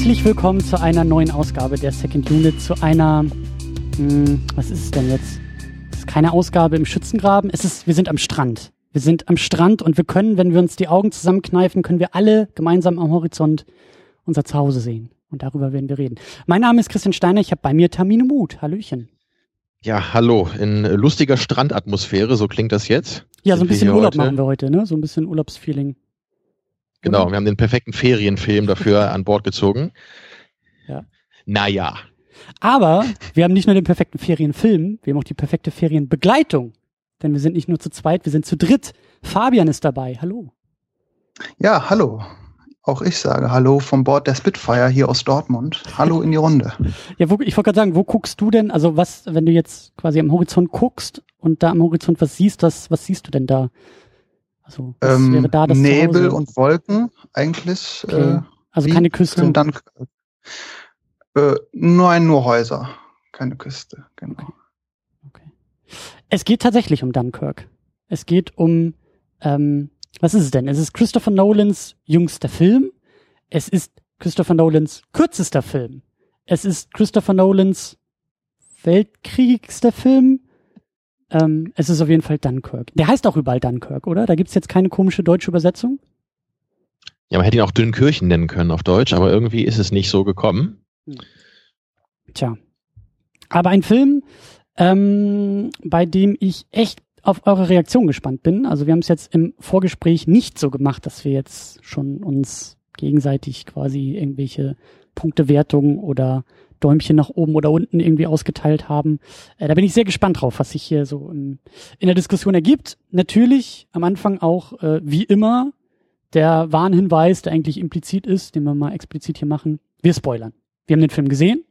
Herzlich willkommen zu einer neuen Ausgabe der Second Unit, zu einer, hm, was ist es denn jetzt? Es ist keine Ausgabe im Schützengraben, es ist, wir sind am Strand. Wir sind am Strand und wir können, wenn wir uns die Augen zusammenkneifen, können wir alle gemeinsam am Horizont unser Zuhause sehen. Und darüber werden wir reden. Mein Name ist Christian Steiner, ich habe bei mir Tamine Mut. Hallöchen. Ja, hallo. In lustiger Strandatmosphäre, so klingt das jetzt. Ja, so ein bisschen Urlaub heute? machen wir heute, ne? So ein bisschen Urlaubsfeeling. Genau, wir haben den perfekten Ferienfilm dafür an Bord gezogen. Ja. Naja. Aber wir haben nicht nur den perfekten Ferienfilm, wir haben auch die perfekte Ferienbegleitung. Denn wir sind nicht nur zu zweit, wir sind zu dritt. Fabian ist dabei. Hallo. Ja, hallo. Auch ich sage Hallo vom Bord der Spitfire hier aus Dortmund. Hallo in die Runde. Ja, wo, ich wollte gerade sagen, wo guckst du denn, also was, wenn du jetzt quasi am Horizont guckst und da am Horizont was siehst, was, was siehst du denn da? Also, was Ähm, wäre da das Nebel Zuhause? und Wolken eigentlich. Okay. Äh, Also keine Küste. in Dunkirk. Äh, nein, nur Häuser. Keine Küste, genau. Okay. Es geht tatsächlich um Dunkirk. Es geht um, ähm, was ist es denn? Es ist Christopher Nolans jüngster Film. Es ist Christopher Nolans kürzester Film. Es ist Christopher Nolans weltkrieigster Film. Ähm, es ist auf jeden Fall Dunkirk. Der heißt auch überall Dunkirk, oder? Da gibt's jetzt keine komische deutsche Übersetzung. Ja, man hätte ihn auch Dünnkirchen nennen können auf Deutsch, aber irgendwie ist es nicht so gekommen. Tja. Aber ein Film, ähm, bei dem ich echt auf eure Reaktion gespannt bin. Also wir haben es jetzt im Vorgespräch nicht so gemacht, dass wir jetzt schon uns gegenseitig quasi irgendwelche Punktewertungen oder Däumchen nach oben oder unten irgendwie ausgeteilt haben. Äh, da bin ich sehr gespannt drauf, was sich hier so in, in der Diskussion ergibt. Natürlich am Anfang auch, äh, wie immer, der Warnhinweis, der eigentlich implizit ist, den wir mal explizit hier machen. Wir spoilern. Wir haben den Film gesehen.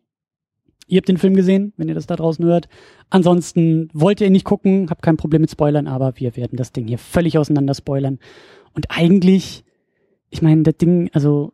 Ihr habt den Film gesehen, wenn ihr das da draußen hört. Ansonsten wollt ihr nicht gucken, habt kein Problem mit Spoilern, aber wir werden das Ding hier völlig auseinander spoilern. Und eigentlich, ich meine, das Ding, also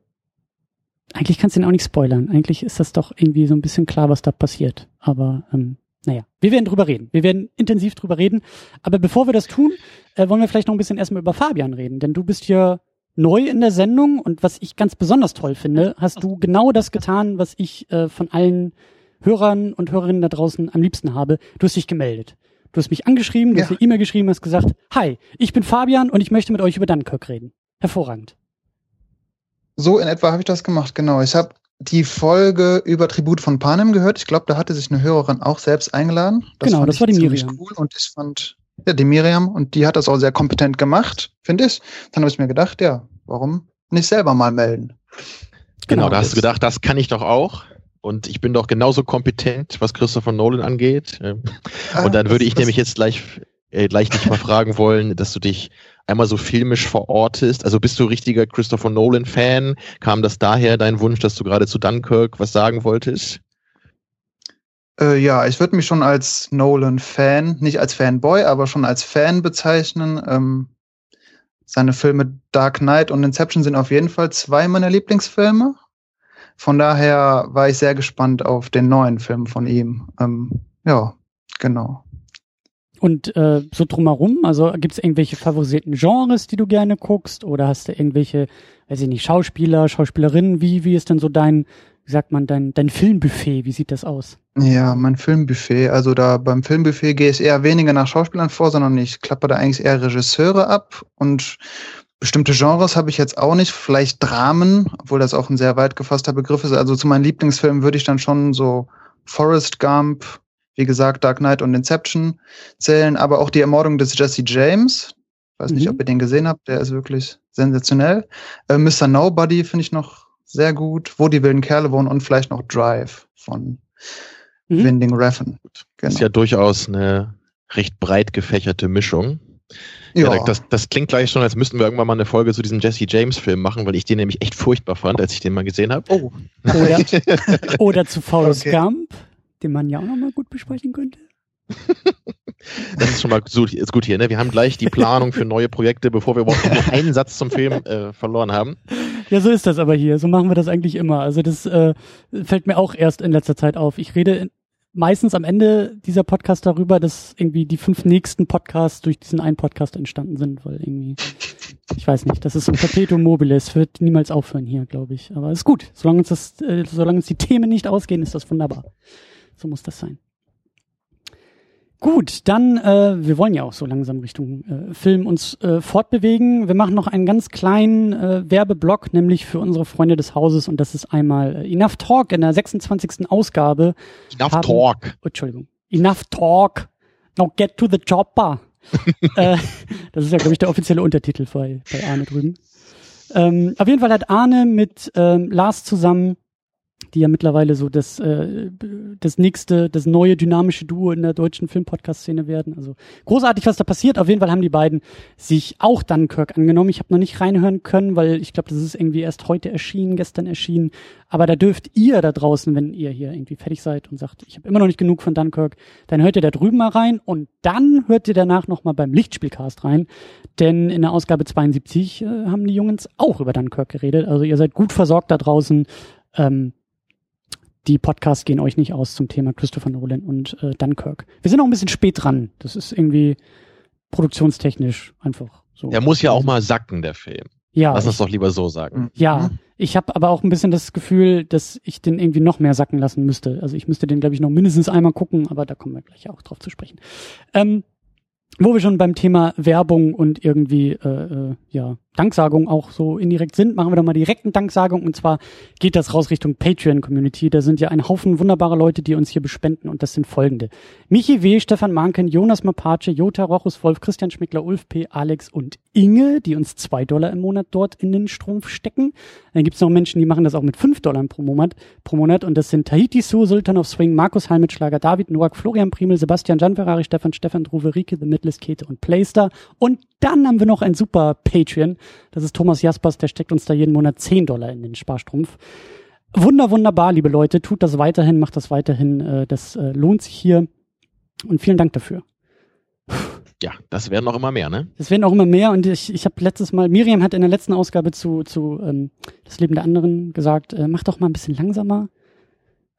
eigentlich kannst du ihn auch nicht spoilern. Eigentlich ist das doch irgendwie so ein bisschen klar, was da passiert. Aber ähm, naja, wir werden drüber reden. Wir werden intensiv drüber reden. Aber bevor wir das tun, äh, wollen wir vielleicht noch ein bisschen erstmal über Fabian reden. Denn du bist hier neu in der Sendung und was ich ganz besonders toll finde, hast du genau das getan, was ich äh, von allen Hörern und Hörerinnen da draußen am liebsten habe. Du hast dich gemeldet. Du hast mich angeschrieben, du Ja. hast eine E-Mail geschrieben, hast gesagt, hi, ich bin Fabian und ich möchte mit euch über Dunkirk reden. Hervorragend. So in etwa habe ich das gemacht, genau. Ich habe die Folge über Tribut von Panem gehört. Ich glaube, da hatte sich eine Hörerin auch selbst eingeladen. Genau, fand das war die ziemlich Miriam. Cool und ich fand, ja, die Miriam, und die hat das auch sehr kompetent gemacht, finde ich. Dann habe ich mir gedacht, ja, warum nicht selber mal melden? Genau, Genau, da hast das- du gedacht, das kann ich doch auch. Und ich bin doch genauso kompetent, was Christopher Nolan angeht. Ähm, Und dann Ah, würde das- ich das- nämlich jetzt gleich, äh, gleich dich mal fragen wollen, dass du dich einmal so filmisch verortest. Also bist du richtiger Christopher Nolan-Fan? Kam das daher, dein Wunsch, dass du gerade zu Dunkirk was sagen wolltest? Äh, ja, ich würde mich schon als Nolan-Fan, nicht als Fanboy, aber schon als Fan bezeichnen. Ähm, seine Filme Dark Knight und Inception sind auf jeden Fall zwei meiner Lieblingsfilme. Von daher war ich sehr gespannt auf den neuen Film von ihm. Ähm, ja, genau. Und äh, so drumherum, also gibt es irgendwelche favorisierten Genres, die du gerne guckst? Oder hast du irgendwelche, weiß ich nicht, Schauspieler, Schauspielerinnen? Wie, wie ist denn so dein, wie sagt man, dein, dein Filmbuffet? Wie sieht das aus? Ja, mein Filmbuffet. Also da beim Filmbuffet gehe ich eher weniger nach Schauspielern vor, sondern ich klappe da eigentlich eher Regisseure ab und bestimmte Genres habe ich jetzt auch nicht. Vielleicht Dramen, obwohl das auch ein sehr weit gefasster Begriff ist. Also zu meinen Lieblingsfilmen würde ich dann schon so Forrest Gump, wie gesagt, Dark Knight und Inception zählen, aber auch die Ermordung des Jesse James. Weiß nicht, Mhm. ob ihr den gesehen habt, der ist wirklich sensationell. Äh, Mr. Nobody finde ich noch sehr gut. Wo die wilden Kerle wohnen und vielleicht noch Drive von Mhm. Winding Refn. Genau. Ist ja durchaus eine recht breit gefächerte Mischung. ja, Ja, das, das klingt gleich schon, als müssten wir irgendwann mal eine Folge zu diesem Jesse James Film machen, weil ich den nämlich echt furchtbar fand, als ich den mal gesehen habe. oh. Oder, oder zu Forrest Okay. Gump, den man ja auch nochmal gut besprechen könnte. Das ist schon mal so, ist gut hier, ne? Wir haben gleich die Planung für neue Projekte, bevor wir überhaupt einen Satz zum Film äh, verloren haben. Ja, so ist das aber hier. So machen wir das eigentlich immer. Also das äh, fällt mir auch erst in letzter Zeit auf. Ich rede meistens am Ende dieser Podcast darüber, dass irgendwie die fünf nächsten Podcasts durch diesen einen Podcast entstanden sind, weil irgendwie, ich weiß nicht, das ist so ein Perpetuum mobile, es wird niemals aufhören hier, glaube ich. Aber ist gut, solange uns das, äh, solange uns die Themen nicht ausgehen, ist das wunderbar. So muss das sein. Gut, dann, äh, wir wollen ja auch so langsam Richtung äh, Film uns äh, fortbewegen. Wir machen noch einen ganz kleinen äh, Werbeblock, nämlich für unsere Freunde des Hauses und das ist einmal äh, Enough Talk in der 26. Ausgabe. Enough haben, Talk. Oh, Entschuldigung. Enough Talk. Now get to the chopper. äh, das ist ja, glaube ich, der offizielle Untertitel bei, bei Arne drüben. Ähm, auf jeden Fall hat Arne mit ähm, Lars zusammen die ja mittlerweile so das, äh, das nächste, das neue dynamische Duo in der deutschen Filmpodcast-Szene werden. Also großartig, was da passiert. Auf jeden Fall haben die beiden sich auch Dunkirk angenommen. Ich habe noch nicht reinhören können, weil ich glaube, das ist irgendwie erst heute erschienen, gestern erschienen. Aber da dürft ihr da draußen, wenn ihr hier irgendwie fertig seid und sagt, ich habe immer noch nicht genug von Dunkirk, dann hört ihr da drüben mal rein und dann hört ihr danach nochmal beim Lichtspielcast rein. Denn in der Ausgabe 72 äh, haben die Jungs auch über Dunkirk geredet. Also ihr seid gut versorgt da draußen. Ähm, die Podcasts gehen euch nicht aus zum Thema Christopher Nolan und äh, Dunkirk. Wir sind auch ein bisschen spät dran. Das ist irgendwie produktionstechnisch einfach so. Der muss ja auch mal sacken, der Film. Ja. Lass uns doch lieber so sagen. Mhm. Ja, ich habe aber auch ein bisschen das Gefühl, dass ich den irgendwie noch mehr sacken lassen müsste. Also ich müsste den, glaube ich, noch mindestens einmal gucken, aber da kommen wir gleich auch drauf zu sprechen. Ähm, wo wir schon beim Thema Werbung und irgendwie äh, äh, ja Danksagung auch so indirekt sind, machen wir doch mal direkten Danksagung und zwar geht das raus Richtung Patreon Community. Da sind ja ein Haufen wunderbarer Leute, die uns hier bespenden und das sind folgende. Michi W., Stefan Manken, Jonas Mapace, Jota Rochus Wolf, Christian Schmickler, Ulf P., Alex und Inge, die uns zwei Dollar im Monat dort in den Strumpf stecken. Dann gibt's noch Menschen, die machen das auch mit fünf Dollar pro Monat, pro Monat und das sind Tahiti Su, Sultan of Swing, Markus Halmitschlager, David Noack, Florian Primel, Sebastian Gianferrari, Stefan Stefan Druve, Rike, The Midless Kete und Playster und dann haben wir noch ein super Patreon. Das ist Thomas Jaspers, der steckt uns da jeden Monat 10 Dollar in den Sparstrumpf. Wunder, wunderbar, liebe Leute. Tut das weiterhin, macht das weiterhin. Äh, das äh, lohnt sich hier. Und vielen Dank dafür. Ja, das werden auch immer mehr, ne? Das werden auch immer mehr. Und ich, ich habe letztes Mal, Miriam hat in der letzten Ausgabe zu, zu ähm, Das Leben der anderen gesagt, äh, mach doch mal ein bisschen langsamer.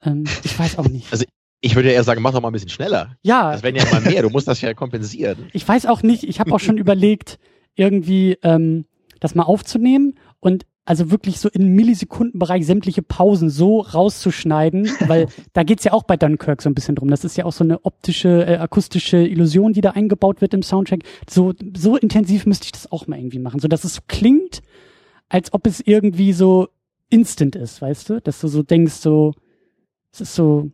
Ähm, ich weiß auch nicht. Also ich würde eher sagen, mach doch mal ein bisschen schneller. Ja. Das werden ja immer mehr, du musst das ja kompensieren. Ich weiß auch nicht, ich habe auch schon überlegt, irgendwie ähm, das mal aufzunehmen und also wirklich so im Millisekundenbereich sämtliche Pausen so rauszuschneiden, weil da geht's ja auch bei Dunkirk so ein bisschen drum. Das ist ja auch so eine optische, äh, akustische Illusion, die da eingebaut wird im Soundtrack. So, so intensiv müsste ich das auch mal irgendwie machen, so dass es so klingt, als ob es irgendwie so instant ist, weißt du? Dass du so denkst, so, es ist so,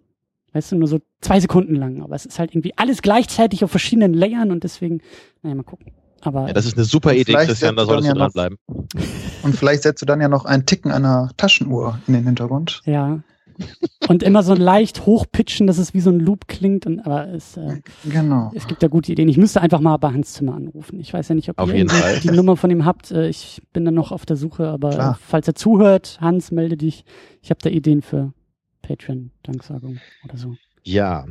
Weißt du, nur so zwei Sekunden lang. Aber es ist halt irgendwie alles gleichzeitig auf verschiedenen Layern und deswegen, naja, mal gucken. Aber ja, das ist eine super Idee, Christian, da solltest du ja dranbleiben. Und vielleicht setzt du dann ja noch einen Ticken einer Taschenuhr in den Hintergrund. Ja. Und immer so leicht hochpitchen, dass es wie so ein Loop klingt. Und, aber es, äh, genau. es gibt da gute Ideen. Ich müsste einfach mal bei Hans Zimmer anrufen. Ich weiß ja nicht, ob auf ihr die Nummer von ihm habt. Äh, ich bin dann noch auf der Suche, aber Klar. falls er zuhört, Hans, melde dich. Ich habe da Ideen für Patreon-Danksagung oder so. Ja,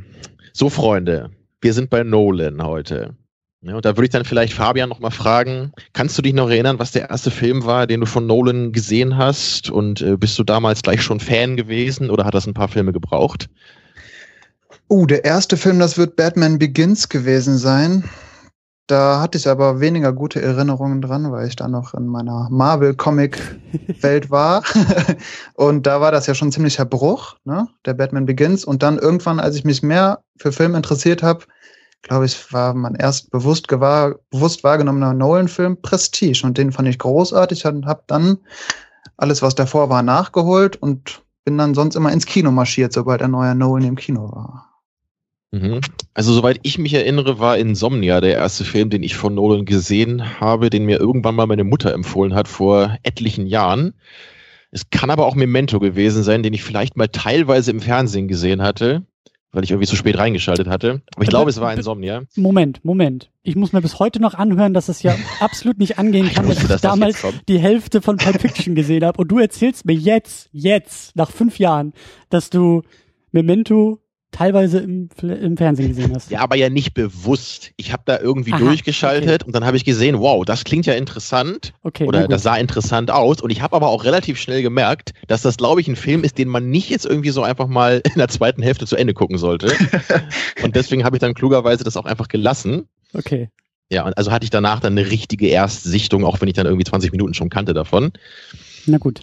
so Freunde, wir sind bei Nolan heute. Ja, und da würde ich dann vielleicht Fabian nochmal fragen, kannst du dich noch erinnern, was der erste Film war, den du von Nolan gesehen hast? Und äh, bist du damals gleich schon Fan gewesen oder hat das ein paar Filme gebraucht? Uh, der erste Film, das wird Batman Begins gewesen sein. Da hatte ich aber weniger gute Erinnerungen dran, weil ich da noch in meiner Marvel-Comic-Welt war. und da war das ja schon ein ziemlicher Bruch, ne? der Batman Begins. Und dann irgendwann, als ich mich mehr für Film interessiert habe, glaube ich, war mein erst bewusst, gewahr, bewusst wahrgenommener Nolan-Film Prestige. Und den fand ich großartig und habe dann alles, was davor war, nachgeholt und bin dann sonst immer ins Kino marschiert, sobald ein neuer Nolan im Kino war. Mhm. Also soweit ich mich erinnere, war Insomnia der erste Film, den ich von Nolan gesehen habe, den mir irgendwann mal meine Mutter empfohlen hat vor etlichen Jahren. Es kann aber auch Memento gewesen sein, den ich vielleicht mal teilweise im Fernsehen gesehen hatte, weil ich irgendwie zu spät reingeschaltet hatte. Aber ich glaube, es war Insomnia. Moment, Moment. Ich muss mir bis heute noch anhören, dass es ja absolut nicht angehen kann, dass ich dass damals das die Hälfte von Pulp Fiction gesehen habe. Und du erzählst mir jetzt, jetzt, nach fünf Jahren, dass du Memento teilweise im, im Fernsehen gesehen hast. Ja, aber ja nicht bewusst. Ich habe da irgendwie Aha, durchgeschaltet und dann habe ich gesehen, wow, das klingt ja interessant Okay, oder das sah interessant aus. Und ich habe aber auch relativ schnell gemerkt, dass das, glaube ich, ein Film ist, den man nicht jetzt irgendwie so einfach mal in der zweiten Hälfte zu Ende gucken sollte. und deswegen habe ich dann klugerweise das auch einfach gelassen. Okay. Ja, und also hatte ich danach dann eine richtige Erstsichtung, auch wenn ich dann irgendwie 20 Minuten schon kannte davon. Na gut.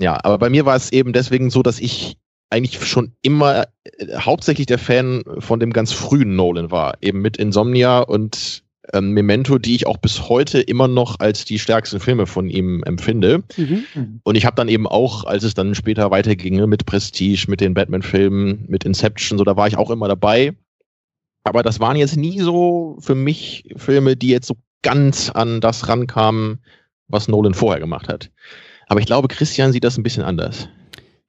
Ja, aber bei mir war es eben deswegen so, dass ich eigentlich schon immer äh, hauptsächlich der Fan von dem ganz frühen Nolan war. Eben mit Insomnia und ähm, Memento, die ich auch bis heute immer noch als die stärksten Filme von ihm empfinde. Mhm. Und ich habe dann eben auch, als es dann später weiterging, ne, mit Prestige, mit den Batman-Filmen, mit Inception, so da war ich auch immer dabei. Aber das waren jetzt nie so für mich Filme, die jetzt so ganz an das rankamen, was Nolan vorher gemacht hat. Aber ich glaube, Christian sieht das ein bisschen anders.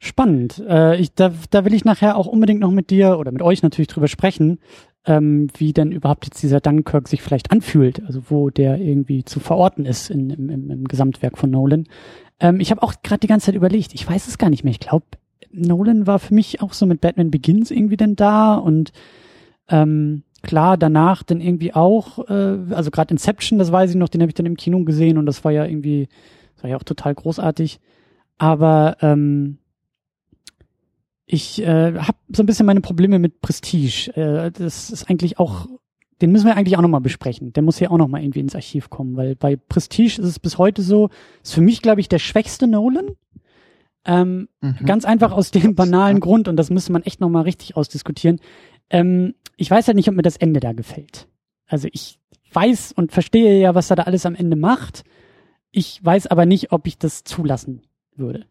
Spannend. Äh, ich, da, da will ich nachher auch unbedingt noch mit dir oder mit euch natürlich drüber sprechen, ähm, wie denn überhaupt jetzt dieser Dunkirk sich vielleicht anfühlt, also wo der irgendwie zu verorten ist in, im, im, im Gesamtwerk von Nolan. Ähm, ich habe auch gerade die ganze Zeit überlegt, ich weiß es gar nicht mehr. Ich glaube, Nolan war für mich auch so mit Batman Begins irgendwie denn da und ähm, klar, danach dann irgendwie auch, äh, also gerade Inception, das weiß ich noch, den habe ich dann im Kino gesehen und das war ja irgendwie, das war ja auch total großartig. Aber ähm, ich äh, habe so ein bisschen meine Probleme mit Prestige. Äh, das ist eigentlich auch, den müssen wir eigentlich auch nochmal besprechen. Der muss ja auch nochmal irgendwie ins Archiv kommen, weil bei Prestige ist es bis heute so, ist für mich, glaube ich, der schwächste Nolan. Ähm, Mhm. Ganz einfach aus dem banalen Grund, und das müsste man echt nochmal richtig ausdiskutieren. Ähm, ich weiß halt nicht, ob mir das Ende da gefällt. Also ich weiß und verstehe ja, was er da alles am Ende macht. Ich weiß aber nicht, ob ich das zulassen würde.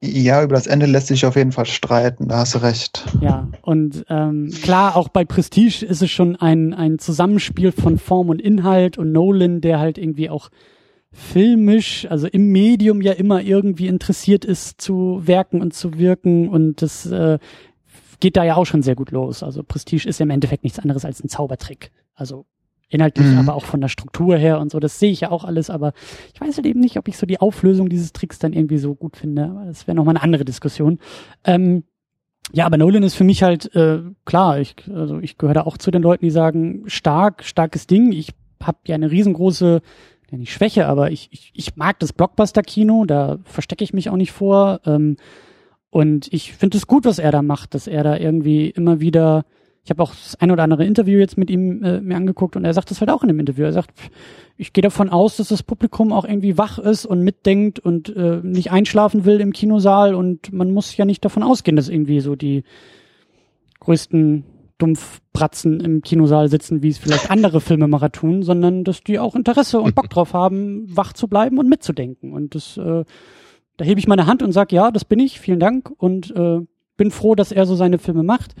Ja, über das Ende lässt sich auf jeden Fall streiten, da hast du recht. Ja, und ähm, klar, auch bei Prestige ist es schon ein, ein Zusammenspiel von Form und Inhalt und Nolan, der halt irgendwie auch filmisch, also im Medium ja immer irgendwie interessiert ist zu werken und zu wirken und das äh, geht da ja auch schon sehr gut los. Also Prestige ist ja im Endeffekt nichts anderes als ein Zaubertrick. Also inhaltlich, Mhm. aber auch von der Struktur her und so, das sehe ich ja auch alles, aber ich weiß halt eben nicht, ob ich so die Auflösung dieses Tricks dann irgendwie so gut finde. Aber das wäre nochmal eine andere Diskussion. Ähm, ja, aber Nolan ist für mich halt äh, klar. Ich, also ich gehöre da auch zu den Leuten, die sagen, stark, starkes Ding. Ich habe ja eine riesengroße, ja nicht Schwäche, aber ich, ich, ich mag das Blockbuster-Kino. Da verstecke ich mich auch nicht vor. Ähm, und ich finde es gut, was er da macht, dass er da irgendwie immer wieder ich habe auch das ein oder andere Interview jetzt mit ihm äh, mir angeguckt und er sagt das halt auch in dem Interview. Er sagt, ich gehe davon aus, dass das Publikum auch irgendwie wach ist und mitdenkt und äh, nicht einschlafen will im Kinosaal und man muss ja nicht davon ausgehen, dass irgendwie so die größten Dumpfbratzen im Kinosaal sitzen, wie es vielleicht andere Filmemacher tun, sondern dass die auch Interesse und Bock drauf haben, wach zu bleiben und mitzudenken. Und das, äh, da hebe ich meine Hand und sage, ja, das bin ich, vielen Dank und äh, bin froh, dass er so seine Filme macht.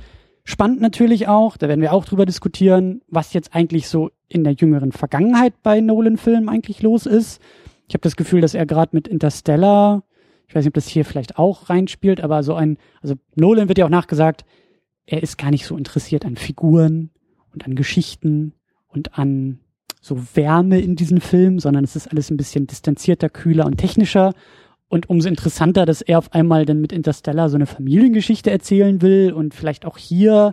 Spannend natürlich auch, da werden wir auch drüber diskutieren, was jetzt eigentlich so in der jüngeren Vergangenheit bei Nolan-Filmen eigentlich los ist. Ich habe das Gefühl, dass er gerade mit Interstellar, ich weiß nicht, ob das hier vielleicht auch reinspielt, aber so ein, also Nolan wird ja auch nachgesagt, er ist gar nicht so interessiert an Figuren und an Geschichten und an so Wärme in diesen Filmen, sondern es ist alles ein bisschen distanzierter, kühler und technischer. Und umso interessanter, dass er auf einmal dann mit Interstellar so eine Familiengeschichte erzählen will und vielleicht auch hier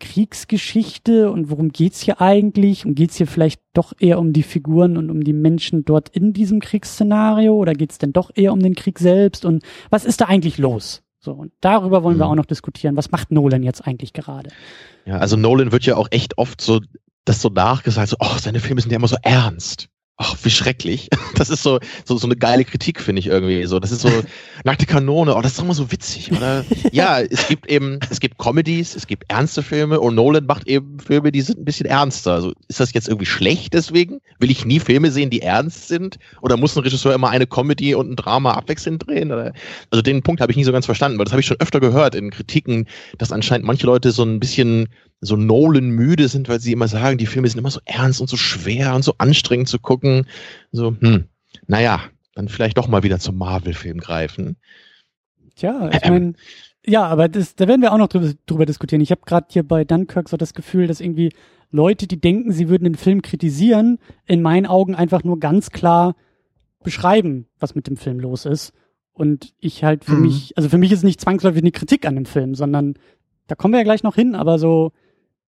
Kriegsgeschichte und worum geht's hier eigentlich? Und geht's hier vielleicht doch eher um die Figuren und um die Menschen dort in diesem Kriegsszenario oder geht's denn doch eher um den Krieg selbst? Und was ist da eigentlich los? So, und darüber wollen wir Mhm. auch noch diskutieren. Was macht Nolan jetzt eigentlich gerade? Ja, also Nolan wird ja auch echt oft so, das so nachgesagt, so, oh, seine Filme sind ja immer so ernst. Ach, wie schrecklich. Das ist so, so, so eine geile Kritik, finde ich irgendwie. So, das ist so nackte Kanone. Oh, das ist doch immer so witzig, oder? ja, es gibt eben, es gibt Comedies, es gibt ernste Filme und Nolan macht eben Filme, die sind ein bisschen ernster. Also, ist das jetzt irgendwie schlecht deswegen? Will ich nie Filme sehen, die ernst sind? Oder muss ein Regisseur immer eine Comedy und ein Drama abwechselnd drehen? Oder? Also, den Punkt habe ich nie so ganz verstanden, weil das habe ich schon öfter gehört in Kritiken, dass anscheinend manche Leute so ein bisschen so Nolan müde sind, weil sie immer sagen, die Filme sind immer so ernst und so schwer und so anstrengend zu gucken. So, hm, naja, dann vielleicht doch mal wieder zum Marvel-Film greifen. Tja, ich Ähm. meine, ja, aber das, da werden wir auch noch drüber, drüber diskutieren. Ich habe gerade hier bei Dunkirk so das Gefühl, dass irgendwie Leute, die denken, sie würden den Film kritisieren, in meinen Augen einfach nur ganz klar beschreiben, was mit dem Film los ist. Und ich halt für Mhm. mich, also für mich ist nicht zwangsläufig eine Kritik an dem Film, sondern da kommen wir ja gleich noch hin, aber so,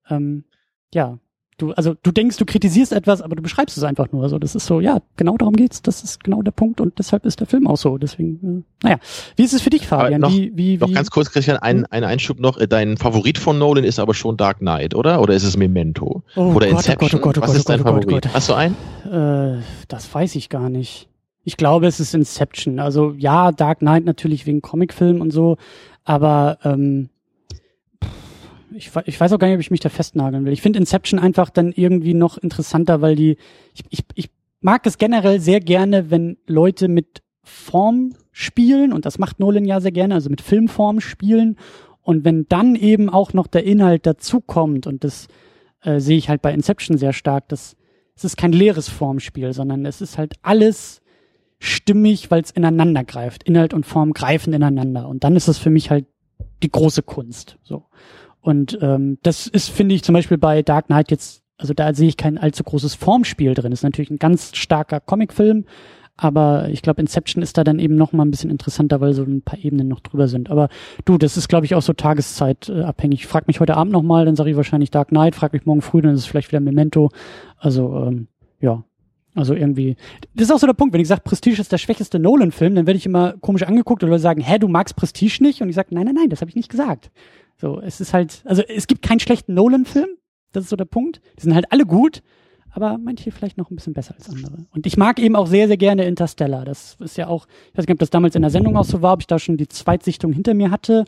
ähm, ja, du, also du denkst, du kritisierst etwas, aber du beschreibst es einfach nur. So, das ist so, ja, genau darum geht's. Das ist genau der Punkt und deshalb ist der Film auch so. Deswegen, äh, naja, wie ist es für dich, Fabian? Noch, wie, wie, noch wie? ganz kurz, Christian, ein, ein Einschub noch. Dein Favorit von Nolan ist aber schon Dark Knight, oder? Oder ist es Memento? Oh oder Gott, oh Inception? Gott, oh Gott, oh Was Gott, ist dein oh Gott, oh Gott, Favorit? oh Gott. Hast du einen? Äh, das weiß ich gar nicht. Ich glaube, es ist Inception. Also ja, Dark Knight natürlich wegen Comicfilm und so, aber ähm, ich, ich weiß auch gar nicht, ob ich mich da festnageln will. Ich finde Inception einfach dann irgendwie noch interessanter, weil die, ich, ich, ich mag es generell sehr gerne, wenn Leute mit Form spielen und das macht Nolan ja sehr gerne, also mit Filmform spielen und wenn dann eben auch noch der Inhalt dazukommt und das äh, sehe ich halt bei Inception sehr stark, dass es ist kein leeres Formspiel, sondern es ist halt alles stimmig, weil es ineinander greift. Inhalt und Form greifen ineinander. Und dann ist es für mich halt die große Kunst. So. Und ähm, das ist, finde ich, zum Beispiel bei Dark Knight jetzt, also da sehe ich kein allzu großes Formspiel drin. Ist natürlich ein ganz starker Comicfilm, aber ich glaube, Inception ist da dann eben noch mal ein bisschen interessanter, weil so ein paar Ebenen noch drüber sind. Aber du, das ist, glaube ich, auch so tageszeitabhängig. Äh, frag mich heute Abend noch mal, dann sage ich wahrscheinlich Dark Knight. Frag mich morgen früh, dann ist es vielleicht wieder Memento. Also ähm, ja, also irgendwie. Das ist auch so der Punkt, wenn ich sage, Prestige ist der schwächeste Nolan-Film, dann werde ich immer komisch angeguckt oder Leute sagen, hä, du magst Prestige nicht? Und ich sage, nein, nein, nein, das habe ich nicht gesagt. So, es ist halt, also es gibt keinen schlechten Nolan-Film, das ist so der Punkt. Die sind halt alle gut, aber manche vielleicht noch ein bisschen besser als andere. Und ich mag eben auch sehr, sehr gerne Interstellar. Das ist ja auch, ich weiß nicht, ob das damals in der Sendung auch so war, ob ich da schon die Zweitsichtung hinter mir hatte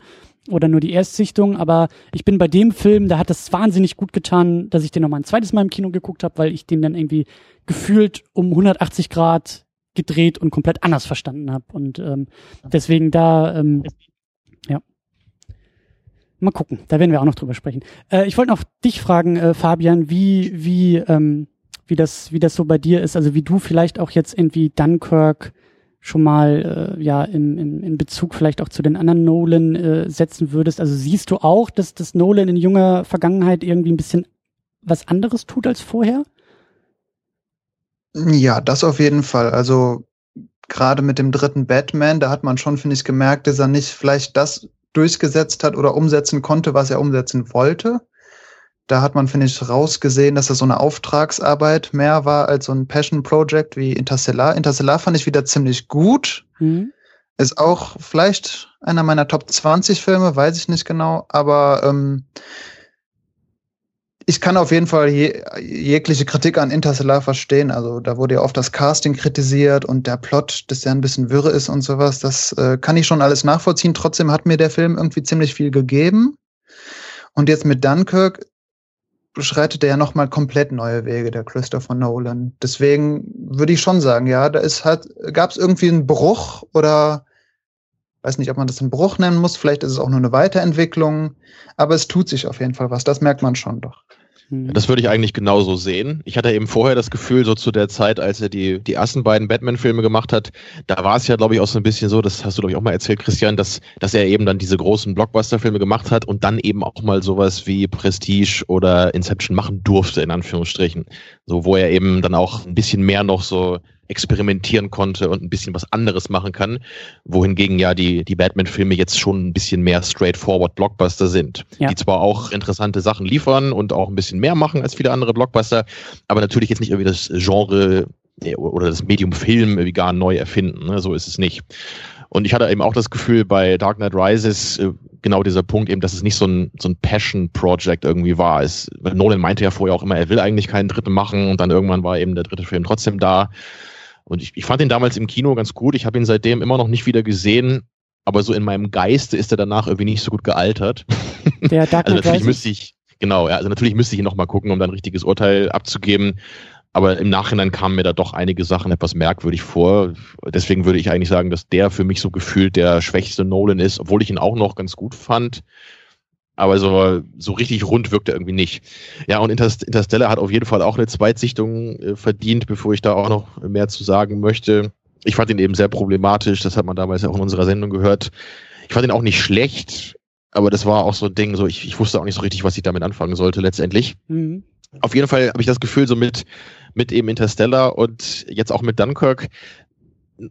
oder nur die Erstsichtung, aber ich bin bei dem Film, da hat es wahnsinnig gut getan, dass ich den nochmal ein zweites Mal im Kino geguckt habe, weil ich den dann irgendwie gefühlt um 180 Grad gedreht und komplett anders verstanden habe. Und ähm, deswegen da, ähm, ja. Mal gucken, da werden wir auch noch drüber sprechen. Äh, ich wollte noch dich fragen, äh, Fabian, wie, wie, ähm, wie das, wie das so bei dir ist, also wie du vielleicht auch jetzt irgendwie Dunkirk schon mal äh, ja im, im, in Bezug vielleicht auch zu den anderen Nolan äh, setzen würdest. Also siehst du auch, dass das Nolan in junger Vergangenheit irgendwie ein bisschen was anderes tut als vorher? Ja, das auf jeden Fall. Also gerade mit dem dritten Batman, da hat man schon, finde ich, gemerkt, dass er nicht vielleicht das durchgesetzt hat oder umsetzen konnte, was er umsetzen wollte. Da hat man, finde ich, rausgesehen, dass das so eine Auftragsarbeit mehr war als so ein Passion Project wie Interstellar. Interstellar fand ich wieder ziemlich gut. Mhm. Ist auch vielleicht einer meiner Top 20 Filme, weiß ich nicht genau, aber ähm, ich kann auf jeden Fall je, jegliche Kritik an Interstellar verstehen. Also da wurde ja oft das Casting kritisiert und der Plot, dass der ein bisschen wirre ist und sowas. Das äh, kann ich schon alles nachvollziehen. Trotzdem hat mir der Film irgendwie ziemlich viel gegeben. Und jetzt mit Dunkirk beschreitet er ja nochmal komplett neue Wege, der Christopher Nolan. Deswegen würde ich schon sagen, ja, da ist halt, gab es irgendwie einen Bruch oder weiß nicht, ob man das einen Bruch nennen muss, vielleicht ist es auch nur eine Weiterentwicklung, aber es tut sich auf jeden Fall was, das merkt man schon doch. Mhm. Das würde ich eigentlich genauso sehen. Ich hatte eben vorher das Gefühl, so zu der Zeit, als er die, die ersten beiden Batman-Filme gemacht hat, da war es ja, glaube ich, auch so ein bisschen so, das hast du, glaube ich, auch mal erzählt, Christian, dass, dass er eben dann diese großen Blockbuster-Filme gemacht hat und dann eben auch mal sowas wie Prestige oder Inception machen durfte, in Anführungsstrichen. So, wo er eben dann auch ein bisschen mehr noch so experimentieren konnte und ein bisschen was anderes machen kann, wohingegen ja die, die Batman-Filme jetzt schon ein bisschen mehr straightforward Blockbuster sind, Ja. die zwar auch interessante Sachen liefern und auch ein bisschen mehr machen als viele andere Blockbuster, aber natürlich jetzt nicht irgendwie das Genre oder das Medium Film irgendwie gar neu erfinden. Ne? So ist es nicht. Und ich hatte eben auch das Gefühl bei Dark Knight Rises, äh, genau dieser Punkt eben, dass es nicht so ein, so ein Passion-Project irgendwie war. Es, Nolan meinte ja vorher auch immer, er will eigentlich keinen dritten machen und dann irgendwann war eben der dritte Film trotzdem da. Und ich, ich fand ihn damals im Kino ganz gut. Ich habe ihn seitdem immer noch nicht wieder gesehen, aber so in meinem Geiste ist er danach irgendwie nicht so gut gealtert. Der Dark Also natürlich müsste ich, genau, ja, also natürlich müsste ich ihn nochmal gucken, um dann ein richtiges Urteil abzugeben. Aber im Nachhinein kamen mir da doch einige Sachen etwas merkwürdig vor. Deswegen würde ich eigentlich sagen, dass der für mich so gefühlt der schwächste Nolan ist, obwohl ich ihn auch noch ganz gut fand. Aber so, so richtig rund wirkt er irgendwie nicht. Ja, und Interst Interstellar hat auf jeden Fall auch eine Zweitsichtung äh, verdient, bevor ich da auch noch mehr zu sagen möchte. Ich fand ihn eben sehr problematisch, das hat man damals ja auch in unserer Sendung gehört. Ich fand ihn auch nicht schlecht, aber das war auch so ein Ding, so ich, ich wusste auch nicht so richtig, was ich damit anfangen sollte letztendlich. Mhm. Auf jeden Fall habe ich das Gefühl, so mit, mit eben Interstellar und jetzt auch mit Dunkirk,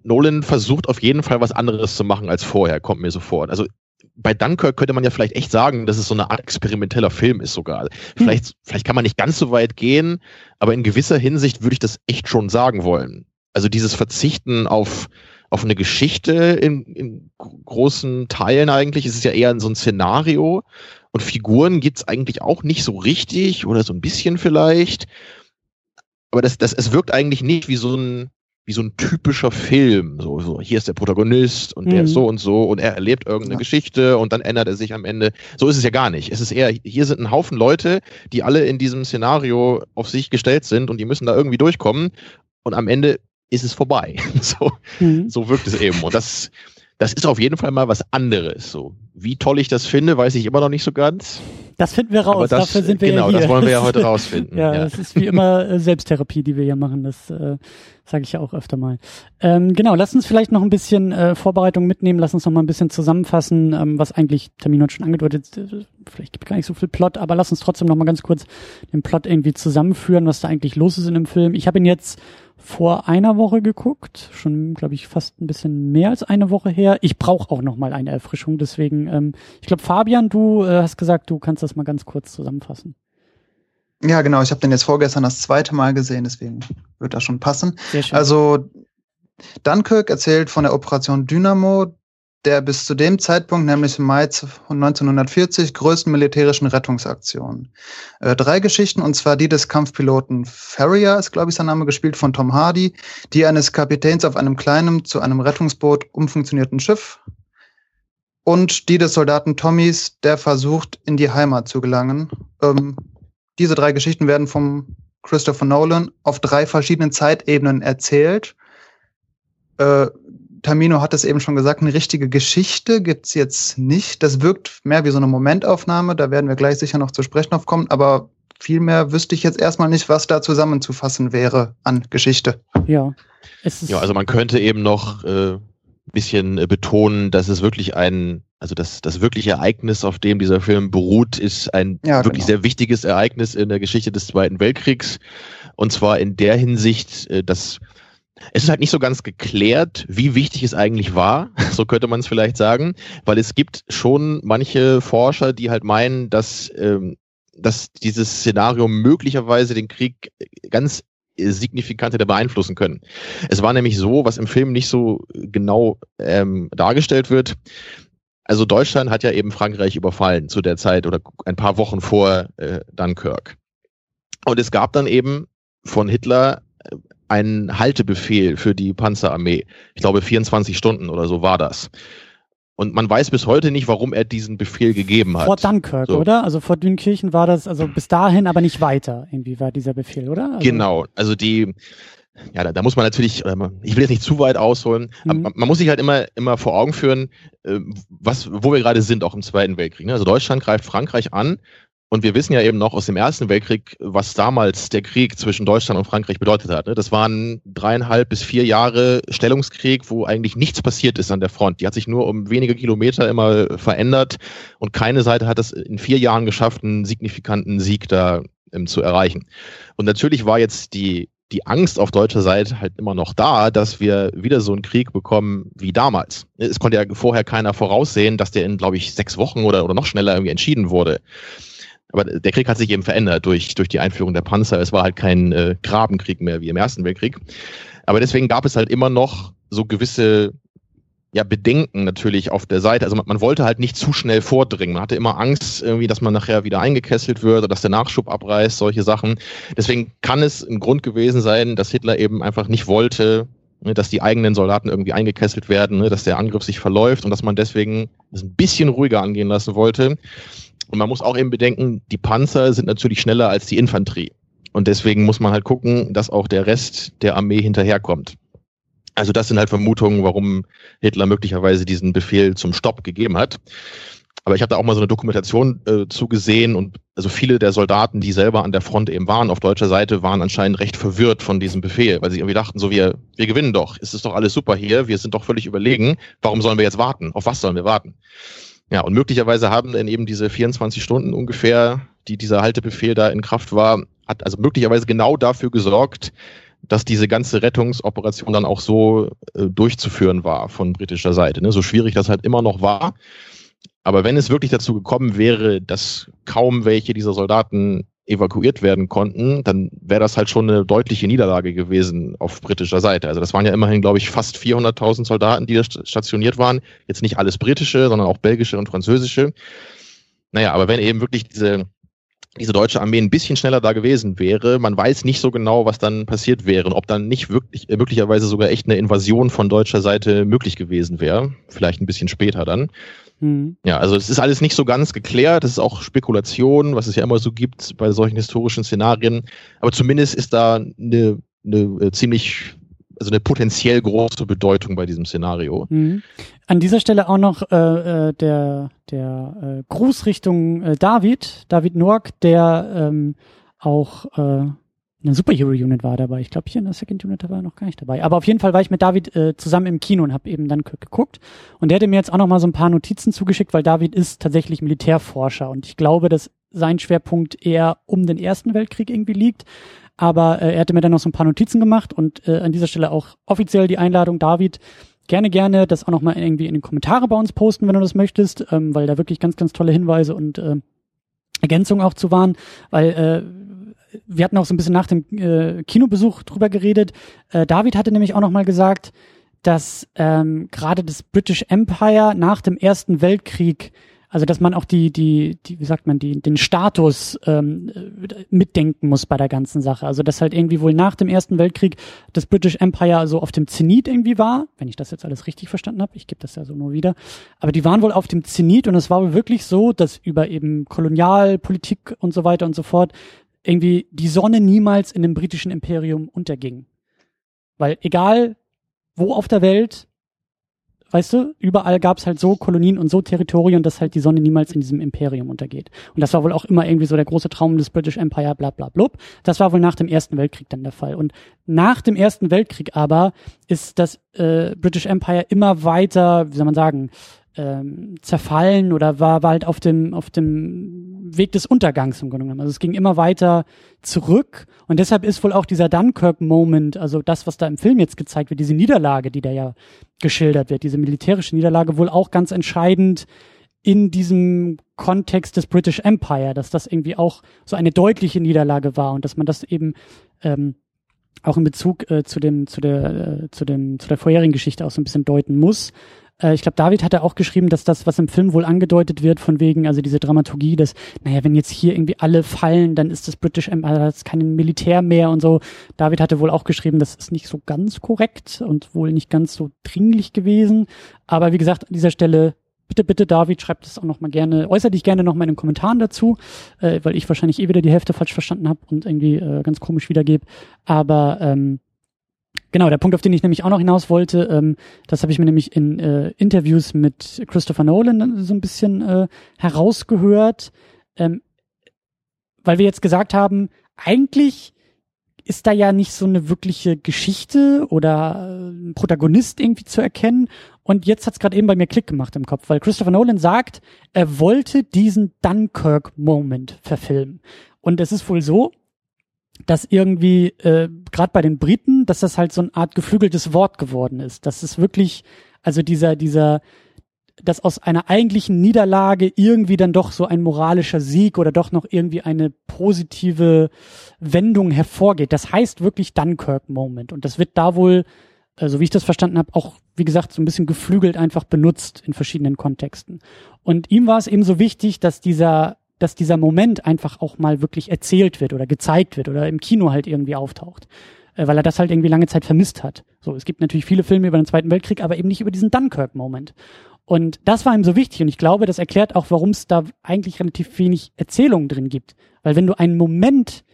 Nolan versucht auf jeden Fall was anderes zu machen als vorher, kommt mir so vor. Also bei Dunkirk könnte man ja vielleicht echt sagen, dass es so eine Art experimenteller Film ist sogar. Vielleicht, hm. vielleicht kann man nicht ganz so weit gehen, aber in gewisser Hinsicht würde ich das echt schon sagen wollen. Also dieses Verzichten auf, auf eine Geschichte in, in großen Teilen eigentlich, es ist ja eher so ein Szenario und Figuren gibt's eigentlich auch nicht so richtig oder so ein bisschen vielleicht. Aber das, das, es wirkt eigentlich nicht wie so ein, wie so ein typischer Film. So, so hier ist der Protagonist und mhm. der ist mhm. so und so und er erlebt irgendeine ja. Geschichte und dann ändert er sich am Ende. So ist es ja gar nicht. Es ist eher, hier sind ein Haufen Leute, die alle in diesem Szenario auf sich gestellt sind und die müssen da irgendwie durchkommen und am Ende ist es vorbei. so, mhm. so wirkt es eben. Und das, das ist auf jeden Fall mal was anderes. So, wie toll ich das finde, weiß ich immer noch nicht so ganz. Das finden wir raus. Das, Dafür sind wir genau, ja hier. das wollen wir ja heute rausfinden. ja, ja, das ist wie immer äh, Selbsttherapie, die wir hier machen. Das äh, sage ich ja auch öfter mal. Ähm, genau, lass uns vielleicht noch ein bisschen äh, Vorbereitung mitnehmen. Lass uns noch mal ein bisschen zusammenfassen, ähm, was eigentlich Termin hat schon angedeutet. Äh, vielleicht gibt gar nicht so viel Plot, aber lass uns trotzdem noch mal ganz kurz den Plot irgendwie zusammenführen, was da eigentlich los ist in dem Film. Ich habe ihn jetzt vor einer Woche geguckt, schon glaube ich fast ein bisschen mehr als eine Woche her. Ich brauche auch noch mal eine Erfrischung, deswegen ähm, ich glaube Fabian, du äh, hast gesagt, du kannst das mal ganz kurz zusammenfassen. Ja, genau, ich habe den jetzt vorgestern das zweite Mal gesehen, deswegen wird das schon passen. Sehr schön. Also Dunkirk erzählt von der Operation Dynamo, der bis zu dem Zeitpunkt, nämlich im Mai 1940, größten militärischen Rettungsaktion. Äh, drei Geschichten, und zwar die des Kampfpiloten Farrier, ist glaube ich sein Name, gespielt von Tom Hardy, die eines Kapitäns auf einem kleinen, zu einem Rettungsboot umfunktionierten Schiff und die des Soldaten Tommys, der versucht, in die Heimat zu gelangen. Ähm, diese drei Geschichten werden vom Christopher Nolan auf drei verschiedenen Zeitebenen erzählt. Äh, Tamino hat es eben schon gesagt, eine richtige Geschichte gibt's jetzt nicht. Das wirkt mehr wie so eine Momentaufnahme, da werden wir gleich sicher noch zu sprechen aufkommen, aber viel mehr wüsste ich jetzt erstmal nicht, was da zusammenzufassen wäre an Geschichte. Ja. ja, also man könnte eben noch äh, bisschen äh, betonen, dass es wirklich ein, also das, das wirkliche Ereignis, auf dem dieser Film beruht, ist ein ja, wirklich genau. sehr wichtiges Ereignis in der Geschichte des Zweiten Weltkriegs. Und zwar in der Hinsicht, äh, dass es ist halt nicht so ganz geklärt, wie wichtig es eigentlich war, so könnte man es vielleicht sagen, weil es gibt schon manche Forscher, die halt meinen, dass, ähm, dass dieses Szenario möglicherweise den Krieg ganz signifikant hätte beeinflussen können. Es war nämlich so, was im Film nicht so genau ähm, dargestellt wird. Also Deutschland hat ja eben Frankreich überfallen zu der Zeit oder ein paar Wochen vor äh, Dunkirk. Und es gab dann eben von Hitler einen Haltebefehl für die Panzerarmee. Ich glaube, 24 Stunden oder so war das. Und man weiß bis heute nicht, warum er diesen Befehl gegeben hat. Vor Dunkirk, so. oder? Also vor Dünkirchen war das, also bis dahin, aber nicht weiter. Irgendwie war dieser Befehl, oder? Also genau. Also die, ja, da, da muss man natürlich, ich will jetzt nicht zu weit ausholen, mhm. aber man, man, muss sich halt immer, immer vor Augen führen, äh, was, wo wir gerade sind, auch im Zweiten Weltkrieg. Ne? Also Deutschland greift Frankreich an und wir wissen ja eben noch aus dem Ersten Weltkrieg, was damals der Krieg zwischen Deutschland und Frankreich bedeutet hat. Ne? Das waren dreieinhalb bis vier Jahre Stellungskrieg, wo eigentlich nichts passiert ist an der Front. Die hat sich nur um wenige Kilometer immer verändert und keine Seite hat es in vier Jahren geschafft, einen signifikanten Sieg da ähm, zu erreichen. Und natürlich war jetzt die, die Angst auf deutscher Seite halt immer noch da, dass wir wieder so einen Krieg bekommen wie damals. Es konnte ja vorher keiner voraussehen, dass der in, glaube ich, sechs Wochen oder, oder noch schneller irgendwie entschieden wurde. Aber der Krieg hat sich eben verändert durch, durch die Einführung der Panzer. Es war halt kein äh, Grabenkrieg mehr wie im Ersten Weltkrieg. Aber deswegen gab es halt immer noch so gewisse ja, Bedenken natürlich auf der Seite. Also man, man, wollte halt nicht zu schnell vordringen. Man hatte immer Angst, irgendwie, dass man nachher wieder eingekesselt wird oder dass der Nachschub abreißt, solche Sachen. Deswegen kann es ein Grund gewesen sein, dass Hitler eben einfach nicht wollte, ne, dass die eigenen Soldaten irgendwie eingekesselt werden, ne, dass der Angriff sich verläuft und dass man deswegen es ein bisschen ruhiger angehen lassen wollte. Und man muss auch eben bedenken, die Panzer sind natürlich schneller als die Infanterie. Und deswegen muss man halt gucken, dass auch der Rest der Armee hinterherkommt. Also das sind halt Vermutungen, warum Hitler möglicherweise diesen Befehl zum Stopp gegeben hat. Aber ich habe da auch mal so eine Dokumentation äh, zugesehen und also viele der Soldaten, die selber an der Front eben waren, auf deutscher Seite, waren anscheinend recht verwirrt von diesem Befehl, weil sie irgendwie dachten, so wir, wir gewinnen doch, es ist doch alles super hier, wir sind doch völlig überlegen, warum sollen wir jetzt warten? Auf was sollen wir warten? Ja, und möglicherweise haben dann eben diese 24 Stunden ungefähr, die dieser Haltebefehl da in Kraft war, hat also möglicherweise genau dafür gesorgt, dass diese ganze Rettungsoperation dann auch so äh, durchzuführen war von britischer Seite. Ne? So schwierig das halt immer noch war. Aber wenn es wirklich dazu gekommen wäre, dass kaum welche dieser Soldaten evakuiert werden konnten, dann wäre das halt schon eine deutliche Niederlage gewesen auf britischer Seite. Also das waren ja immerhin, glaube ich, fast 400.000 Soldaten, die da stationiert waren. Jetzt nicht alles britische, sondern auch belgische und französische. Naja, aber wenn eben wirklich diese, diese deutsche Armee ein bisschen schneller da gewesen wäre, man weiß nicht so genau, was dann passiert wäre und ob dann nicht wirklich, äh, möglicherweise sogar echt eine Invasion von deutscher Seite möglich gewesen wäre. Vielleicht ein bisschen später dann. Mhm. Ja, also es ist alles nicht so ganz geklärt. Es ist auch Spekulation, was es ja immer so gibt bei solchen historischen Szenarien. Aber zumindest ist da eine, eine äh, ziemlich also eine potenziell große Bedeutung bei diesem Szenario. Mhm. An dieser Stelle auch noch äh, äh der, der äh, Gruß Richtung äh, David, David Noack, der ähm, auch äh, eine Superhero-Unit war dabei. Ich glaube, hier in der Second Unit war er noch gar nicht dabei. Aber auf jeden Fall war ich mit David äh, zusammen im Kino und habe eben dann geguckt. Und der hatte mir jetzt auch noch mal so ein paar Notizen zugeschickt, weil David ist tatsächlich Militärforscher. Und ich glaube, dass sein Schwerpunkt eher um den Ersten Weltkrieg irgendwie liegt. Aber äh, er hatte mir dann noch so ein paar Notizen gemacht und äh, an dieser Stelle auch offiziell die Einladung, David, gerne, gerne das auch noch mal irgendwie in den Kommentare bei uns posten, wenn du das möchtest, ähm, weil da wirklich ganz, ganz tolle Hinweise und äh, Ergänzungen auch zu waren, weil äh, wir hatten auch so ein bisschen nach dem äh, Kinobesuch drüber geredet. Äh, David hatte nämlich auch noch mal gesagt, dass ähm, gerade das British Empire nach dem Ersten Weltkrieg, also dass man auch die, die, die, wie sagt man, die, den Status ähm, mitdenken muss bei der ganzen Sache. Also dass halt irgendwie wohl nach dem Ersten Weltkrieg das British Empire so auf dem Zenit irgendwie war, wenn ich das jetzt alles richtig verstanden habe, ich gebe das ja so nur wieder. Aber die waren wohl auf dem Zenit und es war wohl wirklich so, dass über eben Kolonialpolitik und so weiter und so fort irgendwie die Sonne niemals in dem britischen Imperium unterging. Weil egal wo auf der Welt, weißt du, überall gab es halt so Kolonien und so Territorien, dass halt die Sonne niemals in diesem Imperium untergeht. Und das war wohl auch immer irgendwie so der große Traum des British Empire, bla bla blub. Das war wohl nach dem Ersten Weltkrieg dann der Fall. Und nach dem Ersten Weltkrieg aber ist das äh, British Empire immer weiter, wie soll man sagen, ähm, zerfallen oder war, war halt auf dem, auf dem Weg des Untergangs im Grunde genommen. Also es ging immer weiter zurück und deshalb ist wohl auch dieser Dunkirk-Moment, also das, was da im Film jetzt gezeigt wird, diese Niederlage, die da ja geschildert wird, diese militärische Niederlage, wohl auch ganz entscheidend in diesem Kontext des British Empire, dass das irgendwie auch so eine deutliche Niederlage war und dass man das eben ähm, auch in Bezug äh, zu dem zu der äh, zu dem zu der vorherigen Geschichte auch so ein bisschen deuten muss äh, ich glaube, David hatte auch geschrieben, dass das, was im Film wohl angedeutet wird, von wegen, also diese Dramaturgie, dass, naja, wenn jetzt hier irgendwie alle fallen, dann ist das British Empire, das ist kein Militär mehr und so. David hatte wohl auch geschrieben, das ist nicht so ganz korrekt und wohl nicht ganz so dringlich gewesen. Aber wie gesagt, an dieser Stelle bitte, bitte, David, schreibt das auch noch mal gerne, äußere dich gerne noch mal in den Kommentaren dazu, äh, weil ich wahrscheinlich eh wieder die Hälfte falsch verstanden habe und irgendwie äh, ganz komisch wiedergebe. Aber ähm, Genau, der Punkt, auf den ich nämlich auch noch hinaus wollte, ähm, das habe ich mir nämlich in äh, Interviews mit Christopher Nolan so ein bisschen äh, herausgehört, ähm, weil wir jetzt gesagt haben, eigentlich ist da ja nicht so eine wirkliche Geschichte oder äh, ein Protagonist irgendwie zu erkennen. Und jetzt hat es gerade eben bei mir Klick gemacht im Kopf, weil Christopher Nolan sagt, er wollte diesen Dunkirk-Moment verfilmen. Und es ist wohl so, dass irgendwie äh, gerade bei den Briten, dass das halt so eine Art geflügeltes Wort geworden ist. Dass es wirklich, also dieser, dieser, dass aus einer eigentlichen Niederlage irgendwie dann doch so ein moralischer Sieg oder doch noch irgendwie eine positive Wendung hervorgeht. Das heißt wirklich Dunkirk-Moment. Und das wird da wohl, äh, so wie ich das verstanden habe, auch, wie gesagt, so ein bisschen geflügelt einfach benutzt in verschiedenen Kontexten. Und ihm war es eben so wichtig, dass dieser dass dieser Moment einfach auch mal wirklich erzählt wird oder gezeigt wird oder im Kino halt irgendwie auftaucht. Äh, weil er das halt irgendwie lange Zeit vermisst hat. So, es gibt natürlich viele Filme über den Zweiten Weltkrieg, aber eben nicht über diesen Dunkirk-Moment. Und das war ihm so wichtig und ich glaube, das erklärt auch, warum es da eigentlich relativ wenig Erzählung drin gibt. Weil wenn du einen Moment,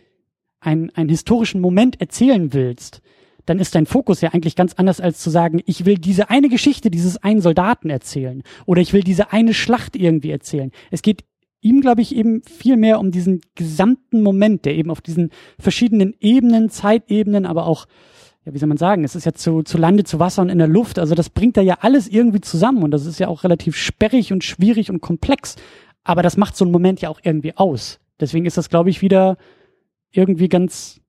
einen, einen historischen Moment erzählen willst, dann ist dein Fokus ja eigentlich ganz anders als zu sagen, ich will diese eine Geschichte dieses einen Soldaten erzählen oder ich will diese eine Schlacht irgendwie erzählen. Es geht ihm, glaube ich, eben viel mehr um diesen gesamten Moment, der eben auf diesen verschiedenen Ebenen, Zeitebenen, aber auch, ja, wie soll man sagen, es ist ja zu, zu Lande, zu Wasser und in der Luft, also das bringt da ja alles irgendwie zusammen und das ist ja auch relativ sperrig und schwierig und komplex, aber das macht so einen Moment ja auch irgendwie aus. Deswegen ist das, glaube ich, wieder irgendwie ganz,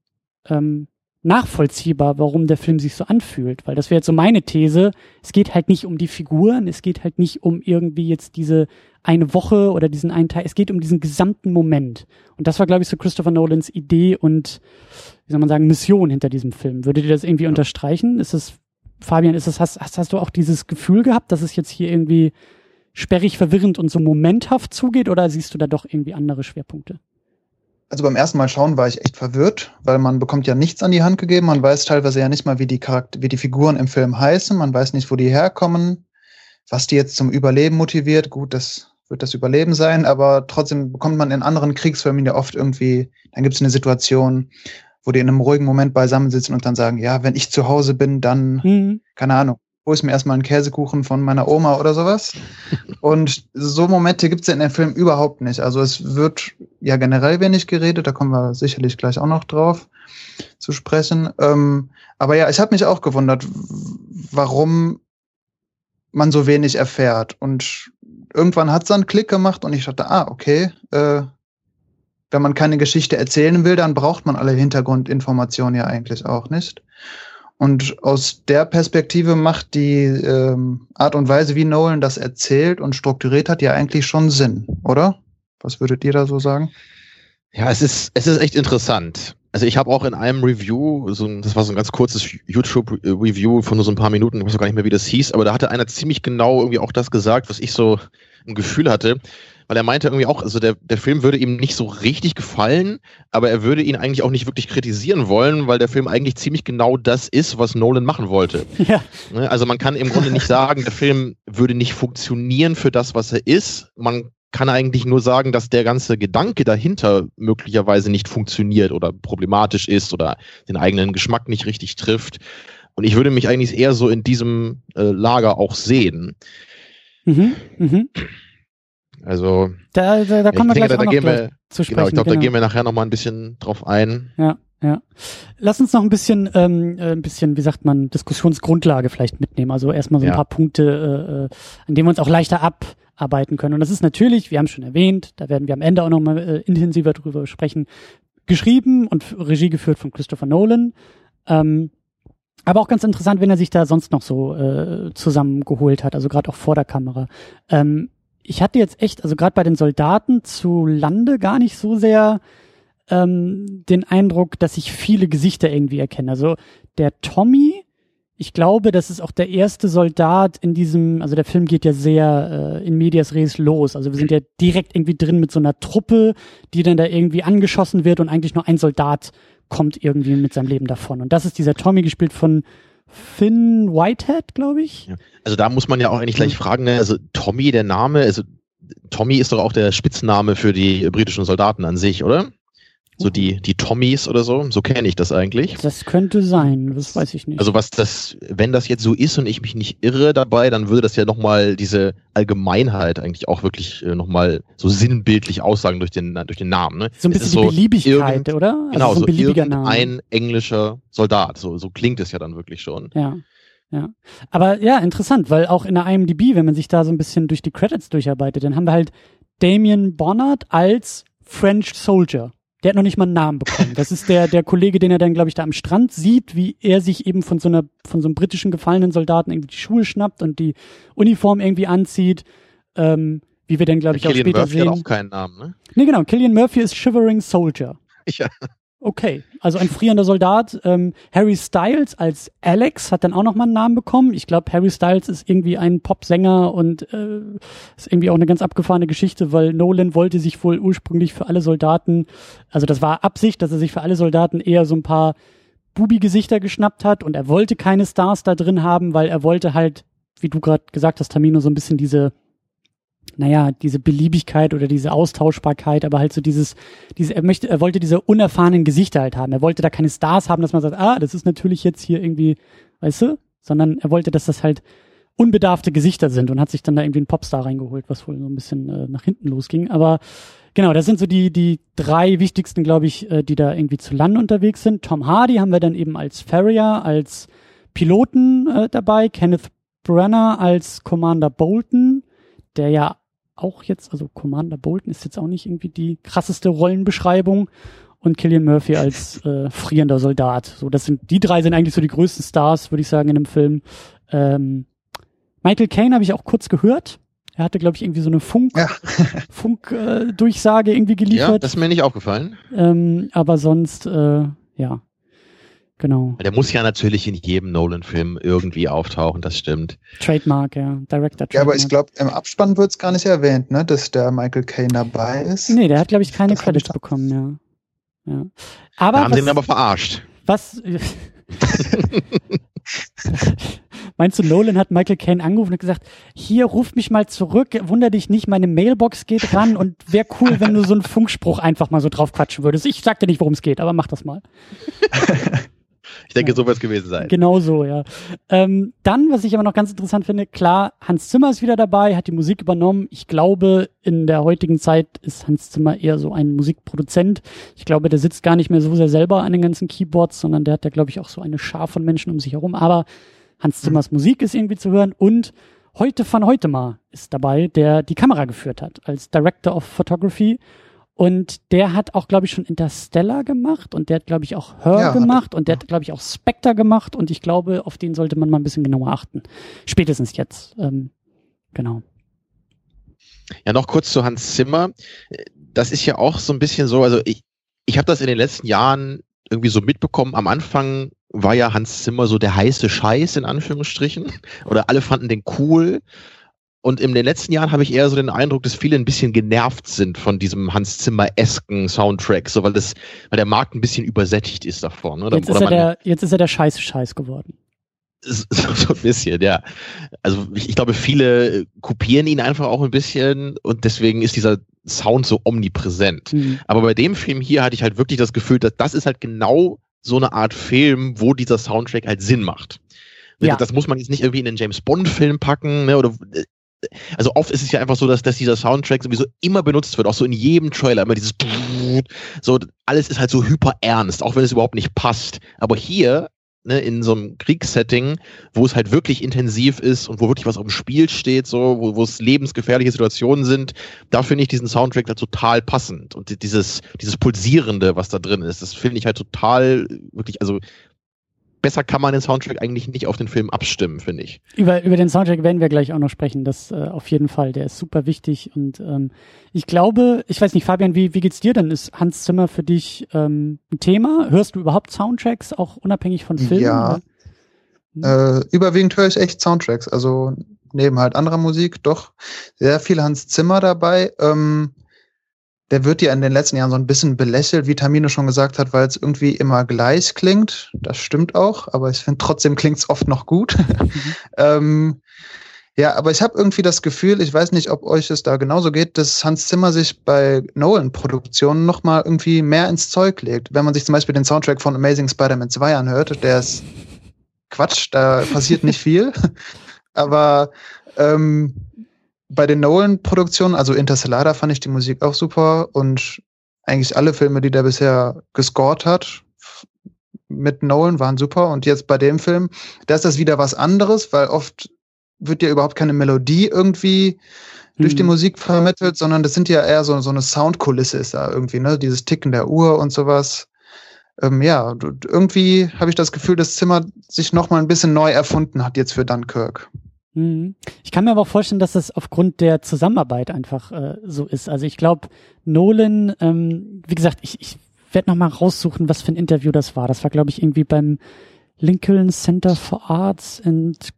ähm, nachvollziehbar, warum der Film sich so anfühlt. Weil das wäre jetzt so meine These. Es geht halt nicht um die Figuren, es geht halt nicht um irgendwie jetzt diese eine Woche oder diesen einen Teil. Es geht um diesen gesamten Moment. Und das war, glaube ich, so Christopher Nolans Idee und, wie soll man sagen, Mission hinter diesem Film. Würdet ihr das irgendwie ja. unterstreichen? Ist es, Fabian, ist es, hast, hast, hast du auch dieses Gefühl gehabt, dass es jetzt hier irgendwie sperrig, verwirrend und so momenthaft zugeht oder siehst du da doch irgendwie andere Schwerpunkte? Also beim ersten Mal schauen war ich echt verwirrt, weil man bekommt ja nichts an die Hand gegeben. Man weiß teilweise ja nicht mal, wie die Charakter, wie die Figuren im Film heißen. Man weiß nicht, wo die herkommen, was die jetzt zum Überleben motiviert. Gut, das wird das Überleben sein, aber trotzdem bekommt man in anderen Kriegsfilmen ja oft irgendwie, dann gibt es eine Situation, wo die in einem ruhigen Moment beisammensitzen und dann sagen, ja, wenn ich zu Hause bin, dann, mhm. keine Ahnung, hol ich mir erstmal einen Käsekuchen von meiner Oma oder sowas. Und so Momente gibt es in dem Film überhaupt nicht. Also es wird ja generell wenig geredet, da kommen wir sicherlich gleich auch noch drauf zu sprechen. Ähm, aber ja, ich habe mich auch gewundert, warum man so wenig erfährt. Und irgendwann hat es dann Klick gemacht und ich dachte, ah, okay, äh, wenn man keine Geschichte erzählen will, dann braucht man alle Hintergrundinformationen ja eigentlich auch nicht. Und aus der Perspektive macht die ähm, Art und Weise, wie Nolan das erzählt und strukturiert hat, ja eigentlich schon Sinn, oder? Was würdet ihr da so sagen? Ja, es ist, es ist echt interessant. Also ich habe auch in einem Review, so ein, das war so ein ganz kurzes YouTube-Review von nur so ein paar Minuten, ich weiß gar nicht mehr, wie das hieß, aber da hatte einer ziemlich genau irgendwie auch das gesagt, was ich so ein Gefühl hatte weil er meinte irgendwie auch, also der, der Film würde ihm nicht so richtig gefallen, aber er würde ihn eigentlich auch nicht wirklich kritisieren wollen, weil der Film eigentlich ziemlich genau das ist, was Nolan machen wollte. Ja. Ne, also man kann im Grunde nicht sagen, der Film würde nicht funktionieren für das, was er ist. Man kann eigentlich nur sagen, dass der ganze Gedanke dahinter möglicherweise nicht funktioniert oder problematisch ist oder den eigenen Geschmack nicht richtig trifft. Und ich würde mich eigentlich eher so in diesem äh, Lager auch sehen. Mhm, mhm. Also da, da, da kommen wir gleich da, da noch wir, zu sprechen. Genau, ich glaube, genau. da gehen wir nachher noch mal ein bisschen drauf ein. Ja, ja. Lass uns noch ein bisschen, ähm, äh, ein bisschen, wie sagt man, Diskussionsgrundlage vielleicht mitnehmen. Also erstmal so ein ja. paar Punkte, äh, äh, an denen wir uns auch leichter abarbeiten können. Und das ist natürlich, wir haben schon erwähnt, da werden wir am Ende auch noch mal äh, intensiver drüber sprechen, geschrieben und Regie geführt von Christopher Nolan. Ähm, aber auch ganz interessant, wenn er sich da sonst noch so äh, zusammengeholt hat, also gerade auch vor der Kamera. Ähm, ich hatte jetzt echt, also gerade bei den Soldaten zu Lande gar nicht so sehr ähm, den Eindruck, dass ich viele Gesichter irgendwie erkenne. Also der Tommy, ich glaube, das ist auch der erste Soldat in diesem, also der Film geht ja sehr äh, in medias res los. Also wir sind ja direkt irgendwie drin mit so einer Truppe, die dann da irgendwie angeschossen wird und eigentlich nur ein Soldat kommt irgendwie mit seinem Leben davon. Und das ist dieser Tommy gespielt von Finn Whitehead, glaube ich. Also da muss man ja auch eigentlich gleich fragen, ne? also Tommy, der Name, also Tommy ist doch auch der Spitzname für die britischen Soldaten an sich, oder? So die, die Tommys oder so, so kenne ich das eigentlich. Das könnte sein, das weiß ich nicht. Also was das, wenn das jetzt so ist und ich mich nicht irre dabei, dann würde das ja nochmal diese Allgemeinheit eigentlich auch wirklich äh, nochmal so sinnbildlich aussagen durch den, durch den Namen. Ne? So ein bisschen die so Beliebigkeit, oder? Also genau, so ein beliebiger so Name. ein englischer Soldat, so, so klingt es ja dann wirklich schon. Ja. Ja, aber ja, interessant, weil auch in der IMDb, wenn man sich da so ein bisschen durch die Credits durcharbeitet, dann haben wir halt Damien Bonnard als French Soldier. Der hat noch nicht mal einen Namen bekommen. Das ist der, der Kollege, den er dann, glaube ich, da am Strand sieht, wie er sich eben von so einer, von so einem britischen gefallenen Soldaten irgendwie die Schuhe schnappt und die Uniform irgendwie anzieht. Ähm, wie wir dann, glaube ich, auch später Murphy sehen. Hat auch keinen Namen, ne? Nee, genau. Killian Murphy ist Shivering Soldier. Ja. Okay, also ein frierender Soldat. Ähm, Harry Styles als Alex hat dann auch nochmal einen Namen bekommen. Ich glaube, Harry Styles ist irgendwie ein Popsänger und äh, ist irgendwie auch eine ganz abgefahrene Geschichte, weil Nolan wollte sich wohl ursprünglich für alle Soldaten, also das war Absicht, dass er sich für alle Soldaten eher so ein paar Bubi-Gesichter geschnappt hat und er wollte keine Stars da drin haben, weil er wollte halt, wie du gerade gesagt hast, Tamino, so ein bisschen diese naja, diese Beliebigkeit oder diese Austauschbarkeit, aber halt so dieses, diese, er möchte, er wollte diese unerfahrenen Gesichter halt haben. Er wollte da keine Stars haben, dass man sagt, ah, das ist natürlich jetzt hier irgendwie, weißt du, sondern er wollte, dass das halt unbedarfte Gesichter sind und hat sich dann da irgendwie einen Popstar reingeholt, was wohl so ein bisschen äh, nach hinten losging. Aber genau, das sind so die, die drei wichtigsten, glaube ich, äh, die da irgendwie zu Lande unterwegs sind. Tom Hardy haben wir dann eben als Farrier, als Piloten äh, dabei, Kenneth Brenner als Commander Bolton, der ja auch jetzt, also Commander Bolton ist jetzt auch nicht irgendwie die krasseste Rollenbeschreibung. und Killian Murphy als äh, frierender Soldat. So, das sind die drei sind eigentlich so die größten Stars, würde ich sagen, in dem Film. Ähm, Michael Caine habe ich auch kurz gehört. Er hatte, glaube ich, irgendwie so eine Funk, Ja. Funk äh, Durchsage irgendwie Ja, geliefert. das ist mir nicht aufgefallen. ähm, aber sonst, äh, ja, genau. Der muss ja natürlich in jedem Nolan-Film irgendwie auftauchen, das stimmt. Trademark, ja, Director. Ja, aber Trademark. ich glaube, im Abspann wird es gar nicht erwähnt, ne, dass der Michael Caine dabei ist. Nee, der hat, glaube ich, keine Das Credits bekommen, ja. ja. Da Aber, haben sie ihn was, aber verarscht. was Meinst du, Nolan hat Michael Caine angerufen und gesagt, hier, ruf mich mal zurück, wunder dich nicht, meine Mailbox geht ran und wäre cool, wenn du so einen Funkspruch einfach mal so drauf quatschen würdest. Ich sag dir nicht, worum es geht, aber mach das mal. Ich denke, Ja. so wird es gewesen sein. Genau so, ja. Ähm, dann, was ich aber noch ganz interessant finde, klar, Hans Zimmer ist wieder dabei, hat die Musik übernommen. Ich glaube, in der heutigen Zeit ist Hans Zimmer eher so ein Musikproduzent. Ich glaube, der sitzt gar nicht mehr so sehr selber an den ganzen Keyboards, sondern der hat da, glaube ich, auch so eine Schar von Menschen um sich herum. Aber Hans Zimmers Musik ist irgendwie zu hören und heute von heute mal ist dabei, der die Kamera geführt hat als Director of Photography. Und der hat auch, glaube ich, schon Interstellar gemacht und der hat, glaube ich, auch Her Ja, hat gemacht und der hat, glaube ich, auch Spectre gemacht und ich glaube, auf den sollte man mal ein bisschen genauer achten. Spätestens jetzt. Ähm, genau. Ja, noch kurz zu Hans Zimmer. Das ist ja auch so ein bisschen so, also ich, ich habe das in den letzten Jahren irgendwie so mitbekommen. Am Anfang war ja Hans Zimmer so der heiße Scheiß in Anführungsstrichen. Oder alle fanden den cool. Und in den letzten Jahren habe ich eher so den Eindruck, dass viele ein bisschen genervt sind von diesem Hans Zimmer-esken Soundtrack, so weil das, weil der Markt ein bisschen übersättigt ist davon. Oder, Jetzt ist, oder er der, jetzt ist er der scheiße Scheiß geworden. so, so ein bisschen, ja. Also ich, ich glaube, viele kopieren ihn einfach auch ein bisschen und deswegen ist dieser Sound so omnipräsent. Hm. Aber bei dem Film hier hatte ich halt wirklich das Gefühl, dass das ist halt genau so eine Art Film, wo dieser Soundtrack halt Sinn macht. Ja. Das muss man jetzt nicht irgendwie in einen James Bond-Film packen, ne, oder äh, also oft ist es ja einfach so, dass, dass dieser Soundtrack sowieso immer benutzt wird, auch so in jedem Trailer, immer dieses so, alles ist halt so hyper ernst, auch wenn es überhaupt nicht passt. Aber hier, ne, in so einem Kriegssetting, wo es halt wirklich intensiv ist und wo wirklich was auf dem Spiel steht, so, wo, wo es lebensgefährliche Situationen sind, da finde ich diesen Soundtrack da total passend. Und die- dieses, dieses Pulsierende, was da drin ist, das finde ich halt total, wirklich, also besser kann man den Soundtrack eigentlich nicht auf den Film abstimmen, finde ich. Über, über den Soundtrack werden wir gleich auch noch sprechen. Das äh, auf jeden Fall. Der ist super wichtig. Und ähm, ich glaube, ich weiß nicht, Fabian, wie, wie geht's dir denn? Ist Hans Zimmer für dich ähm, ein Thema? Hörst du überhaupt Soundtracks, auch unabhängig von Filmen? Ja. Äh, überwiegend höre ich echt Soundtracks, also neben halt anderer Musik doch sehr viel Hans Zimmer dabei. Ähm, der wird ja in den letzten Jahren so ein bisschen belächelt, wie Tamino schon gesagt hat, weil es irgendwie immer gleich klingt. Das stimmt auch, aber ich finde trotzdem klingt es oft noch gut. ähm, ja, aber ich habe irgendwie das Gefühl, ich weiß nicht, ob euch es da genauso geht, dass Hans Zimmer sich bei Nolan-Produktionen noch mal irgendwie mehr ins Zeug legt. Wenn man sich zum Beispiel den Soundtrack von Amazing Spider-Man 2 anhört, der ist Quatsch, da passiert nicht viel. Aber ähm, bei den Nolan-Produktionen, also Interstellar, da fand ich die Musik auch super und eigentlich alle Filme, die der bisher gescored hat, mit Nolan waren super. Und jetzt bei dem Film, da ist das wieder was anderes, weil oft wird ja überhaupt keine Melodie irgendwie durch die Hm. Musik vermittelt, sondern das sind ja eher so, so eine Soundkulisse ist da irgendwie, ne? Dieses Ticken der Uhr und sowas. Ähm, ja, irgendwie habe ich das Gefühl, dass Zimmer sich noch mal ein bisschen neu erfunden hat jetzt für Dunkirk. Mhm. Ich kann mir aber auch vorstellen, dass das aufgrund der Zusammenarbeit einfach äh, so ist. Also ich glaube, Nolan, ähm, wie gesagt, ich, ich werde noch mal raussuchen, was für ein Interview das war. Das war, glaube ich, irgendwie beim Lincoln Center for Arts and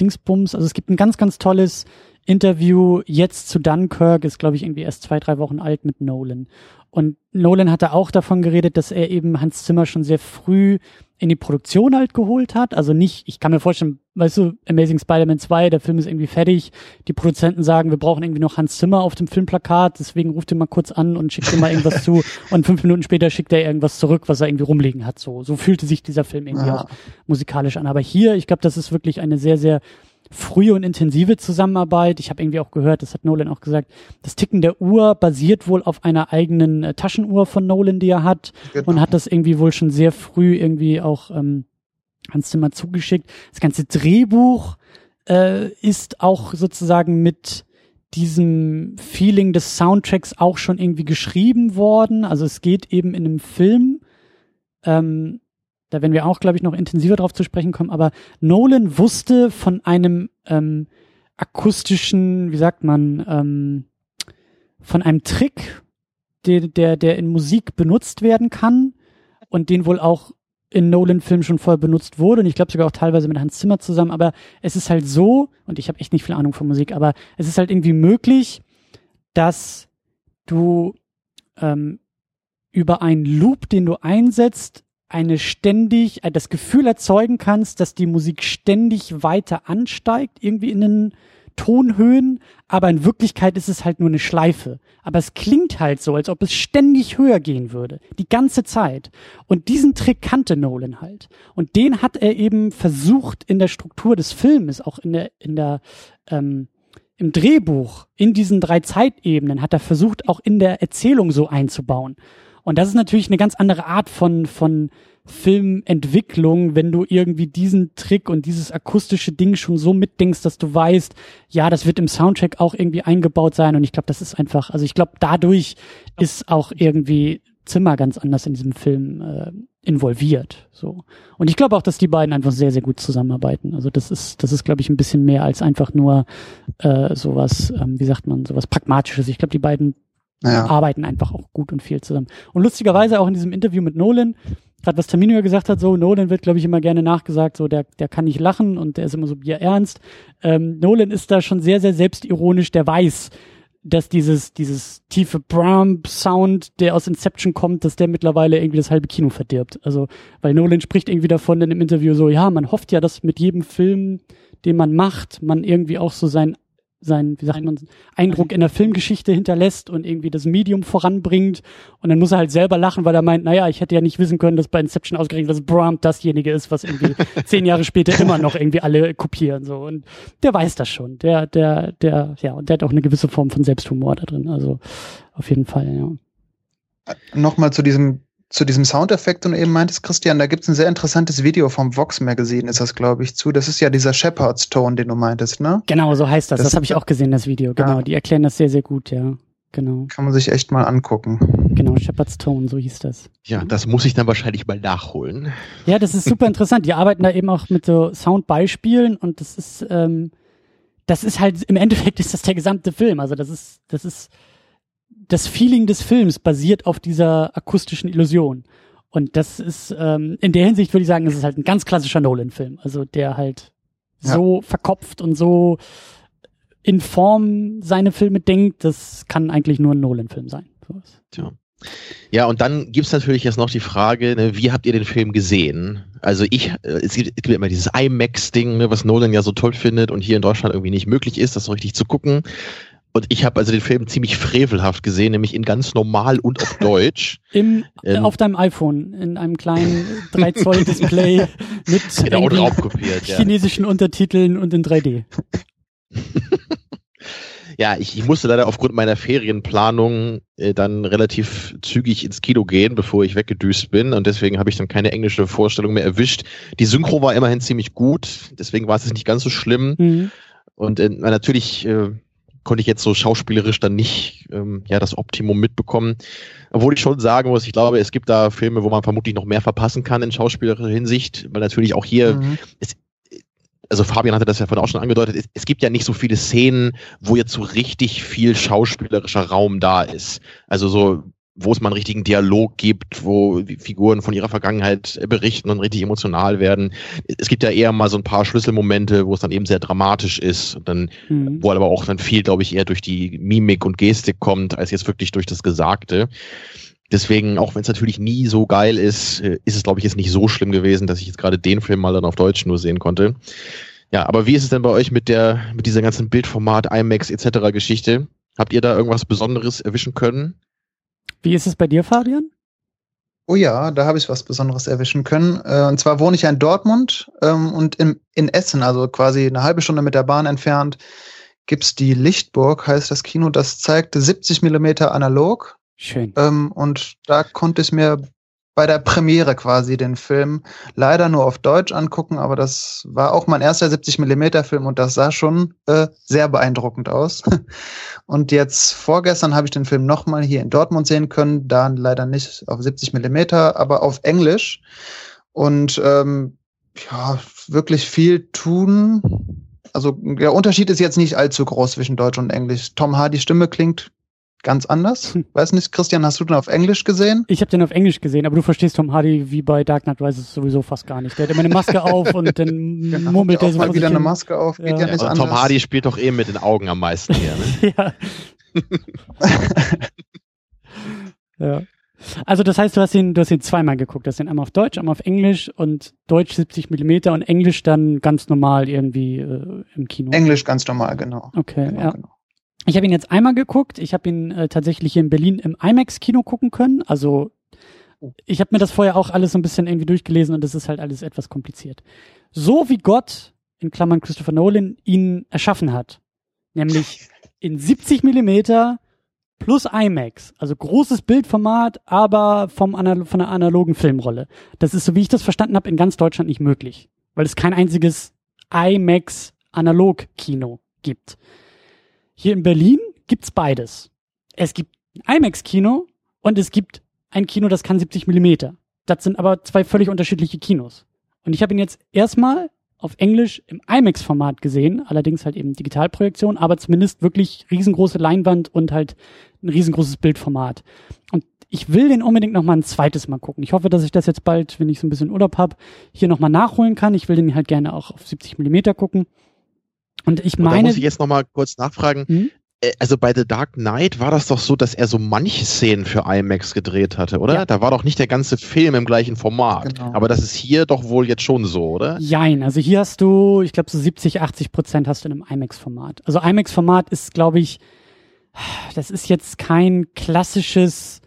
Dingsbums. Also es gibt ein ganz, ganz tolles Interview jetzt zu Dunkirk, ist, glaube ich, irgendwie erst zwei, drei Wochen alt mit Nolan. Und Nolan hatte auch davon geredet, dass er eben Hans Zimmer schon sehr früh in die Produktion halt geholt hat. Also nicht, ich kann mir vorstellen, weißt du, Amazing Spider-Man 2, der Film ist irgendwie fertig. Die Produzenten sagen, wir brauchen irgendwie noch Hans Zimmer auf dem Filmplakat, deswegen ruft ihn mal kurz an und schickt ihm mal irgendwas zu. Und fünf Minuten später schickt er irgendwas zurück, was er irgendwie rumliegen hat. So, so fühlte sich dieser Film irgendwie Ja. auch musikalisch an. Aber hier, ich glaube, das ist wirklich eine sehr, sehr frühe und intensive Zusammenarbeit. Ich habe irgendwie auch gehört, das hat Nolan auch gesagt, das Ticken der Uhr basiert wohl auf einer eigenen äh, Taschenuhr von Nolan, die er hat Genau. und hat das irgendwie wohl schon sehr früh irgendwie auch ähm, Hans Zimmer zugeschickt. Das ganze Drehbuch äh, ist auch sozusagen mit diesem Feeling des Soundtracks auch schon irgendwie geschrieben worden. Also es geht eben in einem Film, ähm, da werden wir auch, glaube ich, noch intensiver drauf zu sprechen kommen, aber Nolan wusste von einem ähm, akustischen, wie sagt man, ähm, von einem Trick, der, der, der in Musik benutzt werden kann und den wohl auch in Nolan-Filmen schon vorher benutzt wurde und ich glaube sogar auch teilweise mit Hans Zimmer zusammen, aber es ist halt so, und ich habe echt nicht viel Ahnung von Musik, aber es ist halt irgendwie möglich, dass du ähm, über einen Loop, den du einsetzt, eine ständig, äh, das Gefühl erzeugen kannst, dass die Musik ständig weiter ansteigt, irgendwie in den Tonhöhen, aber in Wirklichkeit ist es halt nur eine Schleife. Aber es klingt halt so, als ob es ständig höher gehen würde. Die ganze Zeit. Und diesen Trick kannte Nolan halt. Und den hat er eben versucht in der Struktur des Filmes, auch in der, in der, ähm, im Drehbuch, in diesen drei Zeitebenen, hat er versucht, auch in der Erzählung so einzubauen. Und das ist natürlich eine ganz andere Art von, von Filmentwicklung, wenn du irgendwie diesen Trick und dieses akustische Ding schon so mitdenkst, dass du weißt, ja, das wird im Soundtrack auch irgendwie eingebaut sein. Und ich glaube, das ist einfach, also ich glaube, dadurch ist auch irgendwie Zimmer ganz anders in diesem Film äh, involviert. So. Und ich glaube auch, dass die beiden einfach sehr, sehr gut zusammenarbeiten. Also das ist, das ist, glaube ich, ein bisschen mehr als einfach nur äh, sowas, ähm, wie sagt man, sowas Pragmatisches. Ich glaube, die beiden ja. arbeiten einfach auch gut und viel zusammen. Und lustigerweise auch in diesem Interview mit Nolan, gerade was Terminio gesagt hat, so Nolan wird, glaube ich, immer gerne nachgesagt, so der, der kann nicht lachen und der ist immer so bierernst. Ähm, Nolan ist da schon sehr, sehr selbstironisch, der weiß, dass dieses, dieses tiefe Bram-Sound, der aus Inception kommt, dass der mittlerweile irgendwie das halbe Kino verdirbt. Also, weil Nolan spricht irgendwie davon in dem Interview so, ja, man hofft ja, dass mit jedem Film, den man macht, man irgendwie auch so sein seinen, wie sagt man, Eindruck in der Filmgeschichte hinterlässt und irgendwie das Medium voranbringt. Und dann muss er halt selber lachen, weil er meint, naja, ich hätte ja nicht wissen können, dass bei Inception ausgerechnet das Bram dasjenige ist, was irgendwie zehn Jahre später immer noch irgendwie alle kopieren. So. Und der weiß das schon. Der, der, der, ja, und der hat auch eine gewisse Form von Selbsthumor da drin. Also auf jeden Fall, ja. Nochmal zu diesem zu diesem Soundeffekt und eben meintest, Christian, da gibt es ein sehr interessantes Video vom Vox Magazine, ist das, glaube ich, zu. Das ist ja dieser Shepard's Tone, den du meintest, ne? Genau, so heißt das. Das, das habe ich auch gesehen, das Video. Genau, ja. die erklären das sehr, sehr gut, ja. Genau. Kann man sich echt mal angucken. Genau, Shepard's Tone, so hieß das. Ja, das muss ich dann wahrscheinlich mal nachholen. Ja, das ist super interessant. Die arbeiten da eben auch mit so Soundbeispielen und das ist, ähm, das ist halt, im Endeffekt ist das der gesamte Film. Also das ist, das ist, das Feeling des Films basiert auf dieser akustischen Illusion. Und das ist, ähm, in der Hinsicht würde ich sagen, es ist halt ein ganz klassischer Nolan-Film. Also der halt ja. so verkopft und so in Form seine Filme denkt, das kann eigentlich nur ein Nolan-Film sein. Sowas. Tja. Ja, und dann gibt's natürlich jetzt noch die Frage, ne, wie habt ihr den Film gesehen? Also ich, äh, es gibt, es gibt immer dieses IMAX-Ding, ne, was Nolan ja so toll findet und hier in Deutschland irgendwie nicht möglich ist, das so richtig zu gucken. Und ich habe also den Film ziemlich frevelhaft gesehen, nämlich in ganz normal und auf Deutsch. Im, ähm, auf deinem iPhone, in einem kleinen 3 Zoll Display mit genau, chinesischen ja. Untertiteln und in 3D. ja, ich, ich musste leider aufgrund meiner Ferienplanung äh, dann relativ zügig ins Kino gehen, bevor ich weggedüst bin. Und deswegen habe ich dann keine englische Vorstellung mehr erwischt. Die Synchro war immerhin ziemlich gut, deswegen war es nicht ganz so schlimm. Mhm. Und äh, natürlich äh, konnte ich jetzt so schauspielerisch dann nicht ähm, ja das Optimum mitbekommen. Obwohl ich schon sagen muss, ich glaube, es gibt da Filme, wo man vermutlich noch mehr verpassen kann in schauspielerischer Hinsicht, weil natürlich auch hier mhm. es, also Fabian hatte das ja vorhin auch schon angedeutet, es, es, gibt ja nicht so viele Szenen, wo jetzt so richtig viel schauspielerischer Raum da ist. Also so wo es mal einen richtigen Dialog gibt, wo Figuren von ihrer Vergangenheit berichten und richtig emotional werden. Es gibt ja eher mal so ein paar Schlüsselmomente, wo es dann eben sehr dramatisch ist, und dann, mhm. wo aber auch dann viel, glaube ich, eher durch die Mimik und Gestik kommt, als jetzt wirklich durch das Gesagte. Deswegen, auch wenn es natürlich nie so geil ist, äh, ist es, glaube ich, jetzt nicht so schlimm gewesen, dass ich jetzt gerade den Film mal dann auf Deutsch nur sehen konnte. Ja, aber wie ist es denn bei euch mit der, mit dieser ganzen Bildformat, IMAX etc. Geschichte? Habt ihr da irgendwas Besonderes erwischen können? Wie ist es bei dir, Fabian? Oh ja, da habe ich was Besonderes erwischen können. Äh, und zwar wohne ich ja in Dortmund ähm, und in, in Essen, also quasi eine halbe Stunde mit der Bahn entfernt, gibt's die Lichtburg, heißt das Kino. Das zeigte 70 Millimeter analog. Schön. Ähm, und da konnte ich mir bei der Premiere quasi den Film leider nur auf Deutsch angucken, aber das war auch mein erster 70 Millimeter Film und das sah schon äh, sehr beeindruckend aus. Und jetzt vorgestern habe ich den Film nochmal hier in Dortmund sehen können, da leider nicht auf 70 Millimeter, aber auf Englisch. Und ähm, ja, wirklich viel tun. Also der Unterschied ist jetzt nicht allzu groß zwischen Deutsch und Englisch. Tom Hardy Stimme klingt ganz anders. Hm. Weiß nicht, Christian, hast du den auf Englisch gesehen? Ich habe den auf Englisch gesehen, aber du verstehst Tom Hardy wie bei Dark Knight Rises sowieso fast gar nicht. Der hat immer eine Maske auf und dann genau, murmelt er so mal wieder eine Maske auf. Geht ja. ja nicht ja, Tom Hardy spielt doch eh mit den Augen am meisten hier. Ne? ja. ja. Also das heißt, du hast ihn, du hast ihn zweimal geguckt. Du hast ihn einmal auf Deutsch, einmal auf Englisch und Deutsch 70 Millimeter und Englisch dann ganz normal irgendwie äh, im Kino. Englisch ganz normal, genau. Okay, genau, ja. Genau. Ich habe ihn jetzt einmal geguckt. Ich habe ihn äh, tatsächlich hier in Berlin im IMAX-Kino gucken können. Also oh. ich habe mir das vorher auch alles so ein bisschen irgendwie durchgelesen und das ist halt alles etwas kompliziert. So wie Gott, in Klammern Christopher Nolan, ihn erschaffen hat. Nämlich in 70 Millimeter plus IMAX. Also großes Bildformat, aber vom Anal von einer analogen Filmrolle. Das ist, so wie ich das verstanden habe, in ganz Deutschland nicht möglich. Weil es kein einziges IMAX-Analog-Kino gibt. Hier in Berlin gibt's beides. Es gibt ein IMAX-Kino und es gibt ein Kino, das kann 70 Millimeter. Das sind aber zwei völlig unterschiedliche Kinos. Und ich habe ihn jetzt erstmal auf Englisch im IMAX-Format gesehen, allerdings halt eben Digitalprojektion, aber zumindest wirklich riesengroße Leinwand und halt ein riesengroßes Bildformat. Und ich will den unbedingt noch mal ein zweites Mal gucken. Ich hoffe, dass ich das jetzt bald, wenn ich so ein bisschen Urlaub habe, hier noch mal nachholen kann. Ich will den halt gerne auch auf 70 Millimeter gucken. Und ich meine. Und da muss ich jetzt noch mal kurz nachfragen. Hm? Äh, also bei The Dark Knight war das doch so, dass er so manche Szenen für IMAX gedreht hatte, oder? Ja. Da war doch nicht der ganze Film im gleichen Format. Genau. Aber das ist hier doch wohl jetzt schon so, oder? Jein, also hier hast du, ich glaube so 70, 80 Prozent hast du in einem IMAX-Format. Also IMAX-Format ist, glaube ich, das ist jetzt kein klassisches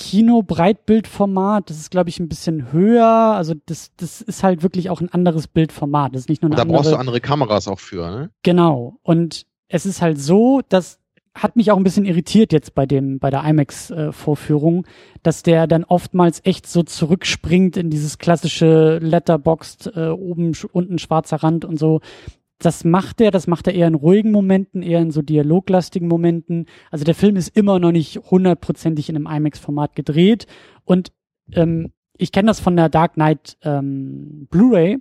Kino-Breitbildformat. Das ist, glaube ich, ein bisschen höher. Also das, das ist halt wirklich auch ein anderes Bildformat. Das ist nicht nur eine Und da andere, brauchst du andere Kameras auch für, ne? Genau. Und es ist halt so, dass hat mich auch ein bisschen irritiert jetzt bei dem bei der IMAX äh, Vorführung, dass der dann oftmals echt so zurückspringt in dieses klassische Letterboxd äh, oben unten schwarzer Rand und so. Das macht er, das macht er eher in ruhigen Momenten, eher in so dialoglastigen Momenten. Also der Film ist immer noch nicht hundertprozentig in einem IMAX-Format gedreht. Und ähm, ich kenne das von der Dark Knight ähm, Blu-ray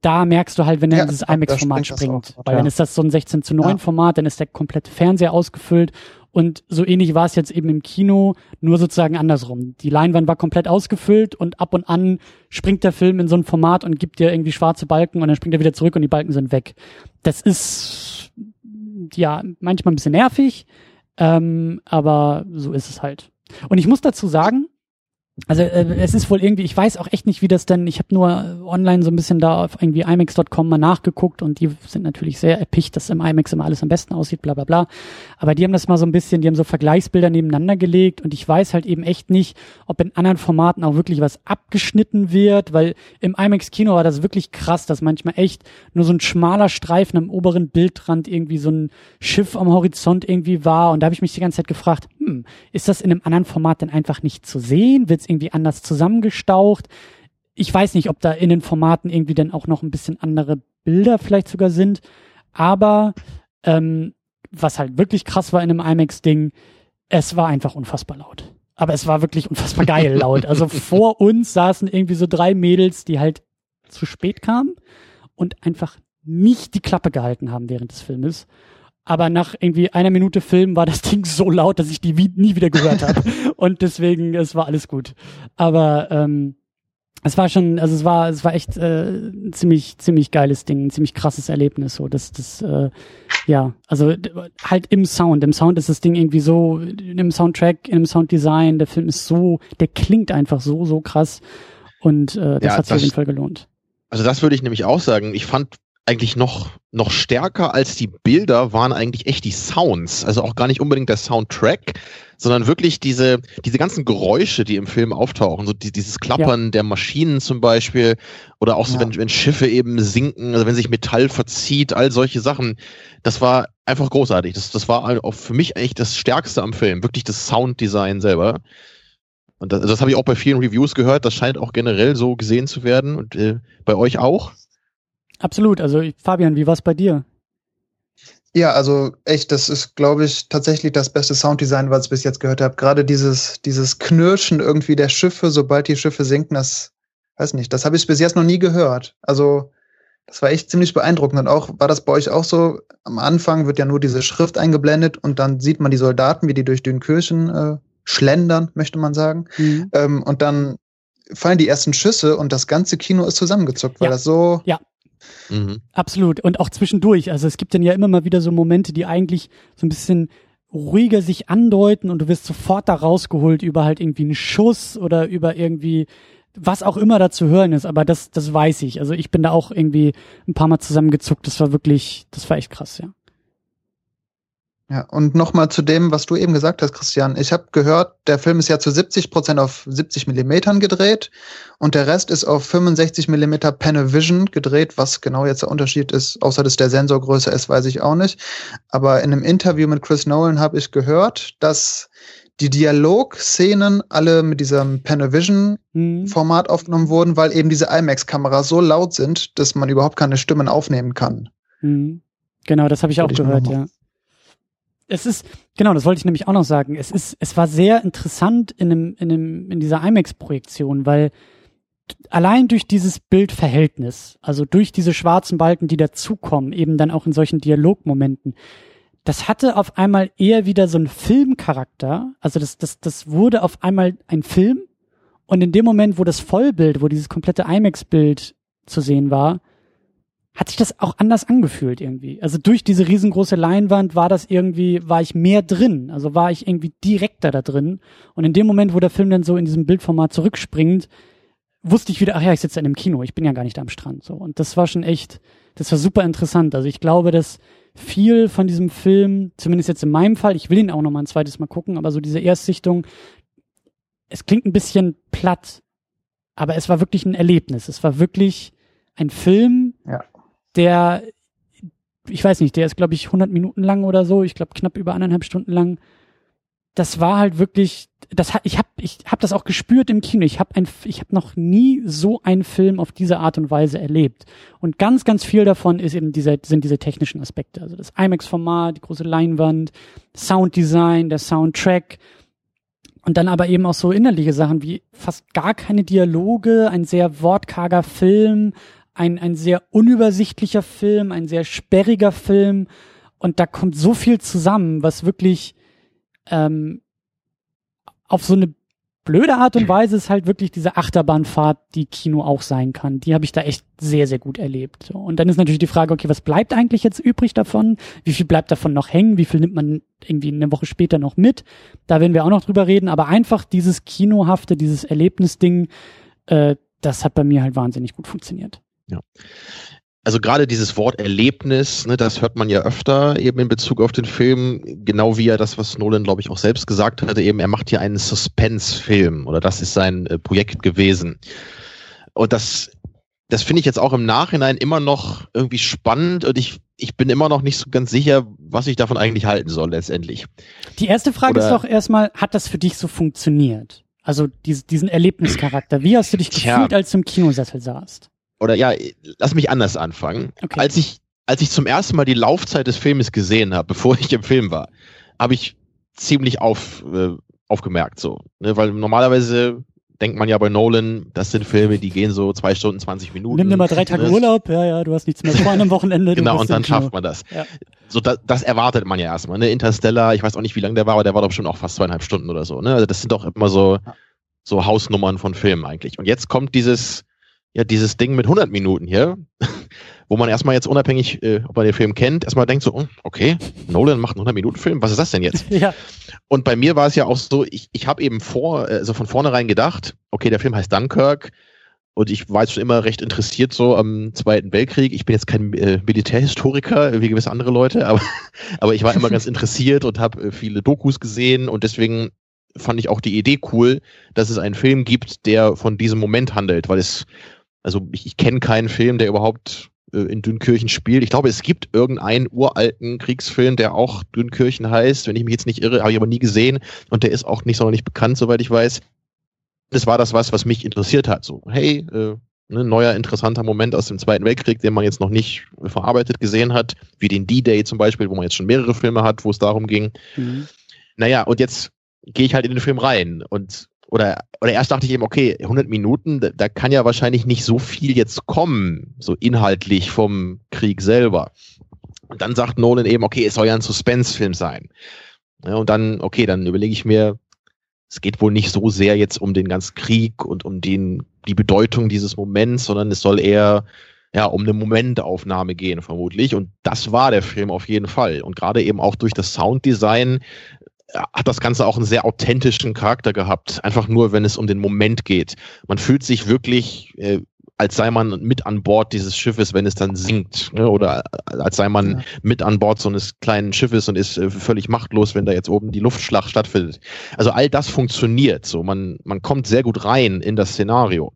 da merkst du halt, wenn er ja, in dieses IMAX-Format springt. Weil ja. dann ist das so ein 16 zu 9 ja. Format, dann ist der komplette Fernseher ausgefüllt. Und so ähnlich war es jetzt eben im Kino, nur sozusagen andersrum. Die Leinwand war komplett ausgefüllt und ab und an springt der Film in so ein Format und gibt dir irgendwie schwarze Balken und dann springt er wieder zurück und die Balken sind weg. Das ist ja manchmal ein bisschen nervig, ähm, aber so ist es halt. Und ich muss dazu sagen, also äh, es ist wohl irgendwie, ich weiß auch echt nicht, wie das denn, ich habe nur online so ein bisschen da auf irgendwie IMAX.com mal nachgeguckt und die sind natürlich sehr erpicht, dass im IMAX immer alles am besten aussieht, bla bla bla. Aber die haben das mal so ein bisschen, die haben so Vergleichsbilder nebeneinander gelegt und ich weiß halt eben echt nicht, ob in anderen Formaten auch wirklich was abgeschnitten wird, weil im IMAX-Kino war das wirklich krass, dass manchmal echt nur so ein schmaler Streifen am oberen Bildrand irgendwie so ein Schiff am Horizont irgendwie war und da habe ich mich die ganze Zeit gefragt, hm, ist das in einem anderen Format denn einfach nicht zu sehen? Wird's irgendwie anders zusammengestaucht. Ich weiß nicht, ob da in den Formaten irgendwie dann auch noch ein bisschen andere Bilder vielleicht sogar sind. Aber ähm, was halt wirklich krass war in einem IMAX-Ding, es war einfach unfassbar laut. Aber es war wirklich unfassbar geil laut. Also vor uns saßen irgendwie so drei Mädels, die halt zu spät kamen und einfach nicht die Klappe gehalten haben während des Filmes aber nach irgendwie einer Minute Film war das Ding so laut, dass ich die wie, nie wieder gehört habe. und deswegen, es war alles gut. Aber ähm, es war schon, also es war, es war echt äh, ein ziemlich, ziemlich geiles Ding, ein ziemlich krasses Erlebnis. So, das, das, äh, ja, also halt im Sound. Im Sound ist das Ding irgendwie so, im Soundtrack, im Sounddesign, der Film ist so, der klingt einfach so, so krass. Und äh, das ja, hat sich auf jeden Fall gelohnt. Also das würde ich nämlich auch sagen. Ich fand eigentlich noch, noch stärker als die Bilder waren eigentlich echt die Sounds. Also auch gar nicht unbedingt der Soundtrack, sondern wirklich diese, diese ganzen Geräusche, die im Film auftauchen. So die, dieses Klappern ja. der Maschinen zum Beispiel oder auch so, ja. wenn, wenn Schiffe eben sinken, also wenn sich Metall verzieht, all solche Sachen. Das war einfach großartig. Das, das war auch für mich eigentlich das Stärkste am Film. Wirklich das Sounddesign selber. Und das, das habe ich auch bei vielen Reviews gehört. Das scheint auch generell so gesehen zu werden. Und äh, bei euch auch? Absolut. Also Fabian, wie war es bei dir? Ja, also echt, das ist, glaube ich, tatsächlich das beste Sounddesign, was ich bis jetzt gehört habe. Gerade dieses, dieses Knirschen irgendwie der Schiffe, sobald die Schiffe sinken, das, weiß nicht, das habe ich bis jetzt noch nie gehört. Also, das war echt ziemlich beeindruckend. Und auch, war das bei euch auch so? Am Anfang wird ja nur diese Schrift eingeblendet und dann sieht man die Soldaten, wie die durch Dünkirchen äh, schlendern, möchte man sagen. Mhm. Ähm, und dann fallen die ersten Schüsse und das ganze Kino ist zusammengezuckt, weil ja. das so ja. Mhm. Absolut. Und auch zwischendurch. Also es gibt dann ja immer mal wieder so Momente, die eigentlich so ein bisschen ruhiger sich andeuten und du wirst sofort da rausgeholt über halt irgendwie einen Schuss oder über irgendwie was auch immer da zu hören ist, aber das, das weiß ich. Also ich bin da auch irgendwie ein paar Mal zusammengezuckt. Das war wirklich, das war echt krass, ja. Ja, und nochmal zu dem, was du eben gesagt hast, Christian. Ich habe gehört, der Film ist ja zu 70 Prozent auf 70 Millimetern gedreht und der Rest ist auf 65 Millimeter Panavision gedreht. Was genau jetzt der Unterschied ist, außer dass der Sensor größer ist, weiß ich auch nicht. Aber in einem Interview mit Chris Nolan habe ich gehört, dass die Dialogszenen alle mit diesem Panavision-Format mhm. aufgenommen wurden, weil eben diese IMAX-Kameras so laut sind, dass man überhaupt keine Stimmen aufnehmen kann. Mhm. Genau, das habe ich auch gehört, ja es ist, genau, das wollte ich nämlich auch noch sagen. Es ist, es war sehr interessant in einem, in einem, in dieser IMAX-Projektion, weil allein durch dieses Bildverhältnis, also durch diese schwarzen Balken, die dazukommen, eben dann auch in solchen Dialogmomenten, das hatte auf einmal eher wieder so einen Filmcharakter. Also das, das, das wurde auf einmal ein Film. Und in dem Moment, wo das Vollbild, wo dieses komplette IMAX-Bild zu sehen war, hat sich das auch anders angefühlt irgendwie. Also durch diese riesengroße Leinwand war das irgendwie, war ich mehr drin. Also war ich irgendwie direkter da drin. Und in dem Moment, wo der Film dann so in diesem Bildformat zurückspringt, wusste ich wieder, ach ja, ich sitze in einem Kino, ich bin ja gar nicht am Strand. So. Und das war schon echt, das war super interessant. Also ich glaube, dass viel von diesem Film, zumindest jetzt in meinem Fall, ich will ihn auch noch mal ein zweites Mal gucken, aber so diese Erstsichtung, es klingt ein bisschen platt, aber es war wirklich ein Erlebnis. Es war wirklich ein Film, ja der, ich weiß nicht, der ist, glaube ich, 100 Minuten lang oder so, ich glaube knapp über anderthalb Stunden lang. Das war halt wirklich, das ich habe, ich habe das auch gespürt im Kino. Ich habe ich habe noch nie so einen Film auf diese Art und Weise erlebt. Und ganz, ganz viel davon ist eben diese, sind diese technischen Aspekte. Also das IMAX-Format, die große Leinwand, Sounddesign, der Soundtrack. Und dann aber eben auch so innerliche Sachen wie fast gar keine Dialoge, ein sehr wortkarger Film, ein, ein sehr unübersichtlicher Film, ein sehr sperriger Film. Und da kommt so viel zusammen, was wirklich ähm, auf so eine blöde Art und Weise ist halt wirklich diese Achterbahnfahrt, die Kino auch sein kann. Die habe ich da echt sehr, sehr gut erlebt. Und dann ist natürlich die Frage, okay, was bleibt eigentlich jetzt übrig davon? Wie viel bleibt davon noch hängen? Wie viel nimmt man irgendwie eine Woche später noch mit? Da werden wir auch noch drüber reden. Aber einfach dieses Kinohafte, dieses Erlebnisding, äh, das hat bei mir halt wahnsinnig gut funktioniert. Ja. Also gerade dieses Wort Erlebnis, ne, das hört man ja öfter eben in Bezug auf den Film, genau wie er das, was Nolan, glaube ich, auch selbst gesagt hatte, eben er macht hier einen Suspense-Film oder das ist sein äh, Projekt gewesen. Und das, das finde ich jetzt auch im Nachhinein immer noch irgendwie spannend und ich, ich bin immer noch nicht so ganz sicher, was ich davon eigentlich halten soll letztendlich. Die erste Frage oder, ist doch erstmal, hat das für dich so funktioniert? Also diese, diesen Erlebnischarakter. Wie hast du dich gefühlt, als du im Kinosessel saßt? Oder ja, lass mich anders anfangen. Okay. Als ich als ich zum ersten Mal die Laufzeit des Filmes gesehen habe, bevor ich im Film war, habe ich ziemlich auf, äh, aufgemerkt so, ne? weil normalerweise denkt man ja bei Nolan, das sind Filme, die gehen so zwei Stunden, 20 Minuten. Nimm dir mal drei Tage ne? Urlaub, ja, ja, du hast nichts mehr vor einem Wochenende. genau, und dann schafft man das. Ja. So, das, das erwartet man ja erstmal. Ne? Interstellar, ich weiß auch nicht, wie lange der war, aber der war doch schon auch fast zweieinhalb Stunden oder so. Ne? Also das sind doch immer so, so Hausnummern von Filmen eigentlich. Und jetzt kommt dieses, ja dieses Ding mit 100 Minuten hier, wo man erstmal jetzt unabhängig, äh, ob man den Film kennt, erstmal denkt so, hm, okay, Nolan macht einen 100 Minuten Film, was ist das denn jetzt? ja. Und bei mir war es ja auch so, ich, ich habe eben vor, also von vornherein gedacht, okay, der Film heißt Dunkirk und ich war jetzt schon immer recht interessiert so am Zweiten Weltkrieg. Ich bin jetzt kein äh, Militärhistoriker wie gewisse andere Leute, aber, aber ich war immer ganz interessiert und habe äh, viele Dokus gesehen und deswegen fand ich auch die Idee cool, dass es einen Film gibt, der von diesem Moment handelt, weil es also ich, ich kenne keinen Film, der überhaupt äh, in Dünkirchen spielt. Ich glaube, es gibt irgendeinen uralten Kriegsfilm, der auch Dünkirchen heißt. Wenn ich mich jetzt nicht irre, habe ich aber nie gesehen. Und der ist auch nicht sonderlich bekannt, soweit ich weiß. das war das was, was mich interessiert hat. So, hey, äh, ne, neuer interessanter Moment aus dem Zweiten Weltkrieg, den man jetzt noch nicht verarbeitet gesehen hat, wie den D-Day zum Beispiel, wo man jetzt schon mehrere Filme hat, wo es darum ging. Mhm. Naja, und jetzt gehe ich halt in den Film rein und oder, oder erst dachte ich eben, okay, 100 Minuten, da, da kann ja wahrscheinlich nicht so viel jetzt kommen, so inhaltlich vom Krieg selber. Und dann sagt Nolan eben, okay, es soll ja ein Suspense-Film sein. Ja, und dann, okay, dann überlege ich mir, es geht wohl nicht so sehr jetzt um den ganzen Krieg und um den, die Bedeutung dieses Moments, sondern es soll eher ja, um eine Momentaufnahme gehen, vermutlich. Und das war der Film auf jeden Fall. Und gerade eben auch durch das Sounddesign hat das Ganze auch einen sehr authentischen Charakter gehabt. Einfach nur, wenn es um den Moment geht. Man fühlt sich wirklich äh, als sei man mit an Bord dieses Schiffes, wenn es dann sinkt. Ne? Oder als sei man ja. mit an Bord so eines kleinen Schiffes und ist äh, völlig machtlos, wenn da jetzt oben die Luftschlacht stattfindet. Also all das funktioniert so. Man, man kommt sehr gut rein in das Szenario.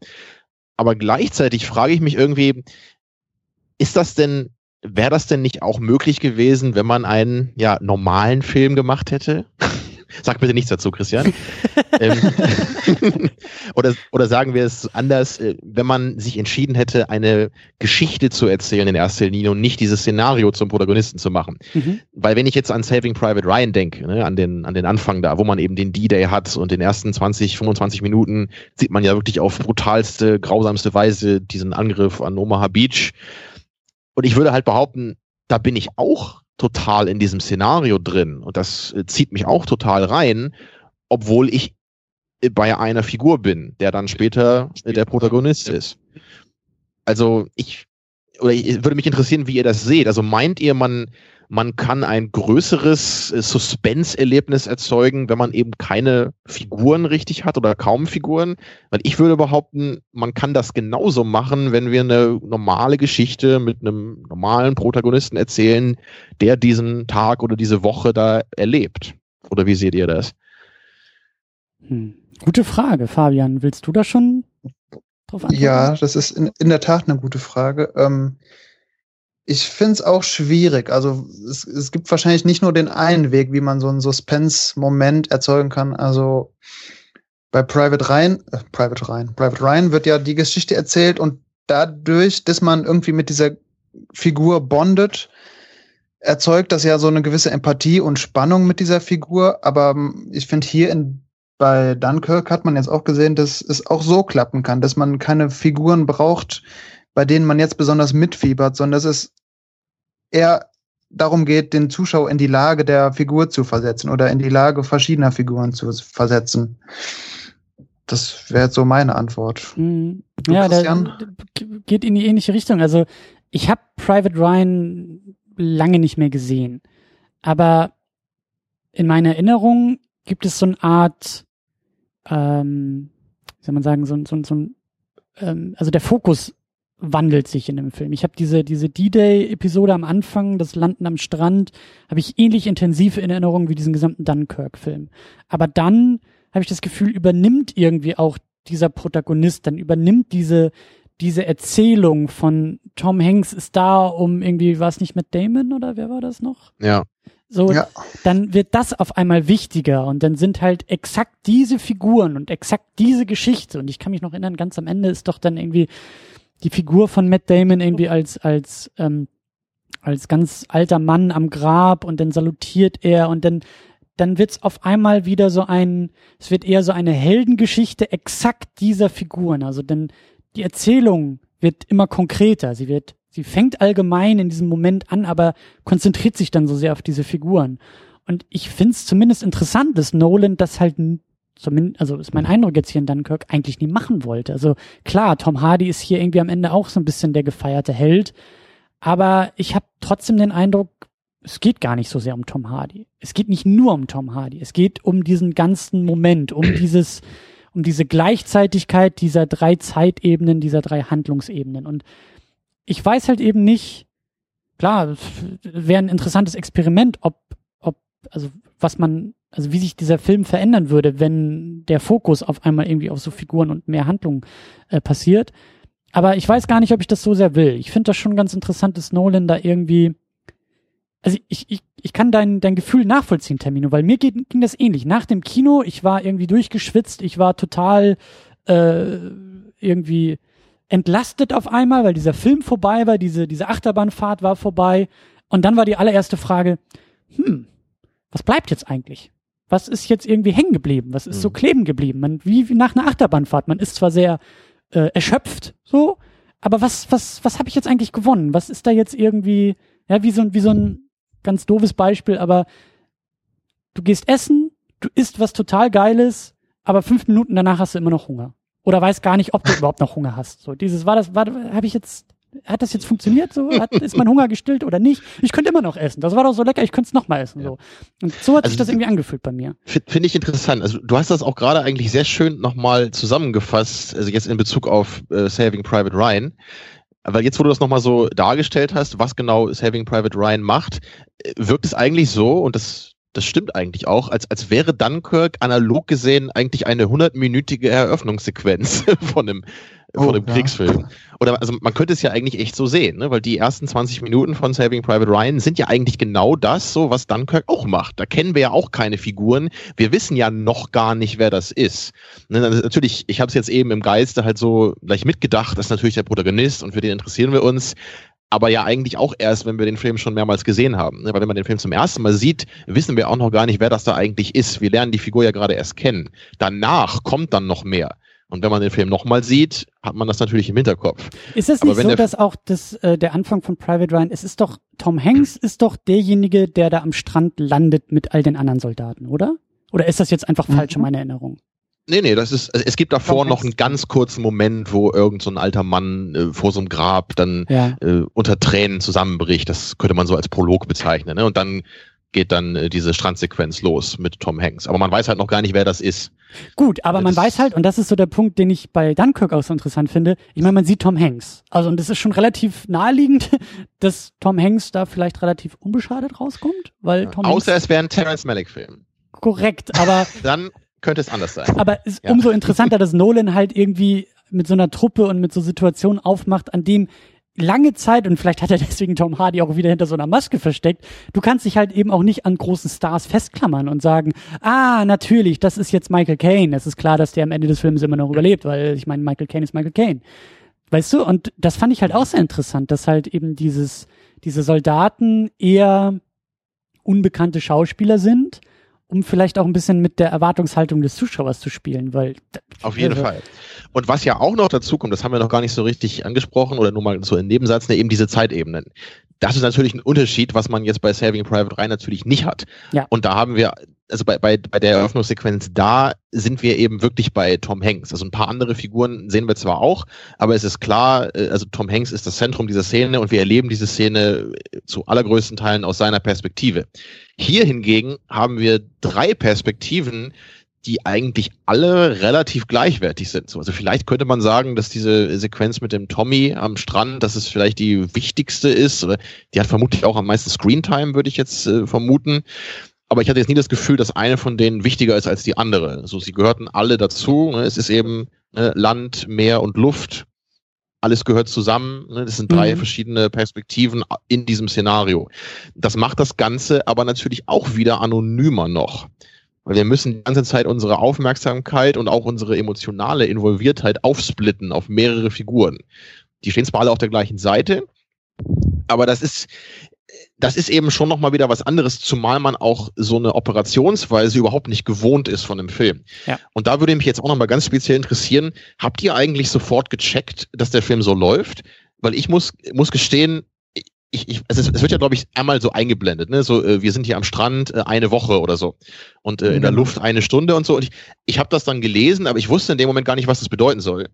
Aber gleichzeitig frage ich mich irgendwie, ist das denn, wäre das denn nicht auch möglich gewesen, wenn man einen ja, normalen Film gemacht hätte? Sag bitte nichts dazu, Christian. ähm, oder, oder sagen wir es anders, äh, wenn man sich entschieden hätte, eine Geschichte zu erzählen in erster Linie und nicht dieses Szenario zum Protagonisten zu machen. Mhm. Weil wenn ich jetzt an Saving Private Ryan denke, ne, an, den, an den Anfang da, wo man eben den D-Day hat und den ersten 20, 25 Minuten sieht man ja wirklich auf brutalste, grausamste Weise diesen Angriff an Omaha Beach. Und ich würde halt behaupten, da bin ich auch total in diesem Szenario drin und das äh, zieht mich auch total rein, obwohl ich äh, bei einer Figur bin, der dann später äh, der Protagonist ist. Also ich, oder ich würde mich interessieren, wie ihr das seht. Also meint ihr, man, man kann ein größeres äh, Suspense-Erlebnis erzeugen, wenn man eben keine Figuren richtig hat oder kaum Figuren. Weil ich würde behaupten, man kann das genauso machen, wenn wir eine normale Geschichte mit einem normalen Protagonisten erzählen, der diesen Tag oder diese Woche da erlebt. Oder wie seht ihr das? Hm. Gute Frage, Fabian. Willst du da schon drauf antworten? Ja, das ist in, in der Tat eine gute Frage. Ähm, ich finde es auch schwierig. Also es, es gibt wahrscheinlich nicht nur den einen Weg, wie man so einen Suspense-Moment erzeugen kann. Also bei Private Ryan, äh, Private Ryan, Private Ryan wird ja die Geschichte erzählt und dadurch, dass man irgendwie mit dieser Figur bondet, erzeugt das ja so eine gewisse Empathie und Spannung mit dieser Figur. Aber ähm, ich finde hier in bei Dunkirk hat man jetzt auch gesehen, dass es auch so klappen kann, dass man keine Figuren braucht, bei denen man jetzt besonders mitfiebert, sondern dass es eher darum geht, den Zuschauer in die Lage der Figur zu versetzen oder in die Lage verschiedener Figuren zu versetzen. Das wäre jetzt so meine Antwort. Mhm. Ja, Christian? da geht in die ähnliche Richtung. Also ich habe Private Ryan lange nicht mehr gesehen, aber in meiner Erinnerung gibt es so eine Art, ähm, wie soll man sagen, so, so, so ein, ähm, also der Fokus wandelt sich in dem Film. Ich habe diese diese D-Day-Episode am Anfang, das Landen am Strand, habe ich ähnlich intensiv in Erinnerung wie diesen gesamten Dunkirk-Film. Aber dann habe ich das Gefühl, übernimmt irgendwie auch dieser Protagonist, dann übernimmt diese diese Erzählung von Tom Hanks ist da, um irgendwie, war es nicht mit Damon oder wer war das noch? Ja. So, ja. dann wird das auf einmal wichtiger und dann sind halt exakt diese Figuren und exakt diese Geschichte und ich kann mich noch erinnern, ganz am Ende ist doch dann irgendwie die Figur von Matt Damon irgendwie als, als, ähm, als ganz alter Mann am Grab und dann salutiert er und dann, dann wird's auf einmal wieder so ein, es wird eher so eine Heldengeschichte exakt dieser Figuren. Also denn die Erzählung wird immer konkreter. Sie wird, sie fängt allgemein in diesem Moment an, aber konzentriert sich dann so sehr auf diese Figuren. Und ich find's zumindest interessant, dass Nolan das halt zumindest, also ist mein Eindruck jetzt hier in Dunkirk, eigentlich nie machen wollte. Also klar, Tom Hardy ist hier irgendwie am Ende auch so ein bisschen der gefeierte Held, aber ich habe trotzdem den Eindruck, es geht gar nicht so sehr um Tom Hardy. Es geht nicht nur um Tom Hardy. Es geht um diesen ganzen Moment, um dieses, um diese Gleichzeitigkeit dieser drei Zeitebenen, dieser drei Handlungsebenen. Und ich weiß halt eben nicht, klar, wäre ein interessantes Experiment, ob, ob, also was man also wie sich dieser Film verändern würde, wenn der Fokus auf einmal irgendwie auf so Figuren und mehr Handlungen äh, passiert. Aber ich weiß gar nicht, ob ich das so sehr will. Ich finde das schon ganz interessant, dass Nolan da irgendwie also ich, ich, ich kann dein, dein Gefühl nachvollziehen, Termino, weil mir geht, ging das ähnlich. Nach dem Kino, ich war irgendwie durchgeschwitzt, ich war total äh, irgendwie entlastet auf einmal, weil dieser Film vorbei war, diese, diese Achterbahnfahrt war vorbei. Und dann war die allererste Frage, hm, was bleibt jetzt eigentlich? Was ist jetzt irgendwie hängen geblieben? Was ist mhm. so kleben geblieben? Man, wie, wie nach einer Achterbahnfahrt. Man ist zwar sehr äh, erschöpft, so, aber was, was, was habe ich jetzt eigentlich gewonnen? Was ist da jetzt irgendwie, ja, wie so, ein wie so ein ganz doofes Beispiel, aber du gehst essen, du isst was total Geiles, aber fünf Minuten danach hast du immer noch Hunger. Oder weißt gar nicht, ob du überhaupt noch Hunger hast. So, dieses, war das, war, habe ich jetzt, hat das jetzt funktioniert so? Hat, ist mein Hunger gestillt oder nicht? Ich könnte immer noch essen. Das war doch so lecker, ich könnte es noch mal essen. So. Und so hat also, sich das irgendwie angefühlt bei mir. Finde ich interessant. Also du hast das auch gerade eigentlich sehr schön nochmal zusammengefasst, also jetzt in Bezug auf äh, Saving Private Ryan. Weil jetzt, wo du das nochmal so dargestellt hast, was genau Saving Private Ryan macht, äh, wirkt es eigentlich so, und das das stimmt eigentlich auch, als, als wäre Dunkirk analog gesehen eigentlich eine hundertminütige Eröffnungssequenz von einem, oh, von einem ja. Kriegsfilm. Oder also man könnte es ja eigentlich echt so sehen, ne? weil die ersten 20 Minuten von Saving Private Ryan sind ja eigentlich genau das, so was Dunkirk auch macht. Da kennen wir ja auch keine Figuren. Wir wissen ja noch gar nicht, wer das ist. Ne? Natürlich, ich habe es jetzt eben im Geiste halt so gleich mitgedacht, das ist natürlich der Protagonist und für den interessieren wir uns aber ja eigentlich auch erst, wenn wir den Film schon mehrmals gesehen haben. Ne? Weil wenn man den Film zum ersten Mal sieht, wissen wir auch noch gar nicht, wer das da eigentlich ist. Wir lernen die Figur ja gerade erst kennen. Danach kommt dann noch mehr. Und wenn man den Film nochmal sieht, hat man das natürlich im Hinterkopf. Ist es nicht so, dass auch das, äh, der Anfang von Private Ryan, es ist doch, Tom Hanks ist doch derjenige, der da am Strand landet mit all den anderen Soldaten, oder? Oder ist das jetzt einfach falsch mhm. in meiner Erinnerung? Nee, nee, das ist, es gibt davor noch einen ganz kurzen Moment, wo irgend so ein alter Mann äh, vor so einem Grab dann ja. äh, unter Tränen zusammenbricht. Das könnte man so als Prolog bezeichnen. Ne? Und dann geht dann äh, diese Strandsequenz los mit Tom Hanks. Aber man weiß halt noch gar nicht, wer das ist. Gut, aber das man weiß halt, und das ist so der Punkt, den ich bei Dunkirk auch so interessant finde, ich meine, man sieht Tom Hanks. Also, und das ist schon relativ naheliegend, dass Tom Hanks da vielleicht relativ unbeschadet rauskommt, weil Tom Außer Hanks es wäre ein Terrence Malick-Film. Korrekt, aber. dann könnte es anders sein. Aber es ist ja. umso interessanter, dass Nolan halt irgendwie mit so einer Truppe und mit so Situationen aufmacht, an dem lange Zeit, und vielleicht hat er deswegen Tom Hardy auch wieder hinter so einer Maske versteckt, du kannst dich halt eben auch nicht an großen Stars festklammern und sagen, ah, natürlich, das ist jetzt Michael Caine. Es ist klar, dass der am Ende des Films immer noch überlebt, weil ich meine, Michael Caine ist Michael Caine. Weißt du, und das fand ich halt auch sehr interessant, dass halt eben dieses, diese Soldaten eher unbekannte Schauspieler sind, um vielleicht auch ein bisschen mit der Erwartungshaltung des Zuschauers zu spielen, weil auf jeden also, Fall. Und was ja auch noch dazu kommt, das haben wir noch gar nicht so richtig angesprochen oder nur mal so in Nebensatz, ne, eben diese Zeitebenen. Das ist natürlich ein Unterschied, was man jetzt bei Saving Private Ryan natürlich nicht hat. Ja. Und da haben wir, also bei, bei, bei der Eröffnungssequenz, da sind wir eben wirklich bei Tom Hanks. Also ein paar andere Figuren sehen wir zwar auch, aber es ist klar, äh, also Tom Hanks ist das Zentrum dieser Szene und wir erleben diese Szene zu allergrößten Teilen aus seiner Perspektive. Hier hingegen haben wir drei Perspektiven, die eigentlich alle relativ gleichwertig sind. Also vielleicht könnte man sagen, dass diese Sequenz mit dem Tommy am Strand, dass es vielleicht die wichtigste ist. Die hat vermutlich auch am meisten Screentime, würde ich jetzt äh, vermuten. Aber ich hatte jetzt nie das Gefühl, dass eine von denen wichtiger ist als die andere. Also sie gehörten alle dazu. Ne? Es ist eben ne, Land, Meer und Luft. Alles gehört zusammen. Ne? Das sind drei mhm. verschiedene Perspektiven in diesem Szenario. Das macht das Ganze aber natürlich auch wieder anonymer noch. Weil wir müssen die ganze Zeit unsere Aufmerksamkeit und auch unsere emotionale Involviertheit aufsplitten auf mehrere Figuren. Die stehen zwar alle auf der gleichen Seite, aber das ist, das ist eben schon nochmal wieder was anderes, zumal man auch so eine Operationsweise überhaupt nicht gewohnt ist von einem Film. Ja. Und da würde mich jetzt auch nochmal ganz speziell interessieren, habt ihr eigentlich sofort gecheckt, dass der Film so läuft? Weil ich muss, muss gestehen, ich, ich, es, ist, es wird ja, glaube ich, einmal so eingeblendet, ne? So, äh, wir sind hier am Strand äh, eine Woche oder so. Und äh, in der genau. Luft eine Stunde und so. Und ich, ich habe das dann gelesen, aber ich wusste in dem Moment gar nicht, was das bedeuten soll.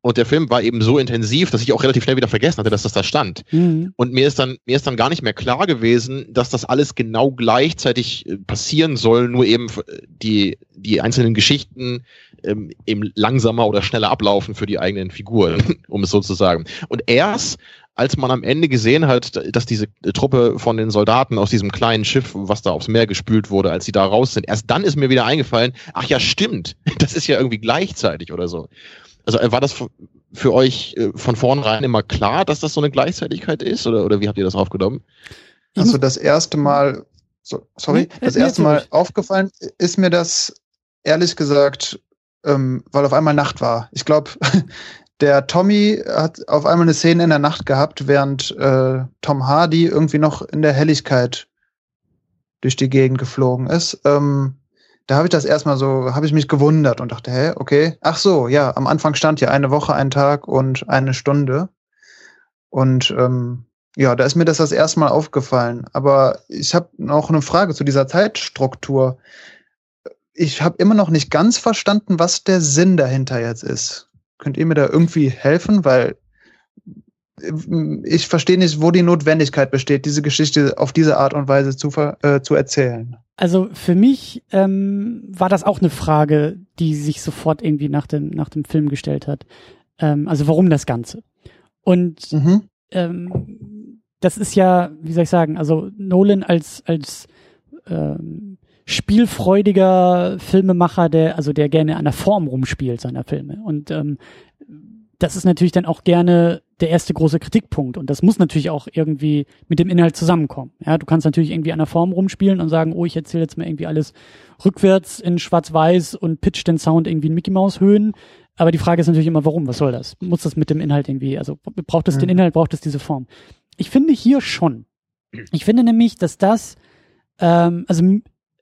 Und der Film war eben so intensiv, dass ich auch relativ schnell wieder vergessen hatte, dass das da stand. Mhm. Und mir ist dann, mir ist dann gar nicht mehr klar gewesen, dass das alles genau gleichzeitig äh, passieren soll, nur eben äh, die, die einzelnen Geschichten ähm, eben langsamer oder schneller ablaufen für die eigenen Figuren, um es so zu sagen. Und erst als man am Ende gesehen hat, dass diese Truppe von den Soldaten aus diesem kleinen Schiff, was da aufs Meer gespült wurde, als sie da raus sind, erst dann ist mir wieder eingefallen, ach ja, stimmt, das ist ja irgendwie gleichzeitig oder so. Also äh, war das für euch äh, von vornherein immer klar, dass das so eine Gleichzeitigkeit ist oder, oder wie habt ihr das aufgenommen? Also das erste Mal, so, sorry, das erste Mal aufgefallen ist mir das ehrlich gesagt, ähm, weil auf einmal Nacht war. Ich glaube, der Tommy hat auf einmal eine Szene in der Nacht gehabt, während äh, Tom Hardy irgendwie noch in der Helligkeit durch die Gegend geflogen ist. Ähm, da habe ich das erstmal so, habe ich mich gewundert und dachte, hä, okay. Ach so, ja, am Anfang stand ja eine Woche, ein Tag und eine Stunde. Und ähm, ja, da ist mir das das erste Mal aufgefallen. Aber ich habe noch eine Frage zu dieser Zeitstruktur. Ich habe immer noch nicht ganz verstanden, was der Sinn dahinter jetzt ist. Könnt ihr mir da irgendwie helfen? Weil ich verstehe nicht, wo die Notwendigkeit besteht, diese Geschichte auf diese Art und Weise zu, äh, zu erzählen. Also für mich ähm, war das auch eine Frage, die sich sofort irgendwie nach dem, nach dem Film gestellt hat. Ähm, also warum das Ganze? Und mhm. ähm, das ist ja, wie soll ich sagen, also Nolan als, als ähm, spielfreudiger Filmemacher, der, also der gerne an der Form rumspielt seiner Filme. Und ähm, das ist natürlich dann auch gerne der erste große Kritikpunkt. Und das muss natürlich auch irgendwie mit dem Inhalt zusammenkommen. Ja, du kannst natürlich irgendwie an der Form rumspielen und sagen, oh, ich erzähle jetzt mal irgendwie alles rückwärts in schwarz-weiß und pitch den Sound irgendwie in Mickey Maus Höhen. Aber die Frage ist natürlich immer, warum? Was soll das? Muss das mit dem Inhalt irgendwie, also braucht es mhm. den Inhalt, braucht es diese Form? Ich finde hier schon. Ich finde nämlich, dass das, ähm, also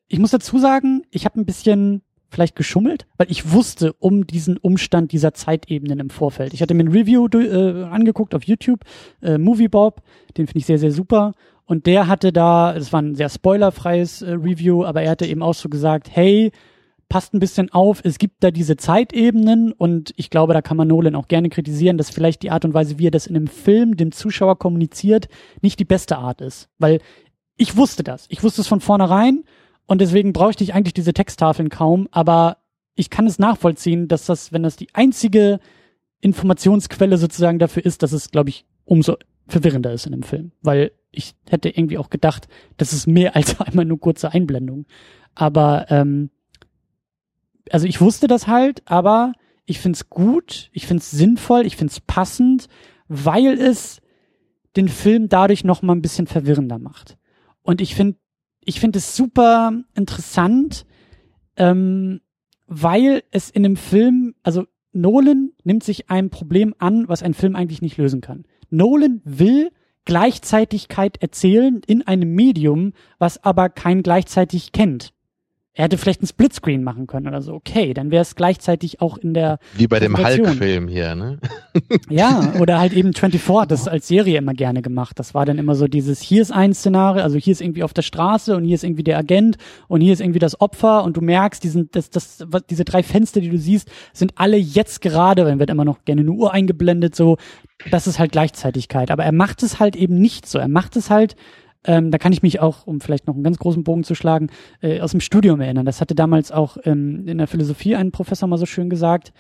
ich muss dazu sagen, ich habe ein bisschen vielleicht geschummelt, weil ich wusste um diesen Umstand dieser Zeitebenen im Vorfeld. Ich hatte mir ein Review äh, angeguckt auf YouTube, äh, Movie Bob, den finde ich sehr, sehr super. Und der hatte da, das war ein sehr spoilerfreies äh, Review, aber er hatte eben auch so gesagt, hey, passt ein bisschen auf, es gibt da diese Zeitebenen und ich glaube, da kann man Nolan auch gerne kritisieren, dass vielleicht die Art und Weise, wie er das in einem Film dem Zuschauer kommuniziert, nicht die beste Art ist. Weil ich wusste das. Ich wusste es von vornherein und deswegen bräuchte ich eigentlich diese Texttafeln kaum, aber ich kann es nachvollziehen, dass das, wenn das die einzige Informationsquelle sozusagen dafür ist, dass es, glaube ich, umso verwirrender ist in dem Film. Weil ich hätte irgendwie auch gedacht, das ist mehr als einmal nur kurze Einblendung. Aber ähm, also ich wusste das halt, aber ich find's gut, ich find's sinnvoll, ich find's passend, weil es den Film dadurch noch mal ein bisschen verwirrender macht. Und ich finde ich finde es super interessant, ähm, weil es in einem Film, also Nolan nimmt sich ein Problem an, was ein Film eigentlich nicht lösen kann. Nolan will Gleichzeitigkeit erzählen in einem Medium, was aber kein gleichzeitig kennt. Er hätte vielleicht einen Splitscreen machen können oder so. Okay, dann wäre es gleichzeitig auch in der. Wie bei dem Hulk-Film hier, ne? ja, oder halt eben 24 hat das als Serie immer gerne gemacht. Das war dann immer so dieses, hier ist ein Szenario, also hier ist irgendwie auf der Straße und hier ist irgendwie der Agent und hier ist irgendwie das Opfer und du merkst, diesen, das, das, diese drei Fenster, die du siehst, sind alle jetzt gerade, dann wird immer noch gerne eine Uhr eingeblendet, so. Das ist halt Gleichzeitigkeit. Aber er macht es halt eben nicht so. Er macht es halt ähm, da kann ich mich auch, um vielleicht noch einen ganz großen Bogen zu schlagen, äh, aus dem Studium erinnern. Das hatte damals auch ähm, in der Philosophie ein Professor mal so schön gesagt.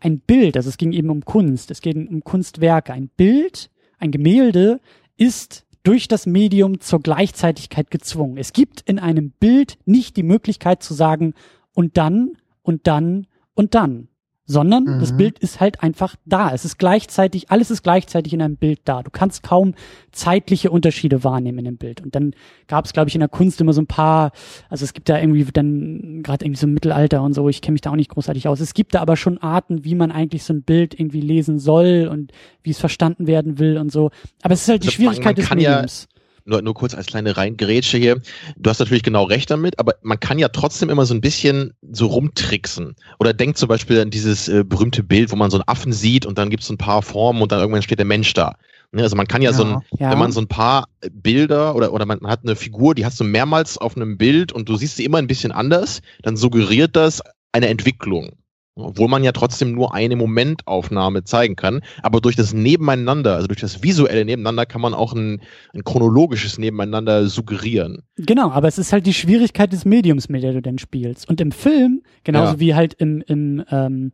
Ein Bild, also es ging eben um Kunst, es geht um Kunstwerke. Ein Bild, ein Gemälde ist durch das Medium zur Gleichzeitigkeit gezwungen. Es gibt in einem Bild nicht die Möglichkeit zu sagen, und dann, und dann, und dann sondern mhm. das Bild ist halt einfach da. Es ist gleichzeitig, alles ist gleichzeitig in einem Bild da. Du kannst kaum zeitliche Unterschiede wahrnehmen in dem Bild. Und dann gab es, glaube ich, in der Kunst immer so ein paar, also es gibt da irgendwie dann gerade irgendwie so ein Mittelalter und so, ich kenne mich da auch nicht großartig aus. Es gibt da aber schon Arten, wie man eigentlich so ein Bild irgendwie lesen soll und wie es verstanden werden will und so. Aber es ist halt die also Schwierigkeit des Mediums. Ja nur, nur kurz als kleine Reingrätsche hier. Du hast natürlich genau recht damit, aber man kann ja trotzdem immer so ein bisschen so rumtricksen. Oder denkt zum Beispiel an dieses äh, berühmte Bild, wo man so einen Affen sieht und dann gibt es ein paar Formen und dann irgendwann steht der Mensch da. Ne, also man kann ja, ja so ein, ja. wenn man so ein paar Bilder oder, oder man hat eine Figur, die hast du mehrmals auf einem Bild und du siehst sie immer ein bisschen anders, dann suggeriert das eine Entwicklung. Obwohl man ja trotzdem nur eine Momentaufnahme zeigen kann. Aber durch das Nebeneinander, also durch das visuelle Nebeneinander, kann man auch ein, ein chronologisches Nebeneinander suggerieren. Genau, aber es ist halt die Schwierigkeit des Mediums, mit der du denn spielst. Und im Film, genauso ja. wie halt im, im ähm,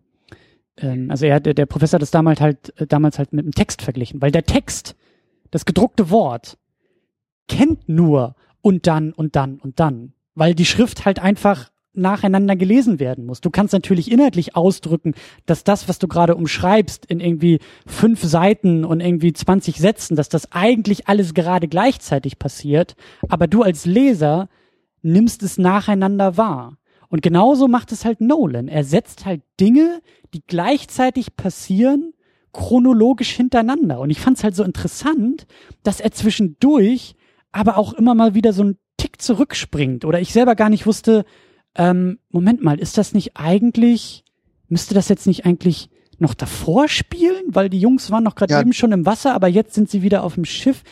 ähm, also er, der, der Professor hat das damals halt, äh, damals halt mit dem Text verglichen, weil der Text, das gedruckte Wort, kennt nur und dann und dann und dann. Weil die Schrift halt einfach nacheinander gelesen werden muss. Du kannst natürlich inhaltlich ausdrücken, dass das, was du gerade umschreibst, in irgendwie fünf Seiten und irgendwie 20 Sätzen, dass das eigentlich alles gerade gleichzeitig passiert, aber du als Leser nimmst es nacheinander wahr. Und genauso macht es halt Nolan. Er setzt halt Dinge, die gleichzeitig passieren, chronologisch hintereinander. Und ich fand es halt so interessant, dass er zwischendurch aber auch immer mal wieder so einen Tick zurückspringt oder ich selber gar nicht wusste, ähm, Moment mal, ist das nicht eigentlich, müsste das jetzt nicht eigentlich noch davor spielen? Weil die Jungs waren noch gerade ja. eben schon im Wasser, aber jetzt sind sie wieder auf dem Schiff.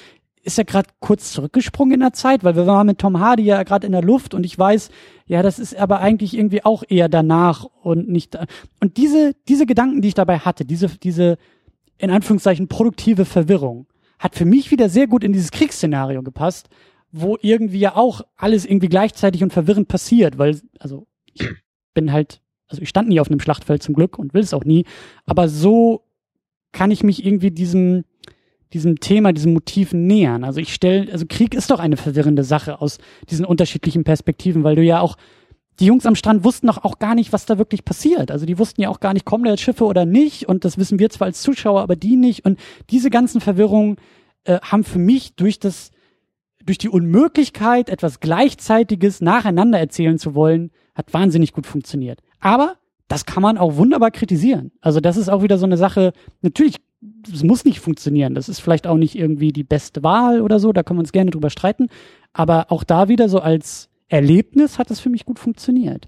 Ist er gerade kurz zurückgesprungen in der Zeit? Weil wir waren mit Tom Hardy ja gerade in der Luft und ich weiß, ja, das ist aber eigentlich irgendwie auch eher danach und nicht. Da. Und diese, diese Gedanken, die ich dabei hatte, diese, diese, in Anführungszeichen, produktive Verwirrung, hat für mich wieder sehr gut in dieses Kriegsszenario gepasst, wo irgendwie ja auch alles irgendwie gleichzeitig und verwirrend passiert, weil, also ich bin halt, also ich stand nie auf einem Schlachtfeld zum Glück und will es auch nie, aber so kann ich mich irgendwie diesem, diesem Thema, diesem Motiven nähern. Also ich stelle, also Krieg ist doch eine verwirrende Sache aus diesen unterschiedlichen Perspektiven, weil du ja auch, die Jungs am Strand wussten doch auch gar nicht, was da wirklich passiert. Also die wussten ja auch gar nicht, kommen da jetzt Schiffe oder nicht und das wissen wir zwar als Zuschauer, aber die nicht und diese ganzen Verwirrungen äh, haben für mich durch das durch die Unmöglichkeit, etwas Gleichzeitiges nacheinander erzählen zu wollen, hat wahnsinnig gut funktioniert. Aber das kann man auch wunderbar kritisieren. Also das ist auch wieder so eine Sache, natürlich, es muss nicht funktionieren. Das ist vielleicht auch nicht irgendwie die beste Wahl oder so, da können wir uns gerne drüber streiten. Aber auch da wieder so als Erlebnis hat es für mich gut funktioniert.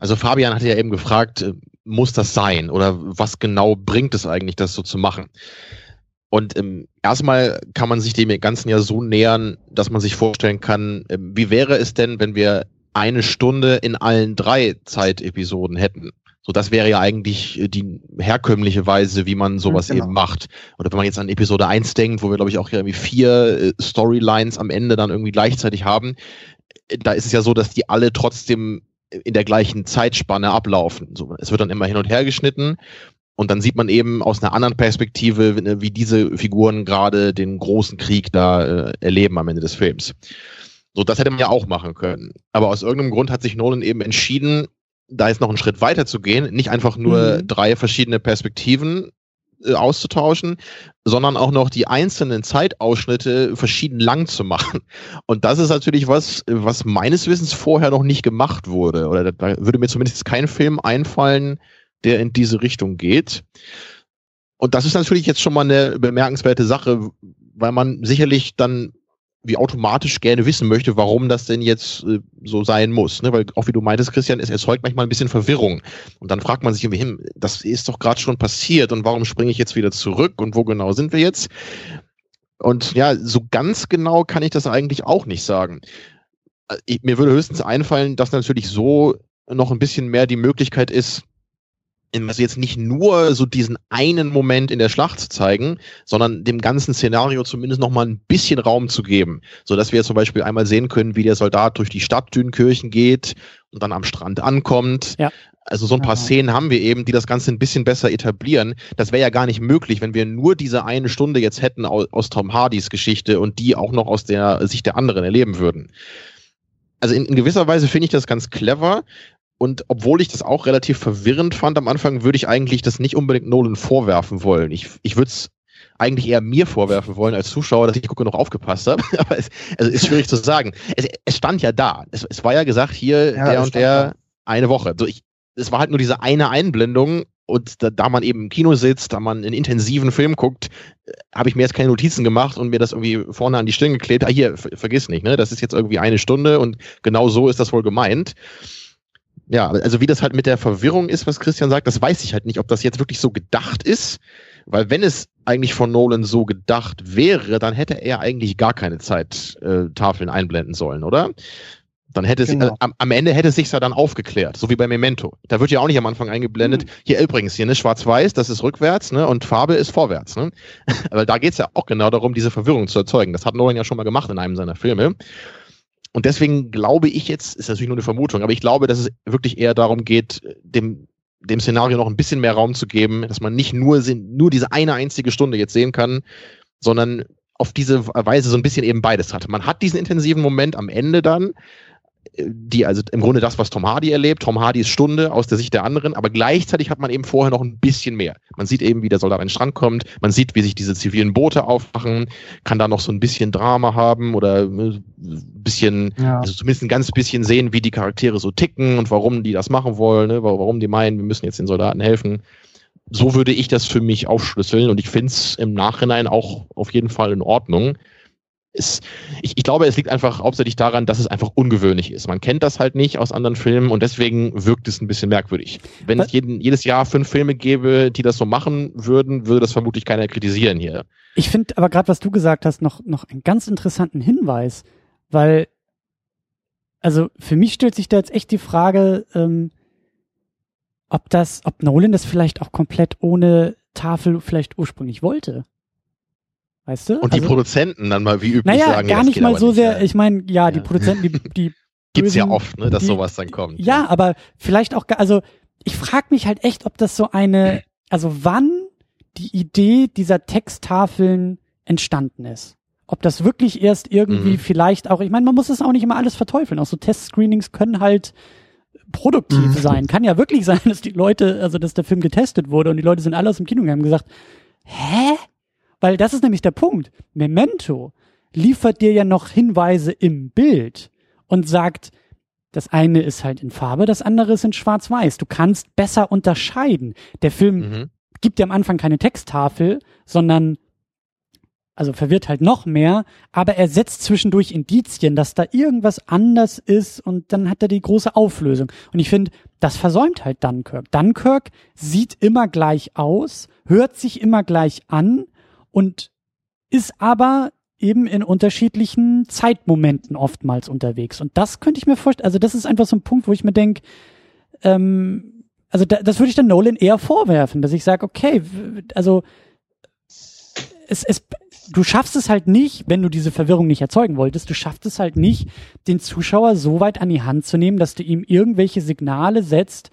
Also Fabian hatte ja eben gefragt, äh, muss das sein oder was genau bringt es eigentlich, das so zu machen? Und ähm, erstmal kann man sich dem Ganzen ja so nähern, dass man sich vorstellen kann, ähm, wie wäre es denn, wenn wir eine Stunde in allen drei Zeitepisoden hätten? So, das wäre ja eigentlich äh, die herkömmliche Weise, wie man sowas genau. eben macht. Oder wenn man jetzt an Episode 1 denkt, wo wir, glaube ich, auch irgendwie vier äh, Storylines am Ende dann irgendwie gleichzeitig haben, äh, da ist es ja so, dass die alle trotzdem in der gleichen Zeitspanne ablaufen. So, es wird dann immer hin und her geschnitten und dann sieht man eben aus einer anderen Perspektive, wie diese Figuren gerade den großen Krieg da äh, erleben am Ende des Films. So, das hätte man ja auch machen können. Aber aus irgendeinem Grund hat sich Nolan eben entschieden, da jetzt noch einen Schritt weiter zu gehen, nicht einfach nur mhm. drei verschiedene Perspektiven äh, auszutauschen, sondern auch noch die einzelnen Zeitausschnitte verschieden lang zu machen. Und das ist natürlich was, was meines Wissens vorher noch nicht gemacht wurde. Oder da würde mir zumindest kein Film einfallen, der in diese Richtung geht. Und das ist natürlich jetzt schon mal eine bemerkenswerte Sache, weil man sicherlich dann wie automatisch gerne wissen möchte, warum das denn jetzt äh, so sein muss. Ne? Weil auch wie du meintest, Christian, es erzeugt manchmal ein bisschen Verwirrung. Und dann fragt man sich irgendwie, hin, das ist doch gerade schon passiert und warum springe ich jetzt wieder zurück und wo genau sind wir jetzt? Und ja, so ganz genau kann ich das eigentlich auch nicht sagen. Äh, ich, mir würde höchstens einfallen, dass natürlich so noch ein bisschen mehr die Möglichkeit ist, also jetzt nicht nur so diesen einen Moment in der Schlacht zu zeigen, sondern dem ganzen Szenario zumindest noch mal ein bisschen Raum zu geben, so dass wir zum Beispiel einmal sehen können, wie der Soldat durch die Stadt Dünkirchen geht und dann am Strand ankommt. Ja. Also so ein paar ja. Szenen haben wir eben, die das Ganze ein bisschen besser etablieren. Das wäre ja gar nicht möglich, wenn wir nur diese eine Stunde jetzt hätten aus, aus Tom Hardys Geschichte und die auch noch aus der Sicht der anderen erleben würden also in, in gewisser Weise finde ich das ganz clever, und obwohl ich das auch relativ verwirrend fand am Anfang, würde ich eigentlich das nicht unbedingt Nolan vorwerfen wollen. Ich, ich würde es eigentlich eher mir vorwerfen wollen als Zuschauer, dass ich gucke noch aufgepasst habe. Aber es also ist schwierig zu sagen. Es, es stand ja da. Es, es, war ja gesagt, hier ja, der und der da. eine Woche. So ich, es war halt nur diese eine Einblendung und da, da man eben im Kino sitzt, da man einen intensiven Film guckt, äh, habe ich mir jetzt keine Notizen gemacht und mir das irgendwie vorne an die Stirn geklebt. Ah, hier, vergiss nicht, ne? Das ist jetzt irgendwie eine Stunde und genau so ist das wohl gemeint ja, also wie das halt mit der Verwirrung ist, was Christian sagt, das weiß ich halt nicht, ob das jetzt wirklich so gedacht ist, weil wenn es eigentlich von Nolan so gedacht wäre, dann hätte er eigentlich gar keine Zeittafeln äh, einblenden sollen, oder? Dann hätte es, genau. äh, am, am, Ende hätte es sich ja dann aufgeklärt, so wie bei Memento. Da wird ja auch nicht am Anfang eingeblendet, mhm. hier übrigens, hier, ne, schwarz-weiß, das ist rückwärts, ne, und Farbe ist vorwärts, ne. Weil da geht's ja auch genau darum, diese Verwirrung zu erzeugen. Das hat Nolan ja schon mal gemacht in einem seiner Filme. Und deswegen glaube ich jetzt, ist natürlich nur eine Vermutung, aber ich glaube, dass es wirklich eher darum geht, dem, dem Szenario noch ein bisschen mehr Raum zu geben, dass man nicht nur, nur diese eine einzige Stunde jetzt sehen kann, sondern auf diese Weise so ein bisschen eben beides hat. Man hat diesen intensiven Moment am Ende dann, die, also im Grunde das, was Tom Hardy erlebt, Tom Hardys Stunde aus der Sicht der anderen, aber gleichzeitig hat man eben vorher noch ein bisschen mehr. Man sieht eben, wie der Soldat an den Strand kommt, man sieht, wie sich diese zivilen Boote aufmachen, kann da noch so ein bisschen Drama haben oder ein äh, bisschen, ja. also zumindest ein ganz bisschen sehen, wie die Charaktere so ticken und warum die das machen wollen, ne? warum die meinen, wir müssen jetzt den Soldaten helfen. So würde ich das für mich aufschlüsseln und ich finde es im Nachhinein auch auf jeden Fall in Ordnung es, ich, ich glaube, es liegt einfach hauptsächlich daran, dass es einfach ungewöhnlich ist. Man kennt das halt nicht aus anderen Filmen und deswegen wirkt es ein bisschen merkwürdig. Wenn es jeden, jedes Jahr fünf Filme gäbe, die das so machen würden, würde das vermutlich keiner kritisieren hier. Ich finde aber gerade, was du gesagt hast, noch, noch einen ganz interessanten Hinweis, weil, also für mich stellt sich da jetzt echt die Frage, ähm, ob das, ob Nolan das vielleicht auch komplett ohne Tafel vielleicht ursprünglich wollte. Weißt du? Und die also, Produzenten dann mal wie üblich naja, sagen, gar nicht mal so nicht, sehr. Ja. Ich meine, ja, ja, die Produzenten, die, die gibt's ja oft, ne, dass die, sowas dann kommt. Ja, ja, aber vielleicht auch, also ich frage mich halt echt, ob das so eine, also wann die Idee dieser Texttafeln entstanden ist. Ob das wirklich erst irgendwie mhm. vielleicht auch, ich meine, man muss es auch nicht immer alles verteufeln. Auch so Testscreenings können halt produktiv mhm. sein. Kann ja wirklich sein, dass die Leute, also dass der Film getestet wurde und die Leute sind alle aus dem Kino gegangen und gesagt, hä? Weil das ist nämlich der Punkt. Memento liefert dir ja noch Hinweise im Bild und sagt, das eine ist halt in Farbe, das andere ist in Schwarz-Weiß. Du kannst besser unterscheiden. Der Film mhm. gibt dir am Anfang keine Texttafel, sondern also verwirrt halt noch mehr, aber er setzt zwischendurch Indizien, dass da irgendwas anders ist und dann hat er die große Auflösung. Und ich finde, das versäumt halt Dunkirk. Dunkirk sieht immer gleich aus, hört sich immer gleich an und ist aber eben in unterschiedlichen Zeitmomenten oftmals unterwegs. Und das könnte ich mir vorstellen, also das ist einfach so ein Punkt, wo ich mir denke, ähm, also da, das würde ich dann Nolan eher vorwerfen, dass ich sage, okay, also es, es, du schaffst es halt nicht, wenn du diese Verwirrung nicht erzeugen wolltest, du schaffst es halt nicht, den Zuschauer so weit an die Hand zu nehmen, dass du ihm irgendwelche Signale setzt,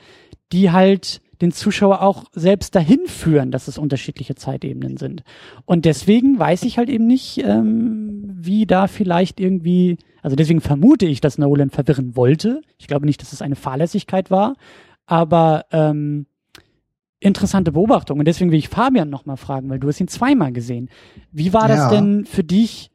die halt den Zuschauer auch selbst dahin führen, dass es unterschiedliche Zeitebenen sind. Und deswegen weiß ich halt eben nicht, ähm, wie da vielleicht irgendwie, also deswegen vermute ich, dass Nolan verwirren wollte. Ich glaube nicht, dass es eine Fahrlässigkeit war, aber ähm, interessante Beobachtung. Und deswegen will ich Fabian nochmal fragen, weil du hast ihn zweimal gesehen. Wie war ja. das denn für dich?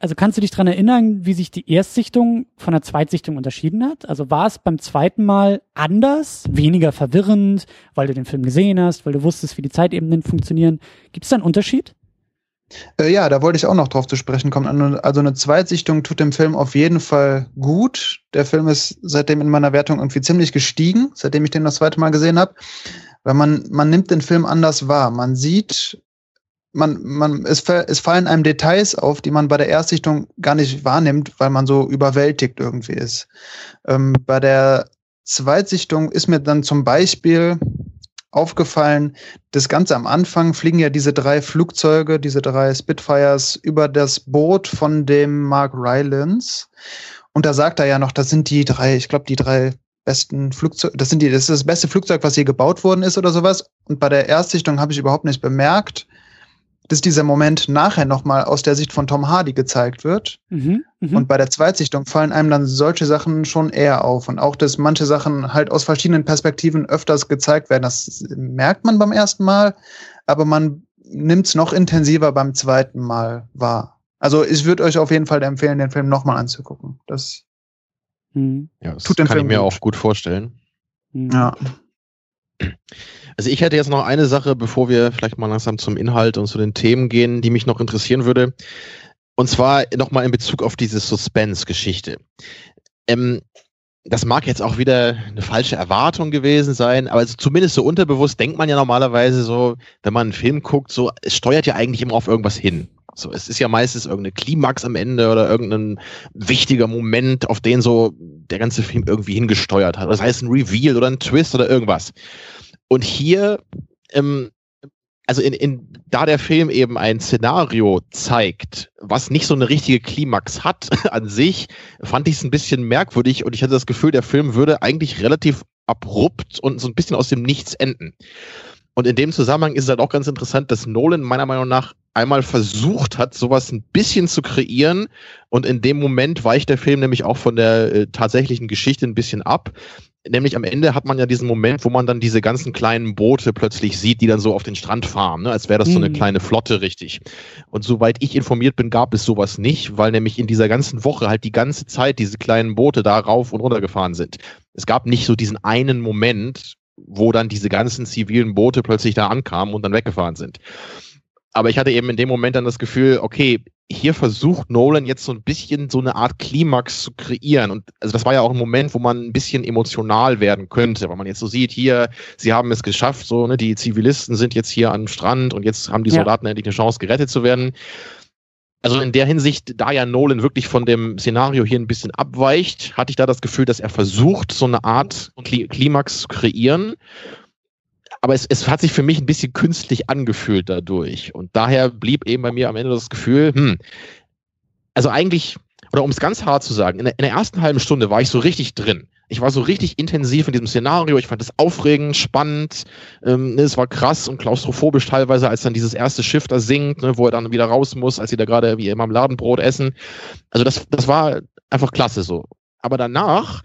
Also kannst du dich dran erinnern, wie sich die Erstsichtung von der Zweitsichtung unterschieden hat? Also war es beim zweiten Mal anders, weniger verwirrend, weil du den Film gesehen hast, weil du wusstest, wie die Zeitebenen funktionieren? Gibt es da einen Unterschied? Äh, ja, da wollte ich auch noch drauf zu sprechen kommen. Also eine Zweitsichtung tut dem Film auf jeden Fall gut. Der Film ist seitdem in meiner Wertung irgendwie ziemlich gestiegen, seitdem ich den das zweite Mal gesehen habe. Weil man, man nimmt den Film anders wahr. Man sieht man, man, es, es fallen einem Details auf, die man bei der Erstsichtung gar nicht wahrnimmt, weil man so überwältigt irgendwie ist. Ähm, bei der Zweitsichtung ist mir dann zum Beispiel aufgefallen, das Ganze am Anfang fliegen ja diese drei Flugzeuge, diese drei Spitfires über das Boot von dem Mark Rylance. Und da sagt er ja noch, das sind die drei, ich glaube, die drei besten Flugzeuge, das sind die, das ist das beste Flugzeug, was hier gebaut worden ist oder sowas. Und bei der Erstsichtung habe ich überhaupt nicht bemerkt, dass dieser Moment nachher nochmal aus der Sicht von Tom Hardy gezeigt wird. Mhm, mh. Und bei der Zweitsichtung fallen einem dann solche Sachen schon eher auf. Und auch, dass manche Sachen halt aus verschiedenen Perspektiven öfters gezeigt werden. Das merkt man beim ersten Mal, aber man nimmt es noch intensiver beim zweiten Mal wahr. Also ich würde euch auf jeden Fall empfehlen, den Film nochmal anzugucken. Das, mhm. ja, das tut den kann Film ich mir gut. auch gut vorstellen. Mhm. Ja. Also ich hätte jetzt noch eine Sache, bevor wir vielleicht mal langsam zum Inhalt und zu den Themen gehen, die mich noch interessieren würde. Und zwar nochmal in Bezug auf diese Suspense-Geschichte. Ähm, das mag jetzt auch wieder eine falsche Erwartung gewesen sein, aber also zumindest so unterbewusst denkt man ja normalerweise so, wenn man einen Film guckt, so, es steuert ja eigentlich immer auf irgendwas hin. So, es ist ja meistens irgendeine Klimax am Ende oder irgendein wichtiger Moment, auf den so der ganze Film irgendwie hingesteuert hat. Das heißt ein Reveal oder ein Twist oder irgendwas. Und hier, ähm, also in, in, da der Film eben ein Szenario zeigt, was nicht so eine richtige Klimax hat an sich, fand ich es ein bisschen merkwürdig und ich hatte das Gefühl, der Film würde eigentlich relativ abrupt und so ein bisschen aus dem Nichts enden. Und in dem Zusammenhang ist es halt auch ganz interessant, dass Nolan meiner Meinung nach einmal versucht hat, sowas ein bisschen zu kreieren. Und in dem Moment weicht der Film nämlich auch von der äh, tatsächlichen Geschichte ein bisschen ab. Nämlich am Ende hat man ja diesen Moment, wo man dann diese ganzen kleinen Boote plötzlich sieht, die dann so auf den Strand fahren, ne? als wäre das so eine mhm. kleine Flotte, richtig. Und soweit ich informiert bin, gab es sowas nicht, weil nämlich in dieser ganzen Woche halt die ganze Zeit diese kleinen Boote da rauf und runter gefahren sind. Es gab nicht so diesen einen Moment, wo dann diese ganzen zivilen Boote plötzlich da ankamen und dann weggefahren sind. Aber ich hatte eben in dem Moment dann das Gefühl, okay, hier versucht Nolan jetzt so ein bisschen so eine Art Klimax zu kreieren. Und also das war ja auch ein Moment, wo man ein bisschen emotional werden könnte, weil man jetzt so sieht, hier, sie haben es geschafft, so, ne, die Zivilisten sind jetzt hier am Strand und jetzt haben die Soldaten ja. endlich eine Chance, gerettet zu werden. Also in der Hinsicht, da ja Nolan wirklich von dem Szenario hier ein bisschen abweicht, hatte ich da das Gefühl, dass er versucht, so eine Art Klimax zu kreieren. Aber es, es hat sich für mich ein bisschen künstlich angefühlt dadurch. Und daher blieb eben bei mir am Ende das Gefühl, hm, also eigentlich, oder um es ganz hart zu sagen, in der, in der ersten halben Stunde war ich so richtig drin ich war so richtig intensiv in diesem Szenario. Ich fand es aufregend, spannend. Ähm, ne, es war krass und klaustrophobisch teilweise, als dann dieses erste Schiff da sinkt, ne, wo er dann wieder raus muss, als sie da gerade wie immer am Ladenbrot essen. Also das, das war einfach klasse so. Aber danach,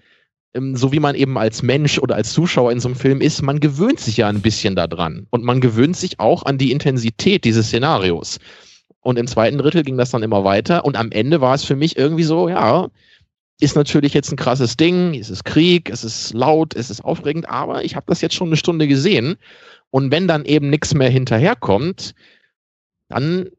so wie man eben als Mensch oder als Zuschauer in so einem Film ist, man gewöhnt sich ja ein bisschen daran. Und man gewöhnt sich auch an die Intensität dieses Szenarios. Und im zweiten Drittel ging das dann immer weiter. Und am Ende war es für mich irgendwie so, ja, ist natürlich jetzt ein krasses Ding, es ist Krieg, es ist laut, es ist aufregend, aber ich habe das jetzt schon eine Stunde gesehen und wenn dann eben nichts mehr hinterherkommt, dann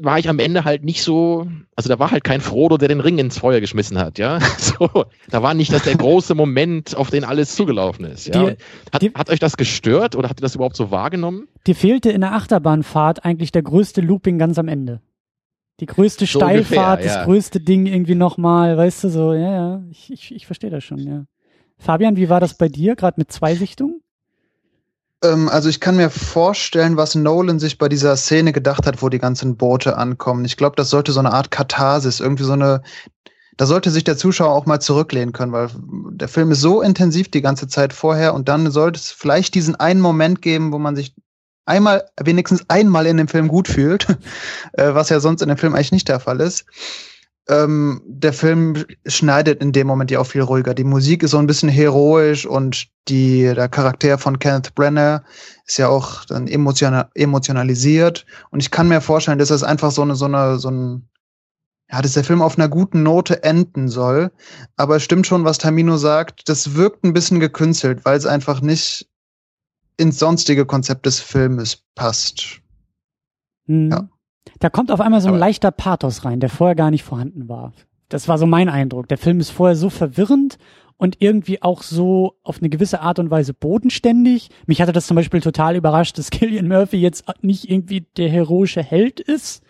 war ich am Ende halt nicht so, also da war halt kein Frodo, der den Ring ins Feuer geschmissen hat, ja. So, da war nicht das der große Moment, auf den alles zugelaufen ist. Ja? Die, hat, die, hat euch das gestört oder habt ihr das überhaupt so wahrgenommen? Dir fehlte in der Achterbahnfahrt eigentlich der größte Looping ganz am Ende. Die größte so Steilfahrt, ungefähr, ja. das größte Ding irgendwie nochmal, weißt du, so, ja, ja, ich, ich, ich verstehe das schon, ja. Fabian, wie war das bei dir, gerade mit zwei Sichtungen? Ähm, also ich kann mir vorstellen, was Nolan sich bei dieser Szene gedacht hat, wo die ganzen Boote ankommen. Ich glaube, das sollte so eine Art Katharsis, irgendwie so eine, da sollte sich der Zuschauer auch mal zurücklehnen können, weil der Film ist so intensiv die ganze Zeit vorher und dann sollte es vielleicht diesen einen Moment geben, wo man sich einmal, wenigstens einmal in dem Film gut fühlt, äh, was ja sonst in dem Film eigentlich nicht der Fall ist. Ähm, der Film schneidet in dem Moment ja auch viel ruhiger. Die Musik ist so ein bisschen heroisch und die, der Charakter von Kenneth Brenner ist ja auch dann emotional, emotionalisiert. Und ich kann mir vorstellen, dass das einfach so eine, so eine, so ein, ja, dass der Film auf einer guten Note enden soll. Aber es stimmt schon, was Tamino sagt. Das wirkt ein bisschen gekünstelt, weil es einfach nicht ins sonstige Konzept des Filmes passt. Mhm. Ja. Da kommt auf einmal so ein Aber leichter Pathos rein, der vorher gar nicht vorhanden war. Das war so mein Eindruck. Der Film ist vorher so verwirrend und irgendwie auch so auf eine gewisse Art und Weise bodenständig. Mich hatte das zum Beispiel total überrascht, dass Killian Murphy jetzt nicht irgendwie der heroische Held ist,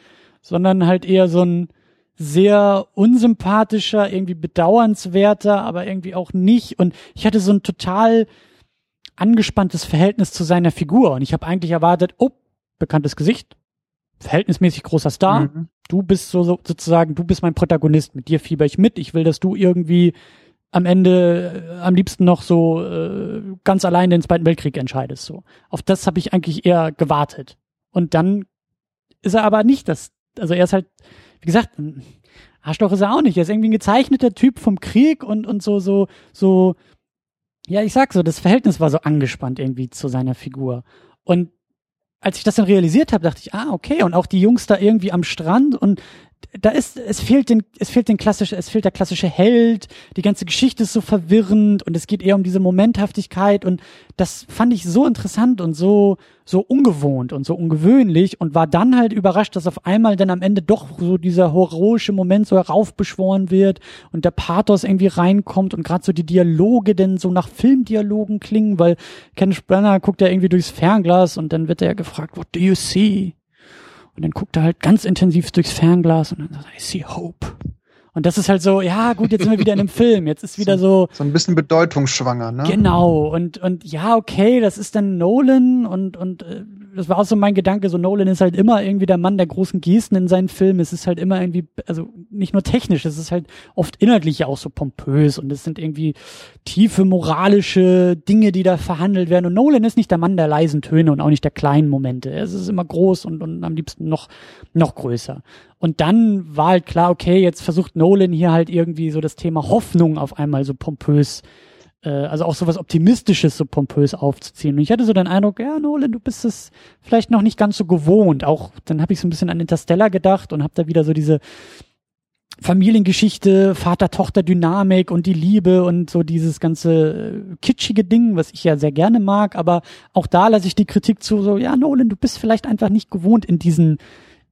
sondern halt eher so ein sehr unsympathischer, irgendwie bedauernswerter, aber irgendwie auch nicht. Und ich hatte so ein total angespanntes Verhältnis zu seiner Figur. Und ich habe eigentlich erwartet, oh, bekanntes Gesicht, verhältnismäßig großer Star. Mhm. Du bist so, so sozusagen, du bist mein Protagonist. Mit dir fieber ich mit. Ich will, dass du irgendwie am Ende äh, am liebsten noch so äh, ganz allein den Zweiten Weltkrieg entscheidest. So auf das habe ich eigentlich eher gewartet. Und dann ist er aber nicht das. Also er ist halt, wie gesagt, Arschloch ist er auch nicht. Er ist irgendwie ein gezeichneter Typ vom Krieg und und so so so ja, ich sag so, das Verhältnis war so angespannt irgendwie zu seiner Figur. Und als ich das dann realisiert habe, dachte ich, ah, okay, und auch die Jungs da irgendwie am Strand und da ist, es fehlt den, es fehlt den klassische, es fehlt der klassische Held, die ganze Geschichte ist so verwirrend und es geht eher um diese Momenthaftigkeit und das fand ich so interessant und so, so ungewohnt und so ungewöhnlich und war dann halt überrascht, dass auf einmal dann am Ende doch so dieser heroische Moment so heraufbeschworen wird und der Pathos irgendwie reinkommt und gerade so die Dialoge denn so nach Filmdialogen klingen, weil Kenneth Brenner guckt ja irgendwie durchs Fernglas und dann wird er gefragt, what do you see? Und dann guckt er halt ganz intensiv durchs Fernglas und dann sagt er, I see hope. Und das ist halt so, ja, gut, jetzt sind wir wieder in einem Film. Jetzt ist wieder so. So ein bisschen bedeutungsschwanger, ne? Genau. Und, und ja, okay, das ist dann Nolan und, und äh, das war auch so mein Gedanke, so Nolan ist halt immer irgendwie der Mann der großen Gesten in seinen Filmen. Es ist halt immer irgendwie, also nicht nur technisch, es ist halt oft inhaltlich auch so pompös und es sind irgendwie tiefe moralische Dinge, die da verhandelt werden. Und Nolan ist nicht der Mann der leisen Töne und auch nicht der kleinen Momente. Es ist immer groß und, und am liebsten noch, noch größer. Und dann war halt klar, okay, jetzt versucht Nolan hier halt irgendwie so das Thema Hoffnung auf einmal so pompös äh, also auch so was Optimistisches so pompös aufzuziehen. Und ich hatte so den Eindruck, ja, Nolan, du bist es vielleicht noch nicht ganz so gewohnt. Auch dann habe ich so ein bisschen an Interstellar gedacht und habe da wieder so diese Familiengeschichte, Vater-Tochter-Dynamik und die Liebe und so dieses ganze äh, kitschige Ding, was ich ja sehr gerne mag, aber auch da lasse ich die Kritik zu, so, ja, Nolan, du bist vielleicht einfach nicht gewohnt in diesen,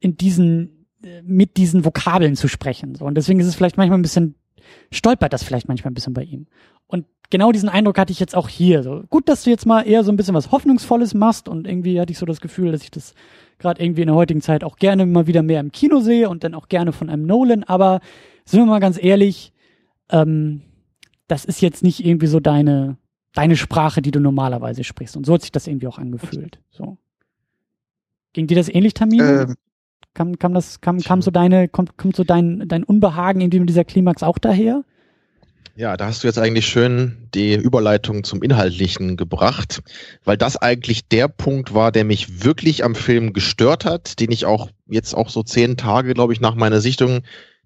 in diesen, äh, mit diesen Vokabeln zu sprechen. So. Und deswegen ist es vielleicht manchmal ein bisschen, stolpert das vielleicht manchmal ein bisschen bei ihm. Und genau diesen Eindruck hatte ich jetzt auch hier. So gut, dass du jetzt mal eher so ein bisschen was Hoffnungsvolles machst und irgendwie hatte ich so das Gefühl, dass ich das gerade irgendwie in der heutigen Zeit auch gerne mal wieder mehr im Kino sehe und dann auch gerne von einem Nolan. Aber sind wir mal ganz ehrlich, ähm, das ist jetzt nicht irgendwie so deine deine Sprache, die du normalerweise sprichst. Und so hat sich das irgendwie auch angefühlt. So. Ging dir das ähnlich, Tamino? Ähm, kam, kam das, kam, kam so deine, kommt, kommt so dein, dein Unbehagen in dieser Klimax auch daher? Ja, da hast du jetzt eigentlich schön die Überleitung zum Inhaltlichen gebracht, weil das eigentlich der Punkt war, der mich wirklich am Film gestört hat, den ich auch jetzt auch so zehn Tage, glaube ich, nach meiner Sichtung,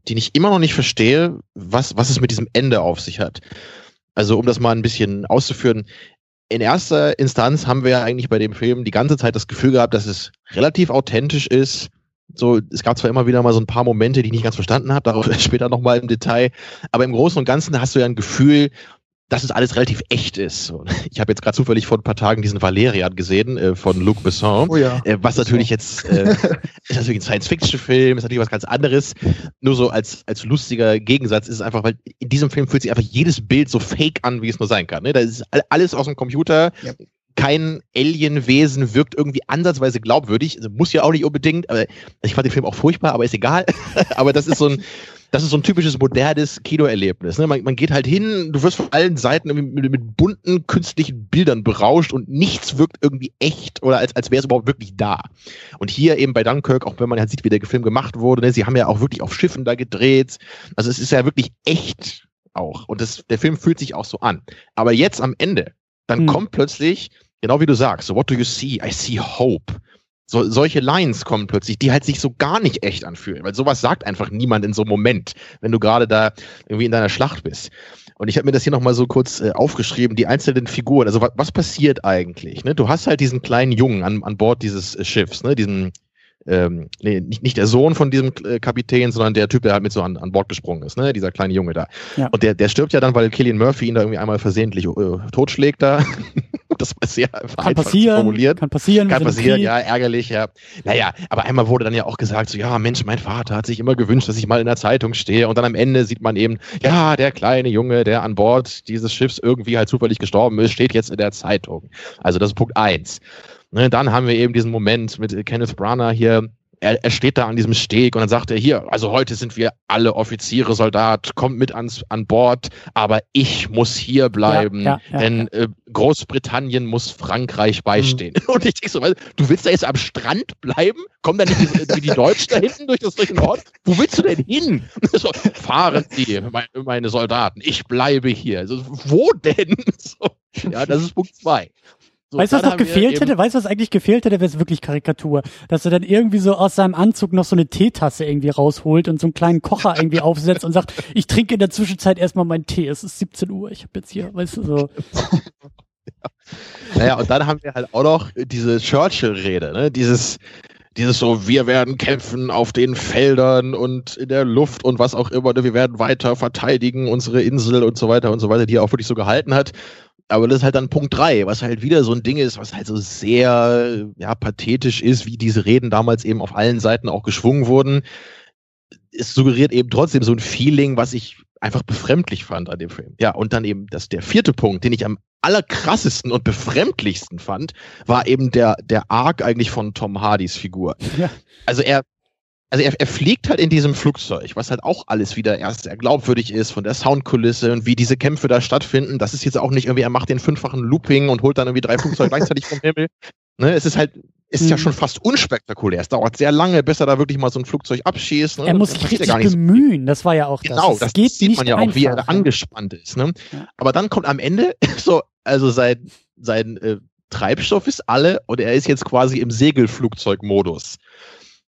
den ich immer noch nicht verstehe, was, was es mit diesem Ende auf sich hat. Also um das mal ein bisschen auszuführen, in erster Instanz haben wir ja eigentlich bei dem Film die ganze Zeit das Gefühl gehabt, dass es relativ authentisch ist, so, es gab zwar immer wieder mal so ein paar Momente, die ich nicht ganz verstanden habe, darauf später nochmal im Detail, aber im Großen und Ganzen hast du ja ein Gefühl, dass es alles relativ echt ist. Ich habe jetzt gerade zufällig vor ein paar Tagen diesen Valerian gesehen äh, von Luc Besson, oh ja. äh, was natürlich jetzt äh, ist natürlich ein Science-Fiction-Film, ist natürlich was ganz anderes. Nur so als als lustiger Gegensatz ist es einfach, weil in diesem Film fühlt sich einfach jedes Bild so fake an, wie es nur sein kann. Ne? Da ist alles aus dem Computer. Ja kein Alienwesen wirkt irgendwie ansatzweise glaubwürdig. Also muss ja auch nicht unbedingt, aber ich fand den Film auch furchtbar, aber ist egal. aber das ist so ein, das ist so ein typisches modernes Kinoerlebnis. Ne? Man, man geht halt hin, du wirst von allen Seiten mit, mit, bunten künstlichen Bildern berauscht und nichts wirkt irgendwie echt oder als, als wäre es überhaupt wirklich da. Und hier eben bei Dunkirk, auch wenn man halt sieht, wie der Film gemacht wurde, ne? sie haben ja auch wirklich auf Schiffen da gedreht. Also es ist ja wirklich echt auch. Und das, der Film fühlt sich auch so an. Aber jetzt am Ende, dann hm. kommt plötzlich genau wie du sagst, so what do you see? I see hope. So, solche Lines kommen plötzlich, die halt sich so gar nicht echt anfühlen, weil sowas sagt einfach niemand in so einem Moment, wenn du gerade da irgendwie in deiner Schlacht bist. Und ich habe mir das hier nochmal so kurz äh, aufgeschrieben, die einzelnen Figuren. Also was, was passiert eigentlich? Ne? Du hast halt diesen kleinen Jungen an, an Bord dieses äh, Schiffs, ne? diesen ähm, nee, nicht, nicht der Sohn von diesem äh, Kapitän, sondern der Typ, der halt mit so an, an Bord gesprungen ist, ne? Dieser kleine Junge da. Ja. Und der, der stirbt ja dann, weil Killian Murphy ihn da irgendwie einmal versehentlich äh, totschlägt da. das war sehr kann passieren, formuliert. Kann passieren. Kann passieren, ja, ärgerlich, ja. Naja, aber einmal wurde dann ja auch gesagt, so, ja, Mensch, mein Vater hat sich immer gewünscht, dass ich mal in der Zeitung stehe. Und dann am Ende sieht man eben, ja, der kleine Junge, der an Bord dieses Schiffs irgendwie halt zufällig gestorben ist, steht jetzt in der Zeitung. Also das ist Punkt eins. Ne, dann haben wir eben diesen Moment mit Kenneth Branagh hier, er, er steht da an diesem Steg und dann sagt er hier, also heute sind wir alle Offiziere, Soldat, kommt mit ans, an Bord, aber ich muss hier bleiben, ja, ja, ja, denn äh, Großbritannien muss Frankreich beistehen. Mhm. Und ich denke so, du willst da jetzt am Strand bleiben? Kommen da nicht wie, wie die Deutschen da hinten durch das durch den Ort? Wo willst du denn hin? So, fahren Sie, meine, meine Soldaten, ich bleibe hier. So, wo denn? So, ja, das ist Punkt zwei. So, weißt du, was noch gefehlt hätte? Weißt du, was eigentlich gefehlt hätte? Wäre es wirklich Karikatur. Dass er dann irgendwie so aus seinem Anzug noch so eine Teetasse irgendwie rausholt und so einen kleinen Kocher irgendwie aufsetzt und sagt, ich trinke in der Zwischenzeit erstmal meinen Tee. Es ist 17 Uhr. Ich habe jetzt hier, weißt du, so. Naja, und dann haben wir halt auch noch diese Churchill-Rede, ne? Dieses, dieses so, wir werden kämpfen auf den Feldern und in der Luft und was auch immer, ne? wir werden weiter verteidigen unsere Insel und so weiter und so weiter, die er auch wirklich so gehalten hat aber das ist halt dann Punkt drei, was halt wieder so ein Ding ist, was halt so sehr ja, pathetisch ist, wie diese Reden damals eben auf allen Seiten auch geschwungen wurden. Es suggeriert eben trotzdem so ein Feeling, was ich einfach befremdlich fand an dem Film. Ja, und dann eben das, der vierte Punkt, den ich am allerkrassesten und befremdlichsten fand, war eben der, der Arc eigentlich von Tom Hardys Figur. Ja. Also er, also er, er fliegt halt in diesem Flugzeug, was halt auch alles wieder erst sehr glaubwürdig ist von der Soundkulisse und wie diese Kämpfe da stattfinden. Das ist jetzt auch nicht irgendwie, er macht den fünffachen Looping und holt dann irgendwie drei Flugzeuge gleichzeitig vom Himmel. Ne, es ist halt ist mhm. ja schon fast unspektakulär. Es dauert sehr lange, bis er da wirklich mal so ein Flugzeug abschießt. Ne? Er muss sich richtig bemühen, so. das war ja auch genau, das. Genau, das, geht sieht man ja einfach, auch, wie er angespannt ist. Ne? Ja. Aber dann kommt am Ende so, also sein, sein äh, Treibstoff ist alle und er ist jetzt quasi im Segelflugzeugmodus.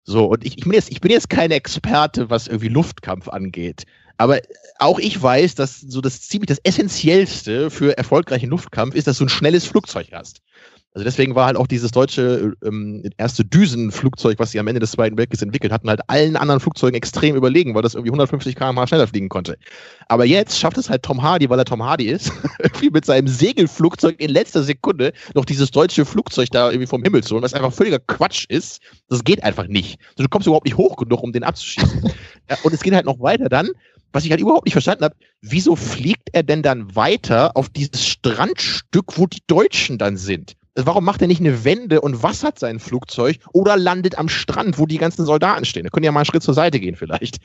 So, und ich, ich, bin jetzt, ich bin jetzt kein Experte, was irgendwie Luftkampf angeht. Aber auch ich weiß, dass so das ziemlich das Essentiellste für erfolgreichen Luftkampf ist, dass du ein schnelles Flugzeug hast. Also deswegen war halt auch dieses deutsche ähm, erste Düsenflugzeug, was sie am Ende des Zweiten Weltkriegs entwickelt hatten, halt allen anderen Flugzeugen extrem überlegen, weil das irgendwie 150 km/h schneller fliegen konnte. Aber jetzt schafft es halt Tom Hardy, weil er Tom Hardy ist, irgendwie mit seinem Segelflugzeug in letzter Sekunde noch dieses deutsche Flugzeug da irgendwie vom Himmel zu holen, was einfach völliger Quatsch ist. Das geht einfach nicht. Du kommst überhaupt nicht hoch genug, um den abzuschießen. ja, und es geht halt noch weiter dann was ich halt überhaupt nicht verstanden habe, wieso fliegt er denn dann weiter auf dieses Strandstück, wo die Deutschen dann sind? Warum macht er nicht eine Wende und wassert sein Flugzeug oder landet am Strand, wo die ganzen Soldaten stehen? Da können ja mal einen Schritt zur Seite gehen vielleicht.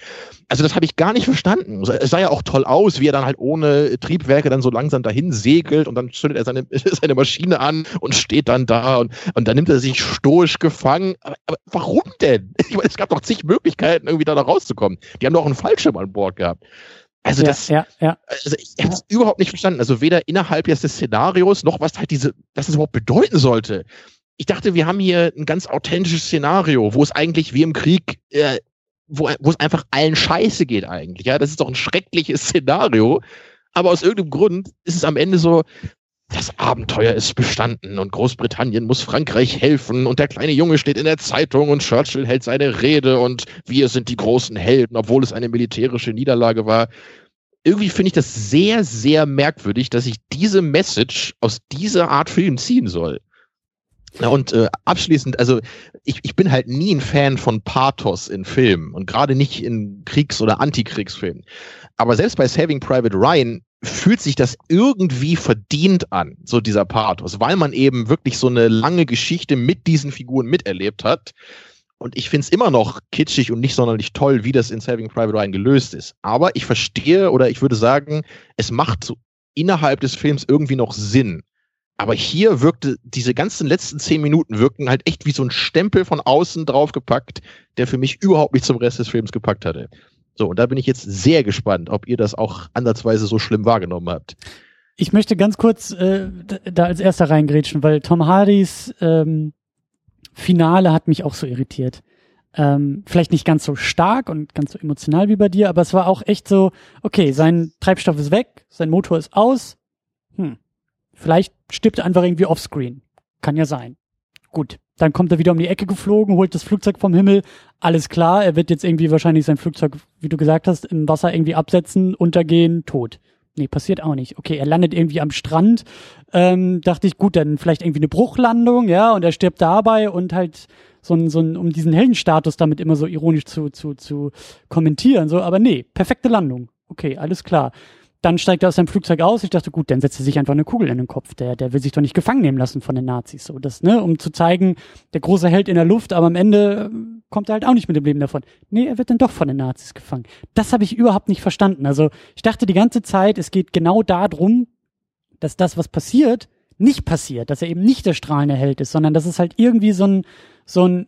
Also das habe ich gar nicht verstanden. Es sah ja auch toll aus, wie er dann halt ohne Triebwerke dann so langsam dahin segelt und dann zündet er seine, seine Maschine an und steht dann da und, und dann nimmt er sich stoisch gefangen. Aber, aber warum denn? Ich meine, es gab doch zig Möglichkeiten, irgendwie da rauszukommen. Die haben doch einen Fallschirm an Bord gehabt. Also ja, das, ja, ja. also ich habe es überhaupt nicht verstanden. Also weder innerhalb jetzt des Szenarios noch was halt diese, was es überhaupt bedeuten sollte. Ich dachte, wir haben hier ein ganz authentisches Szenario, wo es eigentlich wie im Krieg, äh, wo, wo es einfach allen Scheiße geht eigentlich. Ja, das ist doch ein schreckliches Szenario. Aber aus irgendeinem Grund ist es am Ende so, das Abenteuer ist bestanden und Großbritannien muss Frankreich helfen und der kleine Junge steht in der Zeitung und Churchill hält seine Rede und wir sind die großen Helden, obwohl es eine militärische Niederlage war. Irgendwie finde ich das sehr, sehr merkwürdig, dass ich diese Message aus dieser Art Film ziehen soll. Und äh, abschließend, also ich, ich bin halt nie ein Fan von Pathos in Filmen und gerade nicht in Kriegs- oder Antikriegsfilmen. Aber selbst bei Saving Private Ryan fühlt sich das irgendwie verdient an, so dieser Pathos, weil man eben wirklich so eine lange Geschichte mit diesen Figuren miterlebt hat. Und ich finde es immer noch kitschig und nicht sonderlich toll, wie das in Saving Private Ryan gelöst ist. Aber ich verstehe oder ich würde sagen, es macht so innerhalb des Films irgendwie noch Sinn. Aber hier wirkte, diese ganzen letzten zehn Minuten wirken halt echt wie so ein Stempel von außen draufgepackt, der für mich überhaupt nicht zum Rest des Films gepackt hatte. So, und da bin ich jetzt sehr gespannt, ob ihr das auch ansatzweise so schlimm wahrgenommen habt. Ich möchte ganz kurz äh, da als erster reingrätschen, weil Tom Hardys ähm, Finale hat mich auch so irritiert. Ähm, vielleicht nicht ganz so stark und ganz so emotional wie bei dir, aber es war auch echt so, okay, sein Treibstoff ist weg, sein Motor ist aus. Hm. Vielleicht stirbt er einfach irgendwie offscreen. Kann ja sein. Gut. Dann kommt er wieder um die Ecke geflogen, holt das Flugzeug vom Himmel. Alles klar, er wird jetzt irgendwie wahrscheinlich sein Flugzeug, wie du gesagt hast, im Wasser irgendwie absetzen, untergehen, tot. Nee, passiert auch nicht. Okay, er landet irgendwie am Strand. Ähm, dachte ich, gut, dann vielleicht irgendwie eine Bruchlandung, ja, und er stirbt dabei und halt so ein, so ein, um diesen Heldenstatus damit immer so ironisch zu, zu, zu kommentieren, so, aber nee, perfekte Landung. Okay, alles klar. Dann steigt er aus seinem Flugzeug aus. Ich dachte, gut, dann setzt er sich einfach eine Kugel in den Kopf. Der, der will sich doch nicht gefangen nehmen lassen von den Nazis. So, das, ne, um zu zeigen, der große Held in der Luft, aber am Ende äh, kommt er halt auch nicht mit dem Leben davon. Nee, er wird dann doch von den Nazis gefangen. Das habe ich überhaupt nicht verstanden. Also, ich dachte die ganze Zeit, es geht genau darum, dass das, was passiert, nicht passiert, dass er eben nicht der strahlende Held ist, sondern dass es halt irgendwie so ein, so ein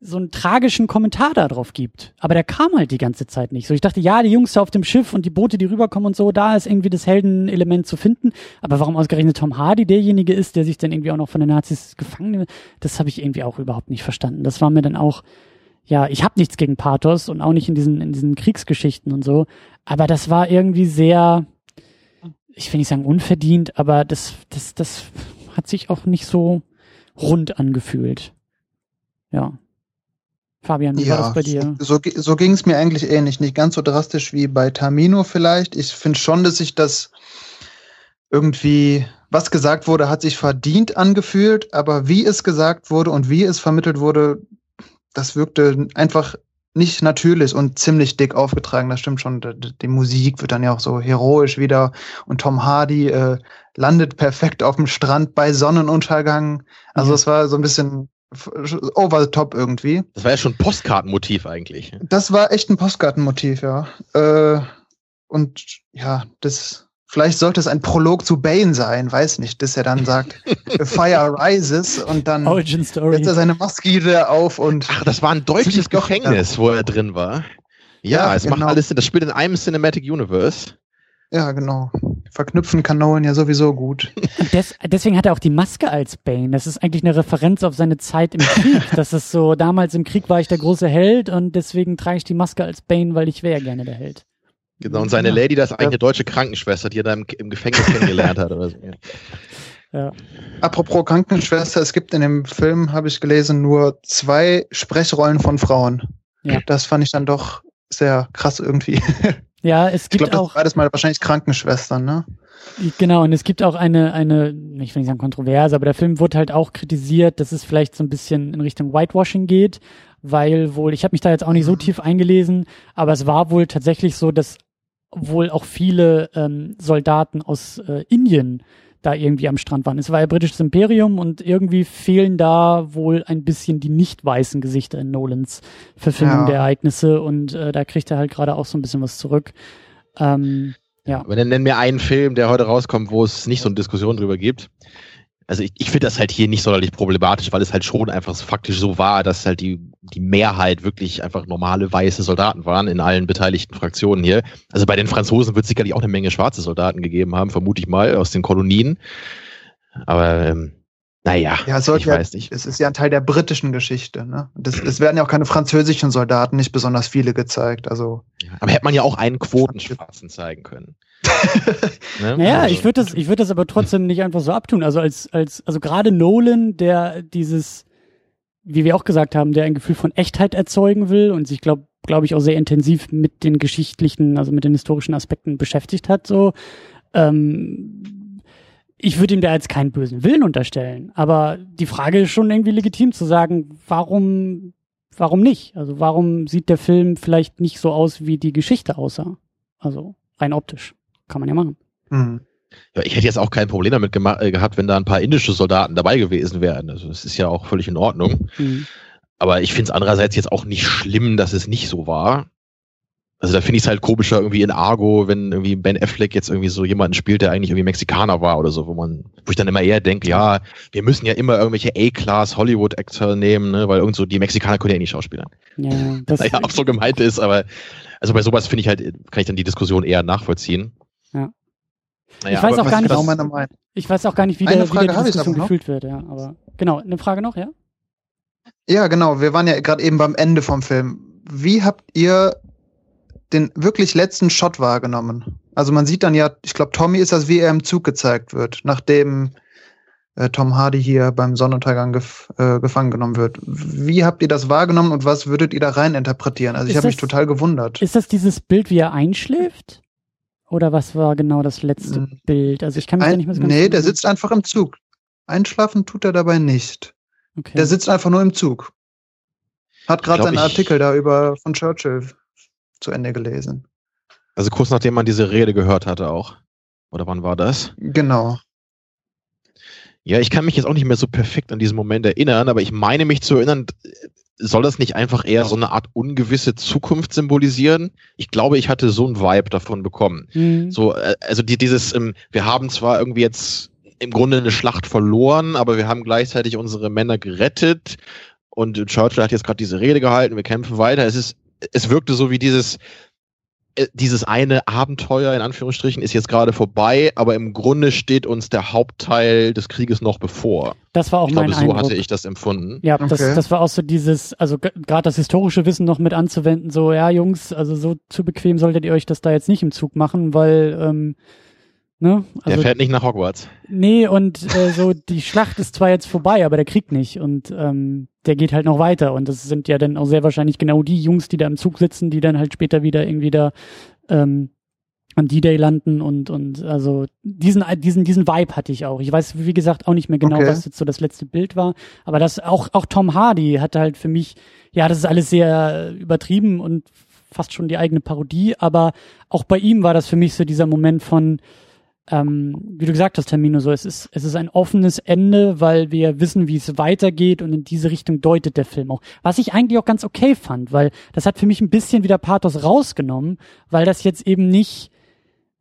so einen tragischen Kommentar darauf gibt. Aber der kam halt die ganze Zeit nicht. So, ich dachte, ja, die Jungs da auf dem Schiff und die Boote, die rüberkommen und so, da ist irgendwie das Heldenelement zu finden. Aber warum ausgerechnet Tom Hardy derjenige ist, der sich dann irgendwie auch noch von den Nazis gefangen nimmt, das habe ich irgendwie auch überhaupt nicht verstanden. Das war mir dann auch, ja, ich habe nichts gegen Pathos und auch nicht in diesen, in diesen Kriegsgeschichten und so. Aber das war irgendwie sehr, ich will nicht sagen unverdient, aber das, das, das hat sich auch nicht so rund angefühlt. Ja. Fabian, wie ja, war das bei dir? So, so ging es mir eigentlich ähnlich. Nicht ganz so drastisch wie bei Tamino vielleicht. Ich finde schon, dass sich das irgendwie, was gesagt wurde, hat sich verdient angefühlt, aber wie es gesagt wurde und wie es vermittelt wurde, das wirkte einfach nicht natürlich und ziemlich dick aufgetragen. Das stimmt schon. Die, Musik wird dann ja auch so heroisch wieder und Tom Hardy äh, landet perfekt auf dem Strand bei Sonnenuntergang. Also es war so ein bisschen over the top irgendwie. Das war ja schon ein Postkartenmotiv eigentlich. Das war echt ein Postkartenmotiv, ja. Äh, und ja, das Vielleicht sollte es ein Prolog zu Bane sein, weiß nicht, dass er dann sagt, Fire rises und dann Origin Story. setzt er seine Maske wieder auf und Ach, das war ein deutsches Gefängnis, wo er drin war. Ja, Ja, es macht genau. alles Sinn. Das spielt in einem Cinematic Universe. ja, genau. Verknüpfen kann Nolan ja sowieso gut. Und des, deswegen hat er auch die Maske als Bane. Das ist eigentlich eine Referenz auf seine Zeit im Krieg. Das ist so, damals im Krieg war ich der große Held und deswegen trage ich die Maske als Bane, weil ich wäre gerne der Held. Genau, und seine Ja. Lady, das ist eigentlich eine deutsche Krankenschwester, die er da im, im Gefängnis kennengelernt hat. Oder so. Ja. Apropos Krankenschwester, es gibt in dem Film, habe ich gelesen, nur zwei Sprechrollen von Frauen. Ja. Das fand ich dann doch sehr krass irgendwie. Ja, es Ich gibt glaube, das auch, beides mal wahrscheinlich Krankenschwestern, ne? genau, und es gibt auch eine, eine, ich will nicht sagen Kontroverse, aber der Film wurde halt auch kritisiert, dass es vielleicht so ein bisschen in Richtung Whitewashing geht, weil wohl, ich habe mich da jetzt auch nicht so Mhm. tief eingelesen, aber es war wohl tatsächlich so, dass wohl auch viele ähm, Soldaten aus äh, Indien da irgendwie am Strand waren. Es war ja britisches Imperium und irgendwie fehlen da wohl ein bisschen die nicht weißen Gesichter in Nolans Verfilmung Ja. der Ereignisse und äh, da kriegt er halt gerade auch so ein bisschen was zurück. Ähm, ja. Aber dann nenn mir einen Film, der heute rauskommt, wo es nicht so eine Diskussion drüber gibt. Also ich, ich finde das halt hier nicht sonderlich problematisch, weil es halt schon einfach faktisch so war, dass halt die, die Mehrheit wirklich einfach normale weiße Soldaten waren in allen beteiligten Fraktionen hier. Also bei den Franzosen wird es sicherlich auch eine Menge schwarze Soldaten gegeben haben, vermute ich mal, aus den Kolonien. Aber ähm, naja, Ja, ich ja, weiß nicht. es ist ja ein Teil der britischen Geschichte, ne? Das, es werden ja auch keine französischen Soldaten, nicht besonders viele gezeigt. Also Aber hätte man ja auch einen Quotenschwarzen zeigen können. Ne? Naja, Also- ich würde das, ich würde das aber trotzdem nicht einfach so abtun. Also als, als, also gerade Nolan, der dieses, wie wir auch gesagt haben, der ein Gefühl von Echtheit erzeugen will und sich, glaube glaube ich, auch sehr intensiv mit den geschichtlichen, also mit den historischen Aspekten beschäftigt hat, so, ähm, ich würde ihm da jetzt keinen bösen Willen unterstellen. Aber die Frage ist schon irgendwie legitim zu sagen, warum, warum nicht? Also warum sieht der Film vielleicht nicht so aus, wie die Geschichte aussah? Also rein optisch. Kann man ja machen. hm. Ja, ich hätte jetzt auch kein Problem damit äh, gehabt, wenn da ein paar indische Soldaten dabei gewesen wären. Also das ist ja auch völlig in Ordnung. Mhm. Aber ich finde es andererseits jetzt auch nicht schlimm, dass es nicht so war. Also da finde ich es halt komischer irgendwie in Argo, wenn irgendwie Ben Affleck jetzt irgendwie so jemanden spielt, der eigentlich irgendwie Mexikaner war oder so, wo man, wo ich dann immer eher denke, ja, wir müssen ja immer irgendwelche A-Class Hollywood-Actor nehmen, ne, weil irgend so die Mexikaner können ja eh nicht schauspielern. Ja, das, Naja, auch so gemeint ist, aber also bei sowas finde ich halt, kann ich dann die Diskussion eher nachvollziehen. Ja. Naja, Ich weiß auch gar nicht- genau ich weiß auch gar nicht, wie, Eine der, wie Frage der habe ich Diskussion gefühlt wird, ja. Aber genau, eine Frage noch, ja? Ja, genau. Wir waren ja gerade eben beim Ende vom Film. Wie habt ihr den wirklich letzten Shot wahrgenommen? Also man sieht dann ja, ich glaube, Tommy ist das, wie er im Zug gezeigt wird, nachdem äh, Tom Hardy hier beim Sonnenuntergang gef äh, gefangen genommen wird. Wie habt ihr das wahrgenommen und was würdet ihr da rein interpretieren? Also ich Ist habe mich total gewundert. Ist das dieses Bild, wie er einschläft? Oder was war genau das letzte Mhm. Bild? Also ich kann mich da Ein, nicht mehr so ganz nee, der erinnern. sitzt einfach im Zug. Einschlafen tut er dabei nicht. Okay. Der sitzt einfach nur im Zug. Hat gerade seinen Artikel da über von Churchill zu Ende gelesen. Also kurz nachdem man diese Rede gehört hatte auch. Oder wann war das? Genau. Ja, ich kann mich jetzt auch nicht mehr so perfekt an diesen Moment erinnern, aber ich meine mich zu erinnern, soll das nicht einfach eher so eine Art ungewisse Zukunft symbolisieren? Ich glaube, ich hatte so ein Vibe davon bekommen. Mhm. So, äh, also die, dieses, ähm, wir haben zwar irgendwie jetzt im Grunde eine Schlacht verloren, aber wir haben gleichzeitig unsere Männer gerettet und Churchill hat jetzt gerade diese Rede gehalten, wir kämpfen weiter. Es ist, es wirkte so wie dieses, dieses eine Abenteuer in Anführungsstrichen ist jetzt gerade vorbei, aber im Grunde steht uns der Hauptteil des Krieges noch bevor. Das war auch Ich mein glaube, so Eindruck. hatte ich das empfunden. Ja, das, Okay. das war auch so dieses, also gerade das historische Wissen noch mit anzuwenden, so, ja, Jungs, also so zu bequem solltet ihr euch das da jetzt nicht im Zug machen, weil, ähm, ne? Der Also, fährt nicht nach Hogwarts. nee, und äh, so, die Schlacht ist zwar jetzt vorbei, aber der Krieg nicht. Und ähm, der geht halt noch weiter. Und das sind ja dann auch sehr wahrscheinlich genau die Jungs, die da im Zug sitzen, die dann halt später wieder irgendwie da ähm, an D-Day landen und und also diesen diesen diesen Vibe hatte ich auch. Ich weiß wie gesagt auch nicht mehr genau, Okay. was jetzt so das letzte Bild war, aber das auch auch Tom Hardy hatte halt für mich ja, das ist alles sehr übertrieben und fast schon die eigene Parodie, aber auch bei ihm war das für mich so dieser Moment von ähm, wie du gesagt hast, Termino, so es ist es ist ein offenes Ende, weil wir wissen, wie es weitergeht und in diese Richtung deutet der Film auch. Was ich eigentlich auch ganz okay fand, weil das hat für mich ein bisschen wieder Pathos rausgenommen, weil das jetzt eben nicht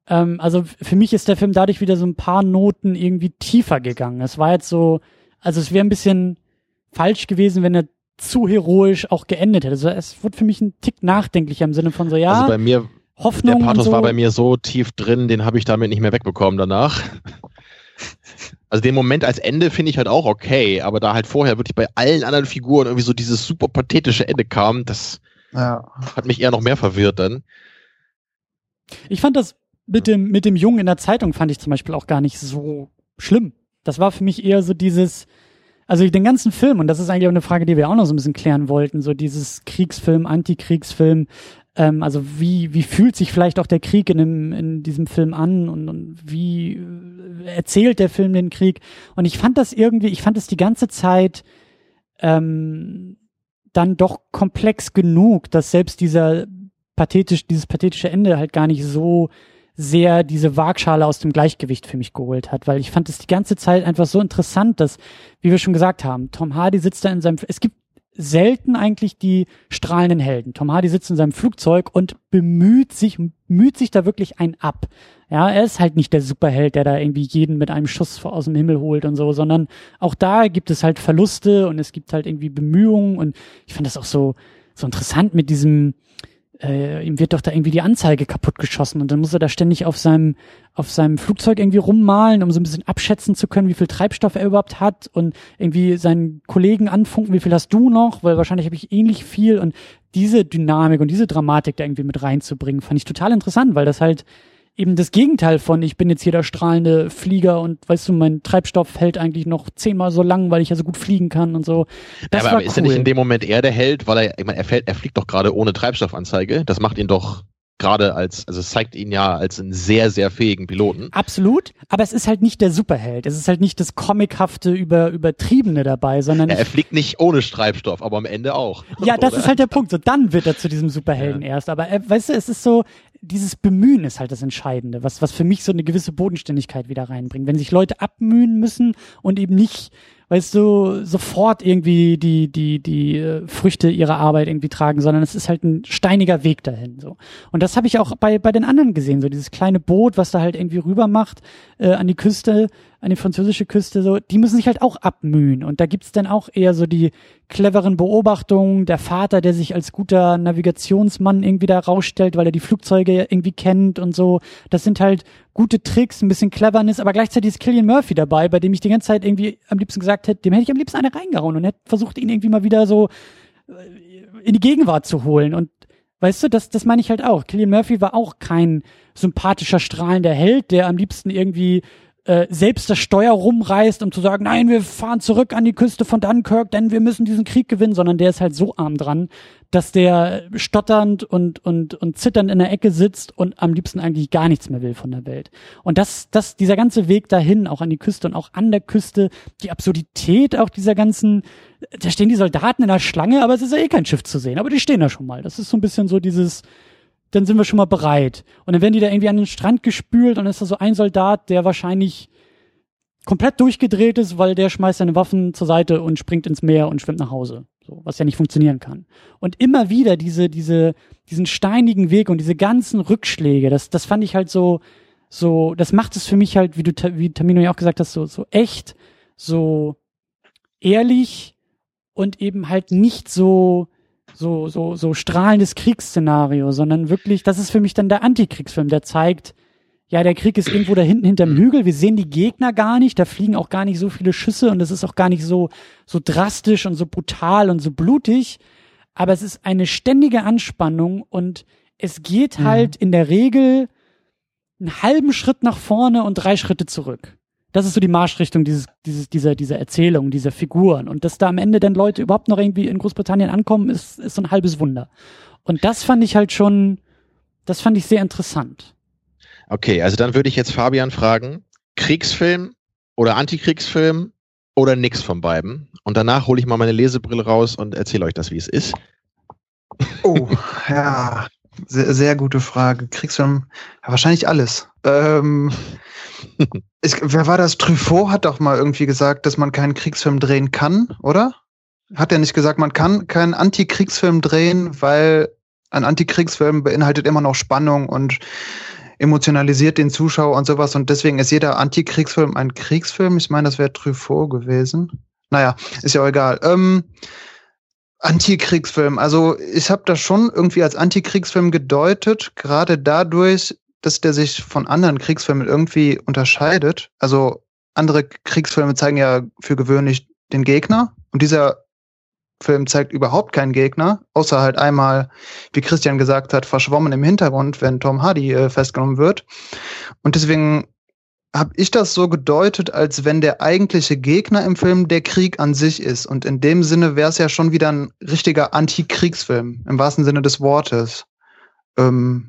Ähm, also für mich ist der Film dadurch wieder so ein paar Noten irgendwie tiefer gegangen. Es war jetzt so, also es wäre ein bisschen falsch gewesen, wenn er zu heroisch auch geendet hätte. Also es wurde für mich ein Tick nachdenklicher im Sinne von so, ja. Also bei mir, Hoffnung der Pathos so. war bei mir so tief drin, den habe ich damit nicht mehr wegbekommen danach. Also den Moment als Ende finde ich halt auch okay, aber da halt vorher wirklich bei allen anderen Figuren irgendwie so dieses super pathetische Ende kam, das Ja. hat mich eher noch mehr verwirrt dann. Ich fand das mit dem, mit dem Jungen in der Zeitung fand ich zum Beispiel auch gar nicht so schlimm. Das war für mich eher so dieses, also den ganzen Film, und das ist eigentlich auch eine Frage, die wir auch noch so ein bisschen klären wollten, so dieses Kriegsfilm, Antikriegsfilm, ähm, also wie, wie fühlt sich vielleicht auch der Krieg in, dem, in diesem Film an und, und wie äh, erzählt der Film den Krieg? Und ich fand das irgendwie, ich fand es die ganze Zeit ähm, dann doch komplex genug, dass selbst dieser pathetisch, dieses pathetische Ende halt gar nicht so sehr diese Waagschale aus dem Gleichgewicht für mich geholt hat, weil ich fand es die ganze Zeit einfach so interessant, dass, wie wir schon gesagt haben, Tom Hardy sitzt da in seinem, es gibt selten eigentlich die strahlenden Helden. Tom Hardy sitzt in seinem Flugzeug und bemüht sich, müht sich da wirklich ein ab. Ja, er ist halt nicht der Superheld, der da irgendwie jeden mit einem Schuss aus dem Himmel holt und so, sondern auch da gibt es halt Verluste und es gibt halt irgendwie Bemühungen und ich fand das auch so, so interessant mit diesem, äh, ihm wird doch da irgendwie die Anzeige kaputtgeschossen und dann muss er da ständig auf seinem auf seinem Flugzeug irgendwie rummalen, um so ein bisschen abschätzen zu können, wie viel Treibstoff er überhaupt hat und irgendwie seinen Kollegen anfunken, wie viel hast du noch, weil wahrscheinlich habe ich ähnlich viel und diese Dynamik und diese Dramatik da irgendwie mit reinzubringen, fand ich total interessant, weil das halt eben das Gegenteil von, ich bin jetzt hier der strahlende Flieger und weißt du, mein Treibstoff hält eigentlich noch zehnmal so lang, weil ich ja so gut fliegen kann und so. Das aber war aber ist cool. er nicht in dem Moment eher der Held, weil er, ich meine, er, fällt, er fliegt doch gerade ohne Treibstoffanzeige. Das macht ihn doch gerade als, also es zeigt ihn ja als einen sehr, sehr fähigen Piloten. Absolut, aber es ist halt nicht der Superheld. Es ist halt nicht das comichafte, über, übertriebene dabei, sondern Ja, er fliegt nicht ohne Treibstoff, aber am Ende auch. ja, das Oder? ist halt der Punkt. So dann wird er zu diesem Superhelden erst. Aber äh, weißt du, es ist so, dieses Bemühen ist halt das Entscheidende, was, was für mich so eine gewisse Bodenständigkeit wieder reinbringt. Wenn sich Leute abmühen müssen und eben nicht, weißt du, sofort irgendwie die, die, die äh, Früchte ihrer Arbeit irgendwie tragen, sondern es ist halt ein steiniger Weg dahin. So. Und das habe ich auch bei, bei den anderen gesehen, so dieses kleine Boot, was da halt irgendwie rüber macht äh, an die Küste, an die französische Küste, so, die müssen sich halt auch abmühen. Und da gibt's dann auch eher so die cleveren Beobachtungen, der Vater, der sich als guter Navigationsmann irgendwie da rausstellt, weil er die Flugzeuge irgendwie kennt und so. Das sind halt gute Tricks, ein bisschen Cleverness, aber gleichzeitig ist Killian Murphy dabei, bei dem ich die ganze Zeit irgendwie am liebsten gesagt hätte, dem hätte ich am liebsten eine reingehauen und hätte versucht, ihn irgendwie mal wieder so äh, in die Gegenwart zu holen. Und weißt du, das, das meine ich halt auch. Killian Murphy war auch kein sympathischer, strahlender Held, der am liebsten irgendwie äh, selbst das Steuer rumreißt, um zu sagen, nein, wir fahren zurück an die Küste von Dunkirk, denn wir müssen diesen Krieg gewinnen, sondern der ist halt so arm dran, dass der stotternd und, und, und zitternd in der Ecke sitzt und am liebsten eigentlich gar nichts mehr will von der Welt. Und das, das, dieser ganze Weg dahin, auch an die Küste und auch an der Küste, die Absurdität auch dieser ganzen, da stehen die Soldaten in der Schlange, aber es ist ja eh kein Schiff zu sehen, aber die stehen da schon mal. Das ist so ein bisschen so dieses, dann sind wir schon mal bereit. Und dann werden die da irgendwie an den Strand gespült und dann ist da so ein Soldat, der wahrscheinlich komplett durchgedreht ist, weil der schmeißt seine Waffen zur Seite und springt ins Meer und schwimmt nach Hause. So, was ja nicht funktionieren kann. Und immer wieder diese, diese, diesen steinigen Weg und diese ganzen Rückschläge, das, das fand ich halt so, so, das macht es für mich halt, wie du, wie Tamino ja auch gesagt hast, so, so echt, so ehrlich und eben halt nicht so, so, so, so strahlendes Kriegsszenario, sondern wirklich, das ist für mich dann der Antikriegsfilm, der zeigt, ja, der Krieg ist irgendwo da hinten hinterm Hügel, wir sehen die Gegner gar nicht, da fliegen auch gar nicht so viele Schüsse und es ist auch gar nicht so, so drastisch und so brutal und so blutig, aber es ist eine ständige Anspannung und es geht halt in der Regel einen halben Schritt nach vorne und drei Schritte zurück. Das ist so die Marschrichtung dieses, dieses, dieser, dieser Erzählung, dieser Figuren. Und dass da am Ende dann Leute überhaupt noch irgendwie in Großbritannien ankommen, ist, ist so ein halbes Wunder. Und das fand ich halt schon, das fand ich sehr interessant. Okay, also dann würde ich jetzt Fabian fragen, Kriegsfilm oder Antikriegsfilm oder nix von beiden? Und danach hole ich mal meine Lesebrille raus und erzähle euch das, wie es ist. Oh, ja, sehr, sehr gute Frage. Kriegsfilm, ja, wahrscheinlich alles. Ähm, ist, wer war das? Truffaut hat doch mal irgendwie gesagt, dass man keinen Kriegsfilm drehen kann, oder? Hat er nicht gesagt, man kann keinen Antikriegsfilm drehen, weil ein Antikriegsfilm beinhaltet immer noch Spannung und emotionalisiert den Zuschauer und sowas. Und deswegen ist jeder Antikriegsfilm ein Kriegsfilm. Ich meine, das wäre Truffaut gewesen. Naja, ist ja auch egal. Ähm, Antikriegsfilm. Also ich habe das schon irgendwie als Antikriegsfilm gedeutet, gerade dadurch, dass der sich von anderen Kriegsfilmen irgendwie unterscheidet. Also andere Kriegsfilme zeigen ja für gewöhnlich den Gegner und dieser Film zeigt überhaupt keinen Gegner, außer halt einmal, wie Christian gesagt hat, verschwommen im Hintergrund, wenn Tom Hardy äh, festgenommen wird. Und deswegen habe ich das so gedeutet, als wenn der eigentliche Gegner im Film der Krieg an sich ist. Und in dem Sinne wäre es ja schon wieder ein richtiger Antikriegsfilm, im wahrsten Sinne des Wortes. Ähm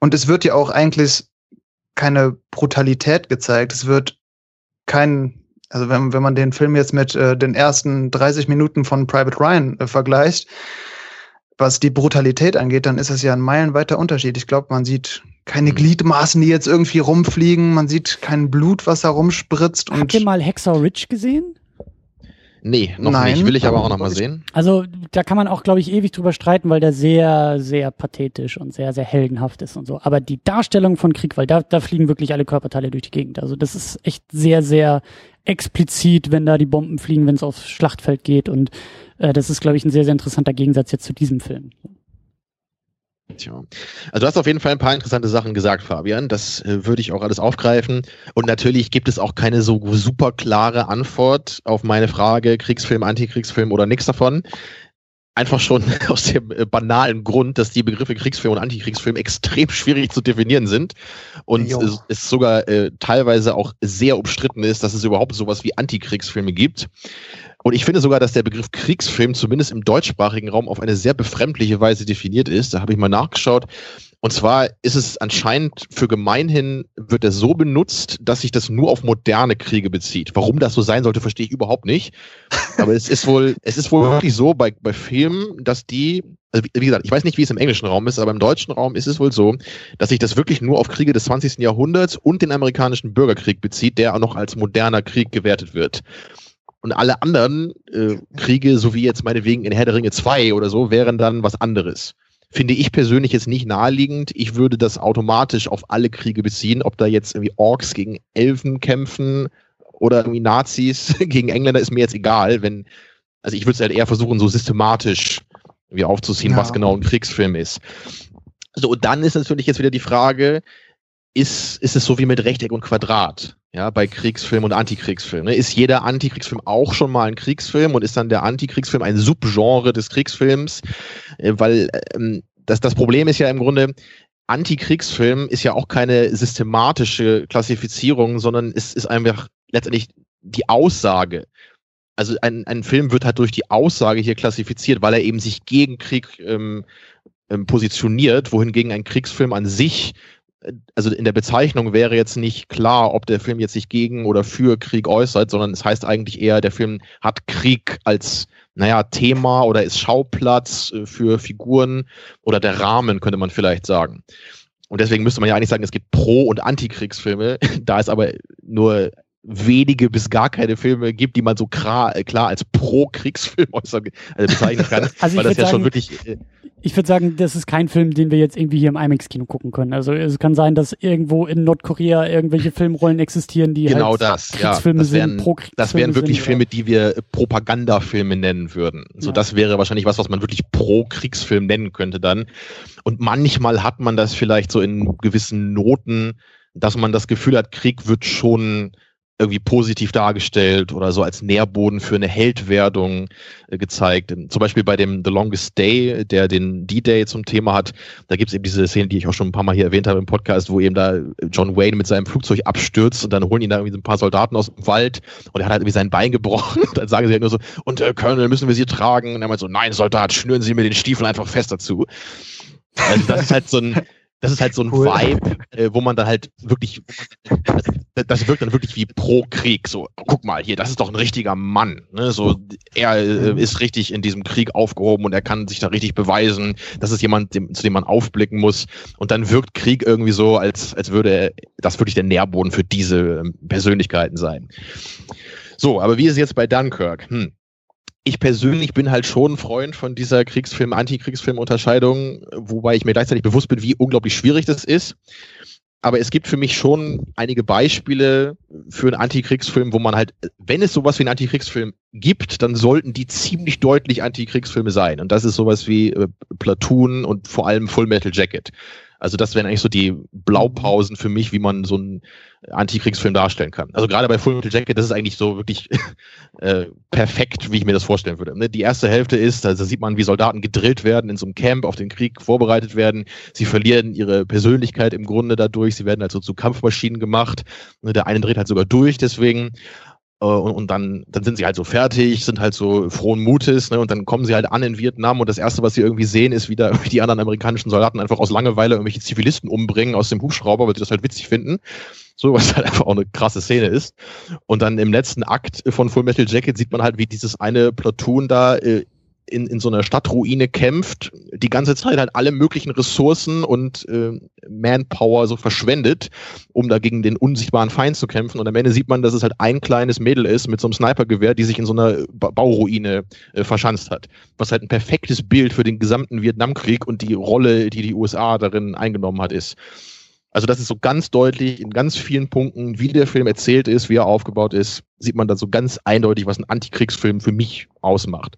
und es wird ja auch eigentlich keine Brutalität gezeigt. Es wird kein, also wenn, wenn man den Film jetzt mit äh, den ersten 30 Minuten von Private Ryan äh, vergleicht, was die Brutalität angeht, dann ist es ja ein meilenweiter Unterschied. Ich glaube, man sieht keine mhm. Gliedmaßen, die jetzt irgendwie rumfliegen, man sieht kein Blut, was da rumspritzt. Habt ihr mal Hexer Ridge gesehen? Nee, noch Nein. nicht. Will ich aber auch noch mal sehen. Also da kann man auch, glaube ich, ewig drüber streiten, weil der sehr, sehr pathetisch und sehr, sehr heldenhaft ist und so. Aber die Darstellung von Krieg, weil da, da fliegen wirklich alle Körperteile durch die Gegend. Also das ist echt sehr, sehr explizit, wenn da die Bomben fliegen, wenn es aufs Schlachtfeld geht. Und äh, das ist, glaube ich, ein sehr, sehr interessanter Gegensatz jetzt zu diesem Film. Tja. Also du hast auf jeden Fall ein paar interessante Sachen gesagt, Fabian. Das äh, würde ich auch alles aufgreifen. Und natürlich gibt es auch keine so super klare Antwort auf meine Frage, Kriegsfilm, Antikriegsfilm oder nichts davon. Einfach schon aus dem äh, banalen Grund, dass die Begriffe Kriegsfilm und Antikriegsfilm extrem schwierig zu definieren sind und es, es, sogar äh, teilweise auch sehr umstritten ist, dass es überhaupt sowas wie Antikriegsfilme gibt. Und ich finde sogar, dass der Begriff Kriegsfilm zumindest im deutschsprachigen Raum auf eine sehr befremdliche Weise definiert ist. Da habe ich mal nachgeschaut. Und zwar ist es anscheinend für gemeinhin wird er so benutzt, dass sich das nur auf moderne Kriege bezieht. Warum das so sein sollte, verstehe ich überhaupt nicht. Aber es ist wohl, es ist wohl wirklich so bei, bei Filmen, dass die, also wie gesagt, ich weiß nicht, wie es im englischen Raum ist, aber im deutschen Raum ist es wohl so, dass sich das wirklich nur auf Kriege des 20. Jahrhunderts und den amerikanischen Bürgerkrieg bezieht, der auch noch als moderner Krieg gewertet wird. Und alle anderen äh, Kriege, so wie jetzt meinetwegen in Herr der Ringe 2 oder so, wären dann was anderes. Finde ich persönlich jetzt nicht naheliegend. Ich würde das automatisch auf alle Kriege beziehen, ob da jetzt irgendwie Orks gegen Elfen kämpfen oder irgendwie Nazis gegen Engländer, ist mir jetzt egal. Wenn, also ich würde es halt eher versuchen, so systematisch irgendwie aufzuziehen, ja. was genau ein Kriegsfilm ist. So, und dann ist natürlich jetzt wieder die Frage, ist, ist es so wie mit Rechteck und Quadrat? ja, bei Kriegsfilm und Antikriegsfilm. Ne? Ist jeder Antikriegsfilm auch schon mal ein Kriegsfilm und ist dann der Antikriegsfilm ein Subgenre des Kriegsfilms? Äh, weil ähm, das, das Problem ist ja im Grunde, Antikriegsfilm ist ja auch keine systematische Klassifizierung, sondern es ist einfach letztendlich die Aussage. Also ein, ein Film wird halt durch die Aussage hier klassifiziert, weil er eben sich gegen Krieg ähm, ähm positioniert, wohingegen ein Kriegsfilm an sich also in der Bezeichnung wäre jetzt nicht klar, ob der Film jetzt sich gegen oder für Krieg äußert, sondern es heißt eigentlich eher, der Film hat Krieg als, naja, Thema oder ist Schauplatz äh, für Figuren oder der Rahmen, könnte man vielleicht sagen. Und deswegen müsste man ja eigentlich sagen, es gibt Pro- und Antikriegsfilme. Da es aber nur wenige bis gar keine Filme gibt, die man so klar, klar als Pro-Kriegsfilm äußern, also bezeichnen kann, also weil das ja sagen, schon wirklich äh, ich würde sagen, das ist kein Film, den wir jetzt irgendwie hier im IMAX-Kino gucken können. Also es kann sein, dass irgendwo in Nordkorea irgendwelche Filmrollen existieren, die genau halt das, Kriegsfilme ja, das wären, sind, pro Das wären wirklich sind, Filme, die wir Propagandafilme nennen würden. So, ja. das wäre wahrscheinlich was, was man wirklich pro Kriegsfilm nennen könnte dann. Und manchmal hat man das vielleicht so in gewissen Noten, dass man das Gefühl hat, Krieg wird schon irgendwie positiv dargestellt oder so als Nährboden für eine Heldwerdung äh, gezeigt. Zum Beispiel bei dem The Longest Day, der den D-Day zum Thema hat, da gibt es eben diese Szene, die ich auch schon ein paar Mal hier erwähnt habe im Podcast, wo eben da John Wayne mit seinem Flugzeug abstürzt und dann holen ihn da irgendwie so ein paar Soldaten aus dem Wald und er hat halt irgendwie sein Bein gebrochen. Und dann sagen sie halt nur so, und äh, Colonel, müssen wir sie tragen? Und er meint so, nein, Soldat, schnüren Sie mir den Stiefel einfach fest dazu. Also das ist halt so ein, das ist halt so ein cool. Vibe, äh, wo man dann halt wirklich, also, das wirkt dann wirklich wie pro Krieg. So, guck mal hier, das ist doch ein richtiger Mann. Ne? So, er äh, ist richtig in diesem Krieg aufgehoben und er kann sich da richtig beweisen. Das ist jemand, dem, zu dem man aufblicken muss. Und dann wirkt Krieg irgendwie so, als, als würde das wirklich der Nährboden für diese Persönlichkeiten sein. So, aber wie ist es jetzt bei Dunkirk? Hm. Ich persönlich bin halt schon ein Freund von dieser Kriegsfilm, Antikriegsfilm-Unterscheidung, wobei ich mir gleichzeitig bewusst bin, wie unglaublich schwierig das ist. Aber es gibt für mich schon einige Beispiele für einen Antikriegsfilm, wo man halt, wenn es sowas wie einen Antikriegsfilm gibt, dann sollten die ziemlich deutlich Antikriegsfilme sein. Und das ist sowas wie äh, Platoon und vor allem Full Metal Jacket. Also das wären eigentlich so die Blaupausen für mich, wie man so einen Antikriegsfilm darstellen kann. Also gerade bei Full Metal Jacket, das ist eigentlich so wirklich äh, perfekt, wie ich mir das vorstellen würde. Ne? Die erste Hälfte ist, da sieht man, wie Soldaten gedrillt werden, in so einem Camp auf den Krieg vorbereitet werden. Sie verlieren ihre Persönlichkeit im Grunde dadurch. Sie werden also zu Kampfmaschinen gemacht. Ne? Der eine dreht halt sogar durch deswegen. Äh, und, und dann, dann sind sie halt so fertig, sind halt so frohen Mutes, ne? Und dann kommen sie halt an in Vietnam und das erste, was sie irgendwie sehen, ist wieder wie die anderen amerikanischen Soldaten einfach aus Langeweile irgendwelche Zivilisten umbringen aus dem Hubschrauber, weil sie das halt witzig finden. So, was halt einfach auch eine krasse Szene ist. Und dann im letzten Akt von Full Metal Jacket sieht man halt, wie dieses eine Platoon da äh, in, in so einer Stadtruine kämpft, die ganze Zeit halt alle möglichen Ressourcen und äh, Manpower so verschwendet, um dagegen den unsichtbaren Feind zu kämpfen. Und am Ende sieht man, dass es halt ein kleines Mädel ist mit so einem Snipergewehr, die sich in so einer ba Bauruine äh, verschanzt hat. Was halt ein perfektes Bild für den gesamten Vietnamkrieg und die Rolle, die die USA darin eingenommen hat, ist. Also das ist so ganz deutlich in ganz vielen Punkten, wie der Film erzählt ist, wie er aufgebaut ist, sieht man da so ganz eindeutig, was ein Antikriegsfilm für mich ausmacht.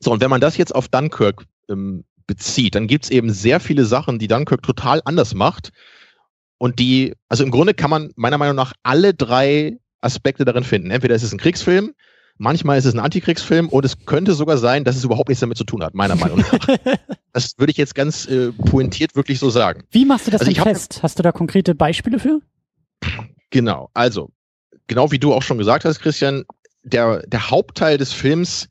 So, und wenn man das jetzt auf Dunkirk ähm, bezieht, dann gibt's eben sehr viele Sachen, die Dunkirk total anders macht. Und die, also im Grunde kann man meiner Meinung nach alle drei Aspekte darin finden. Entweder ist es ein Kriegsfilm, manchmal ist es ein Antikriegsfilm und es könnte sogar sein, dass es überhaupt nichts damit zu tun hat, meiner Meinung nach. das würde ich jetzt ganz äh, pointiert wirklich so sagen. Wie machst du das also denn fest? Hast du da konkrete Beispiele für? Genau, also, genau wie du auch schon gesagt hast, Christian, der, der Hauptteil des Films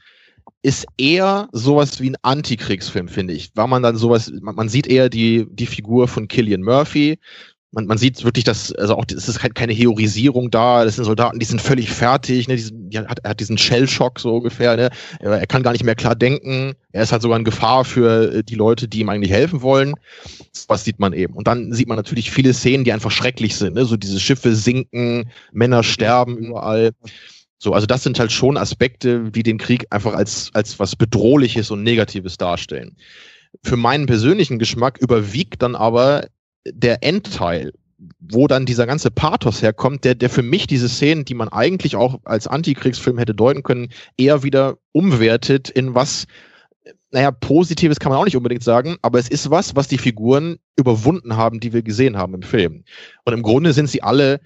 ist eher sowas wie ein Antikriegsfilm, finde ich. War man dann sowas, man, man, sieht eher die, die Figur von Killian Murphy. Man, man sieht wirklich, dass, also auch, es ist halt keine Heorisierung da. Das sind Soldaten, die sind völlig fertig, ne? Diesen, die hat, er hat diesen Shellshock so ungefähr, ne? Er, er kann gar nicht mehr klar denken. Er ist halt sogar in Gefahr für äh, die Leute, die ihm eigentlich helfen wollen. Was sieht man eben. Und dann sieht man natürlich viele Szenen, die einfach schrecklich sind, ne? So diese Schiffe sinken, Männer sterben überall. So, also das sind halt schon Aspekte, die den Krieg einfach als, als was Bedrohliches und Negatives darstellen. Für meinen persönlichen Geschmack überwiegt dann aber der Endteil, wo dann dieser ganze Pathos herkommt, der, der für mich diese Szenen, die man eigentlich auch als Antikriegsfilm hätte deuten können, eher wieder umwertet in was, naja, Positives kann man auch nicht unbedingt sagen, aber es ist was, was die Figuren überwunden haben, die wir gesehen haben im Film. Und im Grunde sind sie alle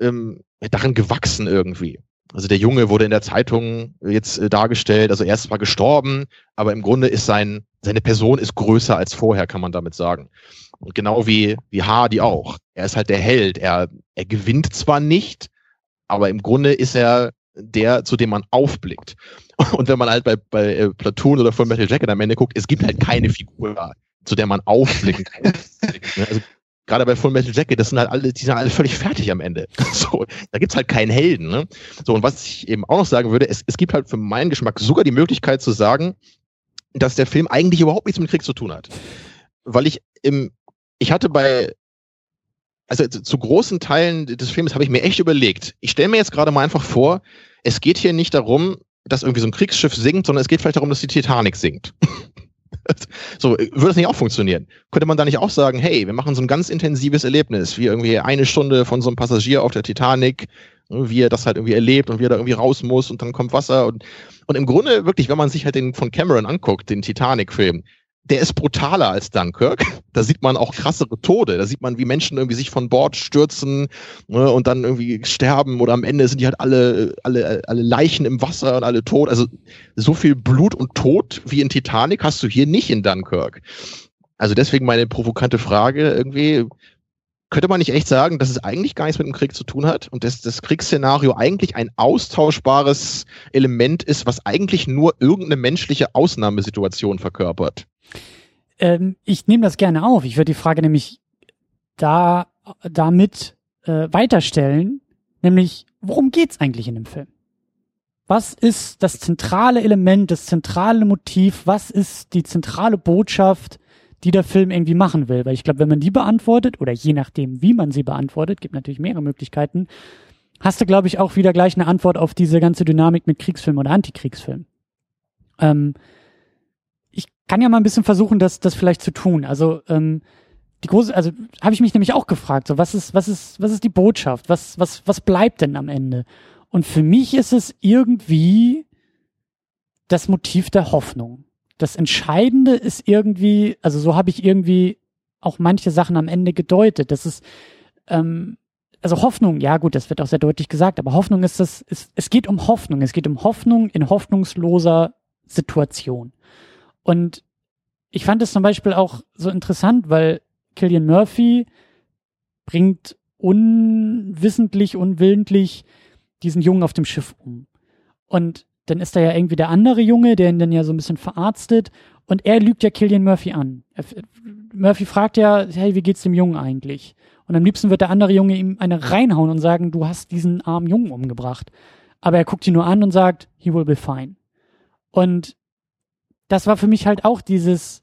ähm, darin gewachsen irgendwie. Also der Junge wurde in der Zeitung jetzt äh, dargestellt, also er ist zwar gestorben, aber im Grunde ist sein, seine Person ist größer als vorher, kann man damit sagen. Und genau wie, wie Hardy auch. Er ist halt der Held. Er, er gewinnt zwar nicht, aber im Grunde ist er der, zu dem man aufblickt. Und wenn man halt bei, bei äh, Platoon oder von Metal Jacket am Ende guckt, es gibt halt keine Figur, zu der man aufblicken kann. also gerade bei Full Metal Jacket, das sind halt alle, die sind alle völlig fertig am Ende. So, da gibt's halt keinen Helden. Ne? So, und was ich eben auch noch sagen würde, es, es gibt halt für meinen Geschmack sogar die Möglichkeit zu sagen, dass der Film eigentlich überhaupt nichts mit Krieg zu tun hat. Weil ich im, ich hatte bei, also zu großen Teilen des Films habe ich mir echt überlegt, ich stelle mir jetzt gerade mal einfach vor, es geht hier nicht darum, dass irgendwie so ein Kriegsschiff sinkt, sondern es geht vielleicht darum, dass die Titanic sinkt. so, würde das nicht auch funktionieren? Könnte man da nicht auch sagen, hey, wir machen so ein ganz intensives Erlebnis, wie irgendwie eine Stunde von so einem Passagier auf der Titanic, ne, wie er das halt irgendwie erlebt und wie er da irgendwie raus muss und dann kommt Wasser und, und im Grunde wirklich, wenn man sich halt den von Cameron anguckt, den Titanic-Film, der ist brutaler als Dunkirk. Da sieht man auch krassere Tode. Da sieht man, wie Menschen irgendwie sich von Bord stürzen ne, und dann irgendwie sterben oder am Ende sind die halt alle, alle, alle Leichen im Wasser und alle tot. Also so viel Blut und Tod wie in Titanic hast du hier nicht in Dunkirk. Also deswegen meine provokante Frage irgendwie, könnte man nicht echt sagen, dass es eigentlich gar nichts mit dem Krieg zu tun hat und dass das Kriegsszenario eigentlich ein austauschbares Element ist, was eigentlich nur irgendeine menschliche Ausnahmesituation verkörpert? Ähm, ich nehme das gerne auf. Ich würde die Frage nämlich da damit äh, weiterstellen, nämlich worum geht's eigentlich in dem Film? Was ist das zentrale Element, das zentrale Motiv? Was ist die zentrale Botschaft, die der Film irgendwie machen will? Weil ich glaube, wenn man die beantwortet oder je nachdem, wie man sie beantwortet, gibt natürlich mehrere Möglichkeiten, hast du, glaube ich, auch wieder gleich eine Antwort auf diese ganze Dynamik mit Kriegsfilm oder Antikriegsfilm. Ähm, kann ja mal ein bisschen versuchen, das, das vielleicht zu tun. Also ähm, die große, also habe ich mich nämlich auch gefragt, so was ist, was ist, was ist die Botschaft? Was, was, was bleibt denn am Ende? Und für mich ist es irgendwie das Motiv der Hoffnung. Das Entscheidende ist irgendwie, also so habe ich irgendwie auch manche Sachen am Ende gedeutet. Das ist, ähm, also Hoffnung, ja gut, das wird auch sehr deutlich gesagt, aber Hoffnung ist das, ist, es geht um Hoffnung. Es geht um Hoffnung in hoffnungsloser Situation. Und ich fand es zum Beispiel auch so interessant, weil Killian Murphy bringt unwissentlich, unwillentlich diesen Jungen auf dem Schiff um. Und dann ist da ja irgendwie der andere Junge, der ihn dann ja so ein bisschen verarztet und er lügt ja Killian Murphy an. Er, Murphy fragt ja, hey, wie geht's dem Jungen eigentlich? Und am liebsten wird der andere Junge ihm eine reinhauen und sagen, du hast diesen armen Jungen umgebracht. Aber er guckt ihn nur an und sagt, he will be fine. Und das war für mich halt auch dieses,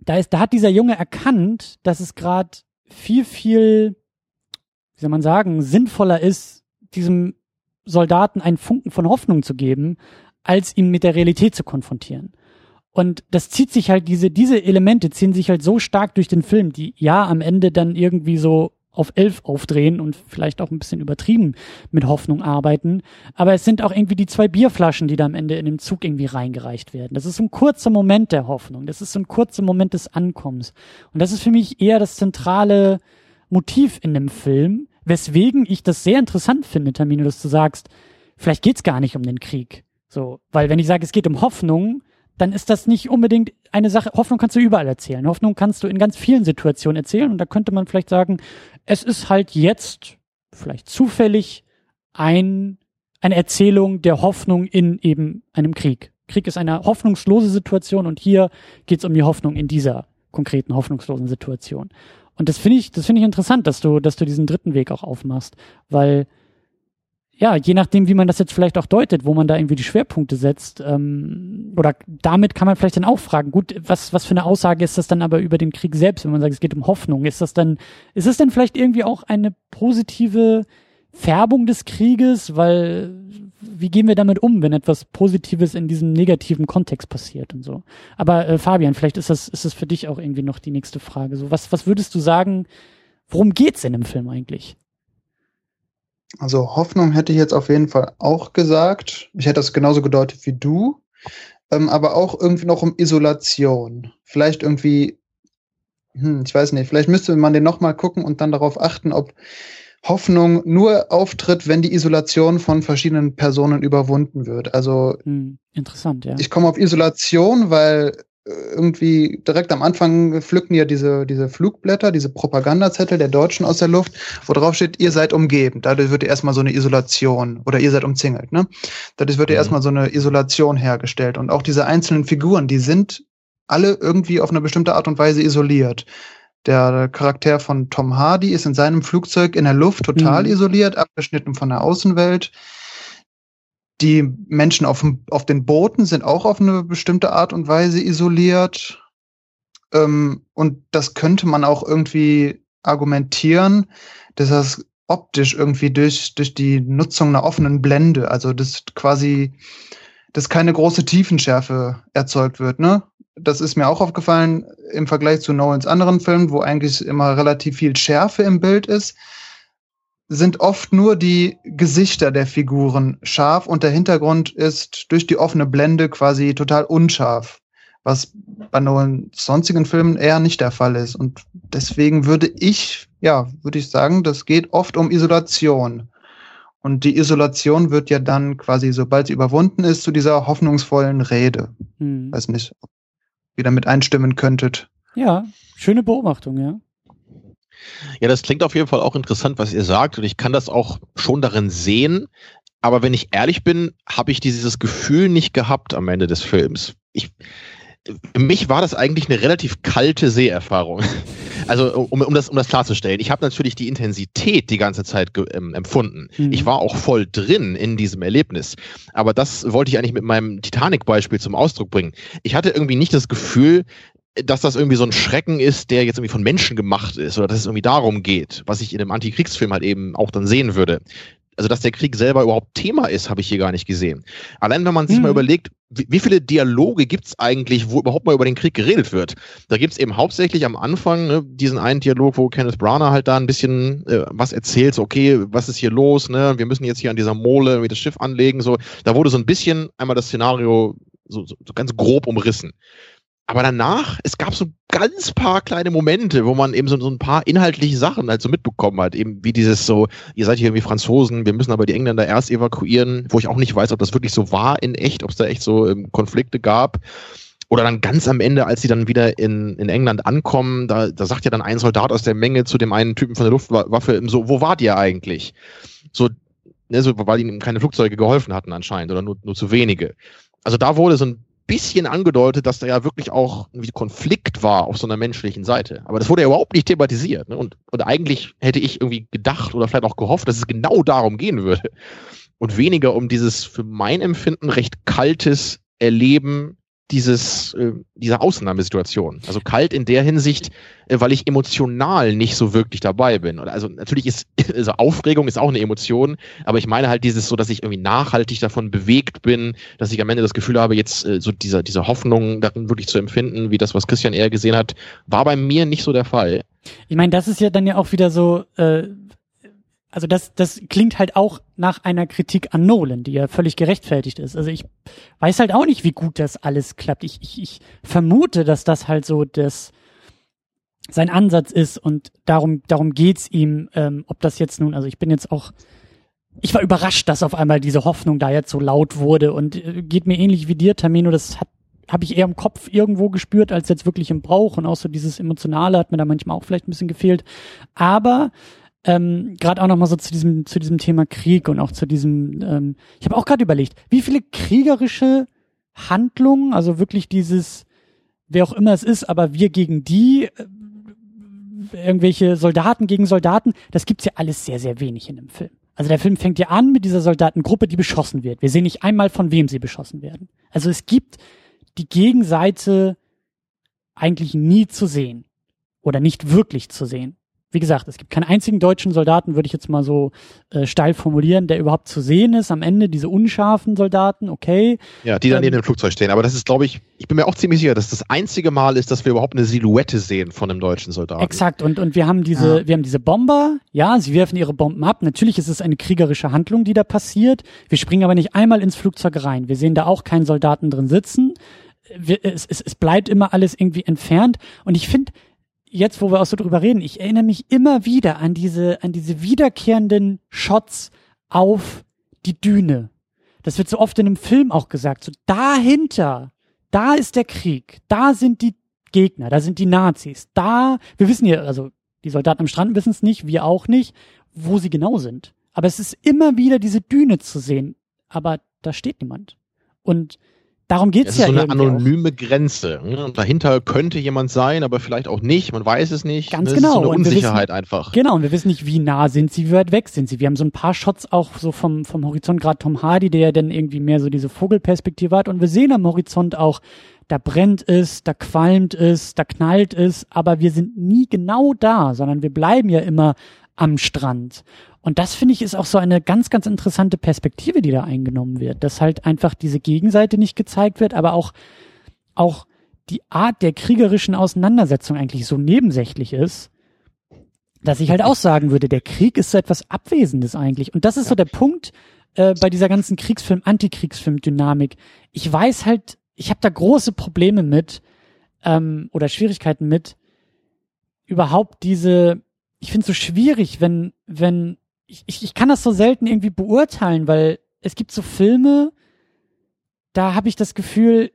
da ist, da hat dieser Junge erkannt, dass es gerade viel, viel, wie soll man sagen, sinnvoller ist, diesem Soldaten einen Funken von Hoffnung zu geben, als ihn mit der Realität zu konfrontieren. Und das zieht sich halt, diese, diese Elemente ziehen sich halt so stark durch den Film, die ja am Ende dann irgendwie so auf elf aufdrehen und vielleicht auch ein bisschen übertrieben mit Hoffnung arbeiten. Aber es sind auch irgendwie die zwei Bierflaschen, die da am Ende in dem Zug irgendwie reingereicht werden. Das ist so ein kurzer Moment der Hoffnung. Das ist so ein kurzer Moment des Ankommens. Und das ist für mich eher das zentrale Motiv in dem Film, weswegen ich das sehr interessant finde, Termino, dass du sagst, vielleicht geht's gar nicht um den Krieg. So, weil wenn ich sage, es geht um Hoffnung, dann ist das nicht unbedingt eine Sache. Hoffnung kannst du überall erzählen. Hoffnung kannst du in ganz vielen Situationen erzählen. Und da könnte man vielleicht sagen, es ist halt jetzt vielleicht zufällig ein, eine Erzählung der Hoffnung in eben einem Krieg. Krieg ist eine hoffnungslose Situation und hier geht es um die Hoffnung in dieser konkreten hoffnungslosen Situation. Und das finde ich, das finde ich interessant, dass du, dass du diesen dritten Weg auch aufmachst, weil ja, je nachdem, wie man das jetzt vielleicht auch deutet, wo man da irgendwie die Schwerpunkte setzt, ähm, oder damit kann man vielleicht dann auch fragen, gut, was, was für eine Aussage ist das dann aber über den Krieg selbst, wenn man sagt, es geht um Hoffnung? Ist das dann, ist es denn vielleicht irgendwie auch eine positive Färbung des Krieges? Weil, wie gehen wir damit um, wenn etwas Positives in diesem negativen Kontext passiert und so? Aber äh, Fabian, vielleicht ist das, ist das für dich auch irgendwie noch die nächste Frage. So, was, was würdest du sagen, worum geht's in dem Film eigentlich? Also Hoffnung hätte ich jetzt auf jeden Fall auch gesagt. Ich hätte das genauso gedeutet wie du. Ähm, aber auch irgendwie noch um Isolation. Vielleicht irgendwie, hm, ich weiß nicht, vielleicht müsste man den nochmal gucken und dann darauf achten, ob Hoffnung nur auftritt, wenn die Isolation von verschiedenen Personen überwunden wird. Also hm, interessant, ja. Ich komme auf Isolation, weil irgendwie direkt am Anfang pflücken ja diese, diese Flugblätter, diese Propagandazettel der Deutschen aus der Luft, wo drauf steht, ihr seid umgeben. Dadurch wird ja erstmal so eine Isolation oder ihr seid umzingelt, ne? Dadurch wird ja mhm. erstmal so eine Isolation hergestellt. Und auch diese einzelnen Figuren, die sind alle irgendwie auf eine bestimmte Art und Weise isoliert. Der Charakter von Tom Hardy ist in seinem Flugzeug in der Luft total mhm. isoliert, abgeschnitten von der Außenwelt. Die Menschen auf, auf den Booten sind auch auf eine bestimmte Art und Weise isoliert. Ähm, und das könnte man auch irgendwie argumentieren, dass das optisch irgendwie durch, durch die Nutzung einer offenen Blende, also das quasi, dass keine große Tiefenschärfe erzeugt wird, ne? Das ist mir auch aufgefallen im Vergleich zu Nolans anderen Filmen, wo eigentlich immer relativ viel Schärfe im Bild ist sind oft nur die Gesichter der Figuren scharf und der Hintergrund ist durch die offene Blende quasi total unscharf, was bei neuen sonstigen Filmen eher nicht der Fall ist. Und deswegen würde ich, ja, würde ich sagen, das geht oft um Isolation. Und die Isolation wird ja dann quasi, sobald sie überwunden ist, zu dieser hoffnungsvollen Rede. Hm. Weiß nicht, ob ihr damit einstimmen könntet. Ja, schöne Beobachtung, ja. Ja, das klingt auf jeden Fall auch interessant, was ihr sagt. Und ich kann das auch schon darin sehen. Aber wenn ich ehrlich bin, habe ich dieses Gefühl nicht gehabt am Ende des Films. Ich, für mich war das eigentlich eine relativ kalte Seherfahrung. Also um, um, das, um das klarzustellen, ich habe natürlich die Intensität die ganze Zeit ähm, empfunden. Mhm. Ich war auch voll drin in diesem Erlebnis. Aber das wollte ich eigentlich mit meinem Titanic-Beispiel zum Ausdruck bringen. Ich hatte irgendwie nicht das Gefühl, dass das irgendwie so ein Schrecken ist, der jetzt irgendwie von Menschen gemacht ist oder dass es irgendwie darum geht, was ich in einem Antikriegsfilm halt eben auch dann sehen würde. Also, dass der Krieg selber überhaupt Thema ist, habe ich hier gar nicht gesehen. Allein wenn man sich mhm. mal überlegt, wie, wie viele Dialoge gibt's eigentlich, wo überhaupt mal über den Krieg geredet wird? Da gibt's eben hauptsächlich am Anfang ne, diesen einen Dialog, wo Kenneth Branagh halt da ein bisschen äh, was erzählt, so okay, was ist hier los, ne? Wir müssen jetzt hier an dieser Mole das Schiff anlegen, so. Da wurde so ein bisschen einmal das Szenario so, so, so ganz grob umrissen. Aber danach, es gab so ganz paar kleine Momente, wo man eben so, so ein paar inhaltliche Sachen halt so mitbekommen hat. Eben wie dieses so, ihr seid hier irgendwie Franzosen, wir müssen aber die Engländer erst evakuieren, wo ich auch nicht weiß, ob das wirklich so war in echt, ob es da echt so ähm, Konflikte gab. Oder dann ganz am Ende, als sie dann wieder in, in England ankommen, da, da sagt ja dann ein Soldat aus der Menge zu dem einen Typen von der Luftwaffe so, wo wart ihr eigentlich? So, ne, so weil ihnen keine Flugzeuge geholfen hatten anscheinend oder nur, nur zu wenige. Also da wurde so ein bisschen angedeutet, dass da ja wirklich auch ein Konflikt war auf so einer menschlichen Seite. Aber das wurde ja überhaupt nicht thematisiert. Ne? Und, und eigentlich hätte ich irgendwie gedacht oder vielleicht auch gehofft, dass es genau darum gehen würde. Und weniger um dieses für mein Empfinden recht kaltes Erleben dieses, äh, dieser Ausnahmesituation. Also kalt in der Hinsicht, äh, weil ich emotional nicht so wirklich dabei bin. Also natürlich ist, also Aufregung ist auch eine Emotion, aber ich meine halt dieses so, dass ich irgendwie nachhaltig davon bewegt bin, dass ich am Ende das Gefühl habe, jetzt äh, so dieser, diese Hoffnung darin wirklich zu empfinden, wie das, was Christian eher gesehen hat, war bei mir nicht so der Fall. Ich meine, das ist ja dann ja auch wieder so, äh, also das, das klingt halt auch nach einer Kritik an Nolan, die ja völlig gerechtfertigt ist. Also ich weiß halt auch nicht, wie gut das alles klappt. Ich, ich, ich vermute, dass das halt so das sein Ansatz ist und darum, darum geht's ihm, ähm, ob das jetzt nun, also ich bin jetzt auch, ich war überrascht, dass auf einmal diese Hoffnung da jetzt so laut wurde und äh, geht mir ähnlich wie dir, Tamino, das hat habe ich eher im Kopf irgendwo gespürt, als jetzt wirklich im Brauch und auch so dieses Emotionale hat mir da manchmal auch vielleicht ein bisschen gefehlt. Aber ähm, gerade auch nochmal so zu diesem, zu diesem Thema Krieg und auch zu diesem, ähm, ich habe auch gerade überlegt, wie viele kriegerische Handlungen, also wirklich dieses, wer auch immer es ist, aber wir gegen die, äh, irgendwelche Soldaten gegen Soldaten, das gibt's ja alles sehr, sehr wenig in dem Film. Also der Film fängt ja an mit dieser Soldatengruppe, die beschossen wird. Wir sehen nicht einmal, von wem sie beschossen werden. Also es gibt die Gegenseite eigentlich nie zu sehen oder nicht wirklich zu sehen wie gesagt, es gibt keinen einzigen deutschen Soldaten, würde ich jetzt mal so äh, steil formulieren, der überhaupt zu sehen ist. Am Ende diese unscharfen Soldaten, okay. Ja, die dann ähm, neben dem Flugzeug stehen. Aber das ist, glaube ich, ich bin mir auch ziemlich sicher, dass das einzige Mal ist, dass wir überhaupt eine Silhouette sehen von einem deutschen Soldaten. Exakt. Und, und wir haben diese, ja. wir haben diese Bomber. Ja, sie werfen ihre Bomben ab. Natürlich ist es eine kriegerische Handlung, die da passiert. Wir springen aber nicht einmal ins Flugzeug rein. Wir sehen da auch keinen Soldaten drin sitzen. Wir, es, es, es bleibt immer alles irgendwie entfernt. Und ich finde, jetzt, wo wir auch so drüber reden, ich erinnere mich immer wieder an diese, an diese wiederkehrenden Shots auf die Düne. Das wird so oft in einem Film auch gesagt. So dahinter, da ist der Krieg, da sind die Gegner, da sind die Nazis, da, wir wissen ja, also die Soldaten am Strand wissen es nicht, wir auch nicht, wo sie genau sind. Aber es ist immer wieder diese Düne zu sehen. Aber da steht niemand. Und Darum geht's es ja. Es ist so eine anonyme auch. Grenze. Ne? Dahinter könnte jemand sein, aber vielleicht auch nicht. Man weiß es nicht. Ganz ne? genau. Ist so eine Unsicherheit wissen, einfach. Genau. Und wir wissen nicht, wie nah sind sie, wie weit weg sind sie. Wir haben so ein paar Shots auch so vom, vom Horizont, gerade Tom Hardy, der ja dann irgendwie mehr so diese Vogelperspektive hat. Und wir sehen am Horizont auch, da brennt es, da qualmt es, da knallt es, aber wir sind nie genau da, sondern wir bleiben ja immer am Strand. Und das finde ich ist auch so eine ganz, ganz interessante Perspektive, die da eingenommen wird, dass halt einfach diese Gegenseite nicht gezeigt wird, aber auch, auch die Art der kriegerischen Auseinandersetzung eigentlich so nebensächlich ist, dass ich halt auch sagen würde, der Krieg ist so etwas Abwesendes eigentlich. Und das ist ja. so der Punkt äh, bei dieser ganzen Kriegsfilm, Antikriegsfilm-Dynamik. Ich weiß halt, ich habe da große Probleme mit ähm, oder Schwierigkeiten mit, überhaupt diese, ich finde es so schwierig, wenn, wenn ich, ich, ich kann das so selten irgendwie beurteilen, weil es gibt so Filme, da habe ich das Gefühl,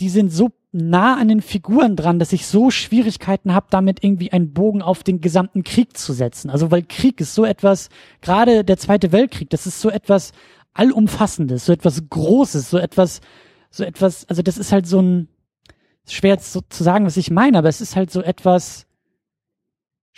die sind so nah an den Figuren dran, dass ich so Schwierigkeiten habe, damit irgendwie einen Bogen auf den gesamten Krieg zu setzen. Also weil Krieg ist so etwas, gerade der Zweite Weltkrieg, das ist so etwas allumfassendes, so etwas Großes, so etwas, so etwas, also das ist halt so ein, schwer so zu sagen, was ich meine, aber es ist halt so etwas,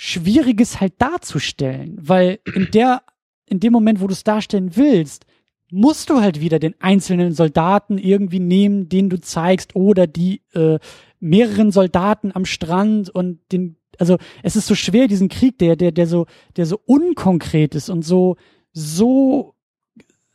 Schwieriges halt darzustellen, weil in der, in dem Moment, wo du es darstellen willst, musst du halt wieder den einzelnen Soldaten irgendwie nehmen, den du zeigst, oder die äh, mehreren Soldaten am Strand und den, also es ist so schwer, diesen Krieg, der, der, der so, der so unkonkret ist und so, so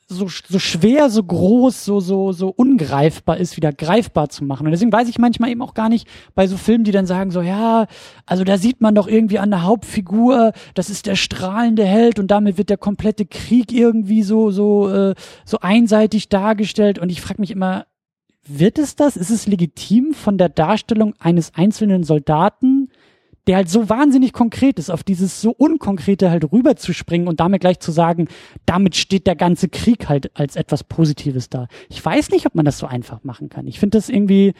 so, so schwer, so groß, so, so, so ungreifbar ist, wieder greifbar zu machen. Und deswegen weiß ich manchmal eben auch gar nicht bei so Filmen, die dann sagen so, ja, also da sieht man doch irgendwie an der Hauptfigur, das ist der strahlende Held und damit wird der komplette Krieg irgendwie so, so, äh, so einseitig dargestellt. Und ich frage mich immer, wird es das? Ist es legitim von der Darstellung eines einzelnen Soldaten, der halt so wahnsinnig konkret ist, auf dieses so unkonkrete halt rüberzuspringen und damit gleich zu sagen, damit steht der ganze Krieg halt als etwas Positives da. Ich weiß nicht, ob man das so einfach machen kann. Ich finde das irgendwie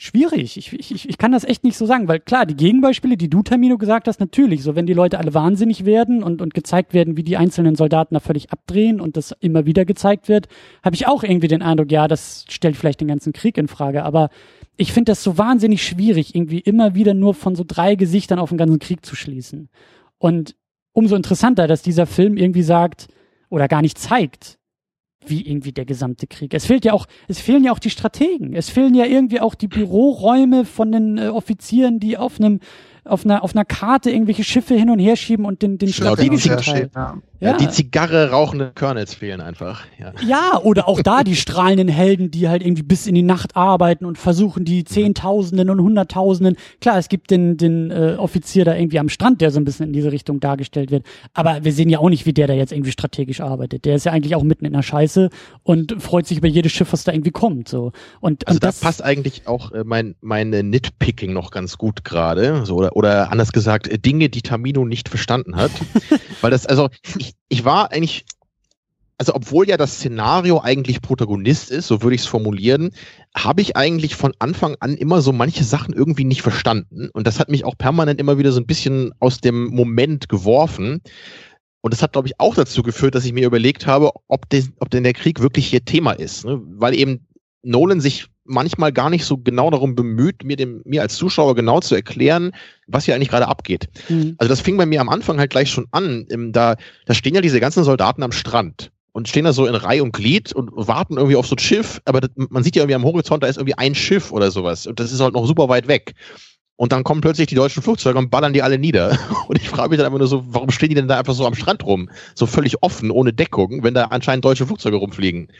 schwierig. Ich, ich, ich kann das echt nicht so sagen, weil klar, die Gegenbeispiele, die du, Tamino, gesagt hast, natürlich, so wenn die Leute alle wahnsinnig werden und, und gezeigt werden, wie die einzelnen Soldaten da völlig abdrehen und das immer wieder gezeigt wird, habe ich auch irgendwie den Eindruck, ja, das stellt vielleicht den ganzen Krieg in Frage, aber ich finde das so wahnsinnig schwierig, irgendwie immer wieder nur von so drei Gesichtern auf den ganzen Krieg zu schließen. Und umso interessanter, dass dieser Film irgendwie sagt oder gar nicht zeigt, wie irgendwie der gesamte Krieg. Es fehlt ja auch, es fehlen ja auch die Strategen. Es fehlen ja irgendwie auch die Büroräume von den äh, Offizieren, die auf einem auf einer, auf einer Karte irgendwelche Schiffe hin und her schieben und den, den strategischen Teil. Ja. Ja. die Zigarre rauchenden Colonels fehlen einfach. Ja. Ja, oder auch da die strahlenden Helden, die halt irgendwie bis in die Nacht arbeiten und versuchen, die Zehntausenden und Hunderttausenden. Klar, es gibt den, den äh, Offizier da irgendwie am Strand, der so ein bisschen in diese Richtung dargestellt wird. Aber wir sehen ja auch nicht, wie der da jetzt irgendwie strategisch arbeitet. Der ist ja eigentlich auch mitten in der Scheiße und freut sich über jedes Schiff, was da irgendwie kommt. So. Und, Also und da das passt eigentlich auch äh, mein, mein äh, Nitpicking noch ganz gut gerade. So, oder, oder anders gesagt, äh, Dinge, die Tamino nicht verstanden hat. Weil das, also, ich, ich war eigentlich, also obwohl ja das Szenario eigentlich Protagonist ist, so würde ich es formulieren, habe ich eigentlich von Anfang an immer so manche Sachen irgendwie nicht verstanden. Und das hat mich auch permanent immer wieder so ein bisschen aus dem Moment geworfen. Und das hat, glaube ich, auch dazu geführt, dass ich mir überlegt habe, ob, des, ob denn der Krieg wirklich hier Thema ist. Ne? Weil eben Nolan sich manchmal gar nicht so genau darum bemüht, mir, dem, mir als Zuschauer genau zu erklären, was hier eigentlich gerade abgeht. Hm. Also das fing bei mir am Anfang halt gleich schon an. Ähm, Da, da stehen ja diese ganzen Soldaten am Strand und stehen da so in Reihe und Glied und warten irgendwie auf so ein Schiff. Aber das, man sieht ja irgendwie am Horizont, da ist irgendwie ein Schiff oder sowas. Und das ist halt noch super weit weg. Und dann kommen plötzlich die deutschen Flugzeuge und ballern die alle nieder. Und ich frage mich dann einfach nur so, warum stehen die denn da einfach so am Strand rum? So völlig offen, ohne Deckung, wenn da anscheinend deutsche Flugzeuge rumfliegen.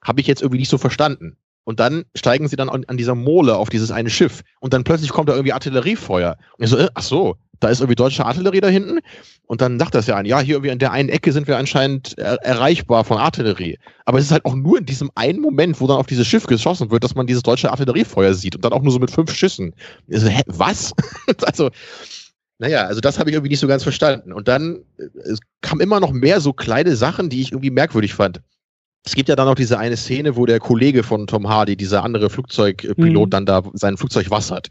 Habe ich jetzt irgendwie nicht so verstanden. Und dann steigen sie dann an, an dieser Mole auf dieses eine Schiff. Und dann plötzlich kommt da irgendwie Artilleriefeuer. Und ich so, äh, ach so, da ist irgendwie deutsche Artillerie da hinten. Und dann sagt das ja ein, ja, hier irgendwie an der einen Ecke sind wir anscheinend er erreichbar von Artillerie. Aber es ist halt auch nur in diesem einen Moment, wo dann auf dieses Schiff geschossen wird, dass man dieses deutsche Artilleriefeuer sieht. Und dann auch nur so mit fünf Schüssen. Ich so, hä, was? also, naja, also das habe ich irgendwie nicht so ganz verstanden. Und dann, äh, kam immer noch mehr so kleine Sachen, die ich irgendwie merkwürdig fand. Es gibt ja dann noch diese eine Szene, wo der Kollege von Tom Hardy, dieser andere Flugzeugpilot, Mhm. dann da sein Flugzeug wassert.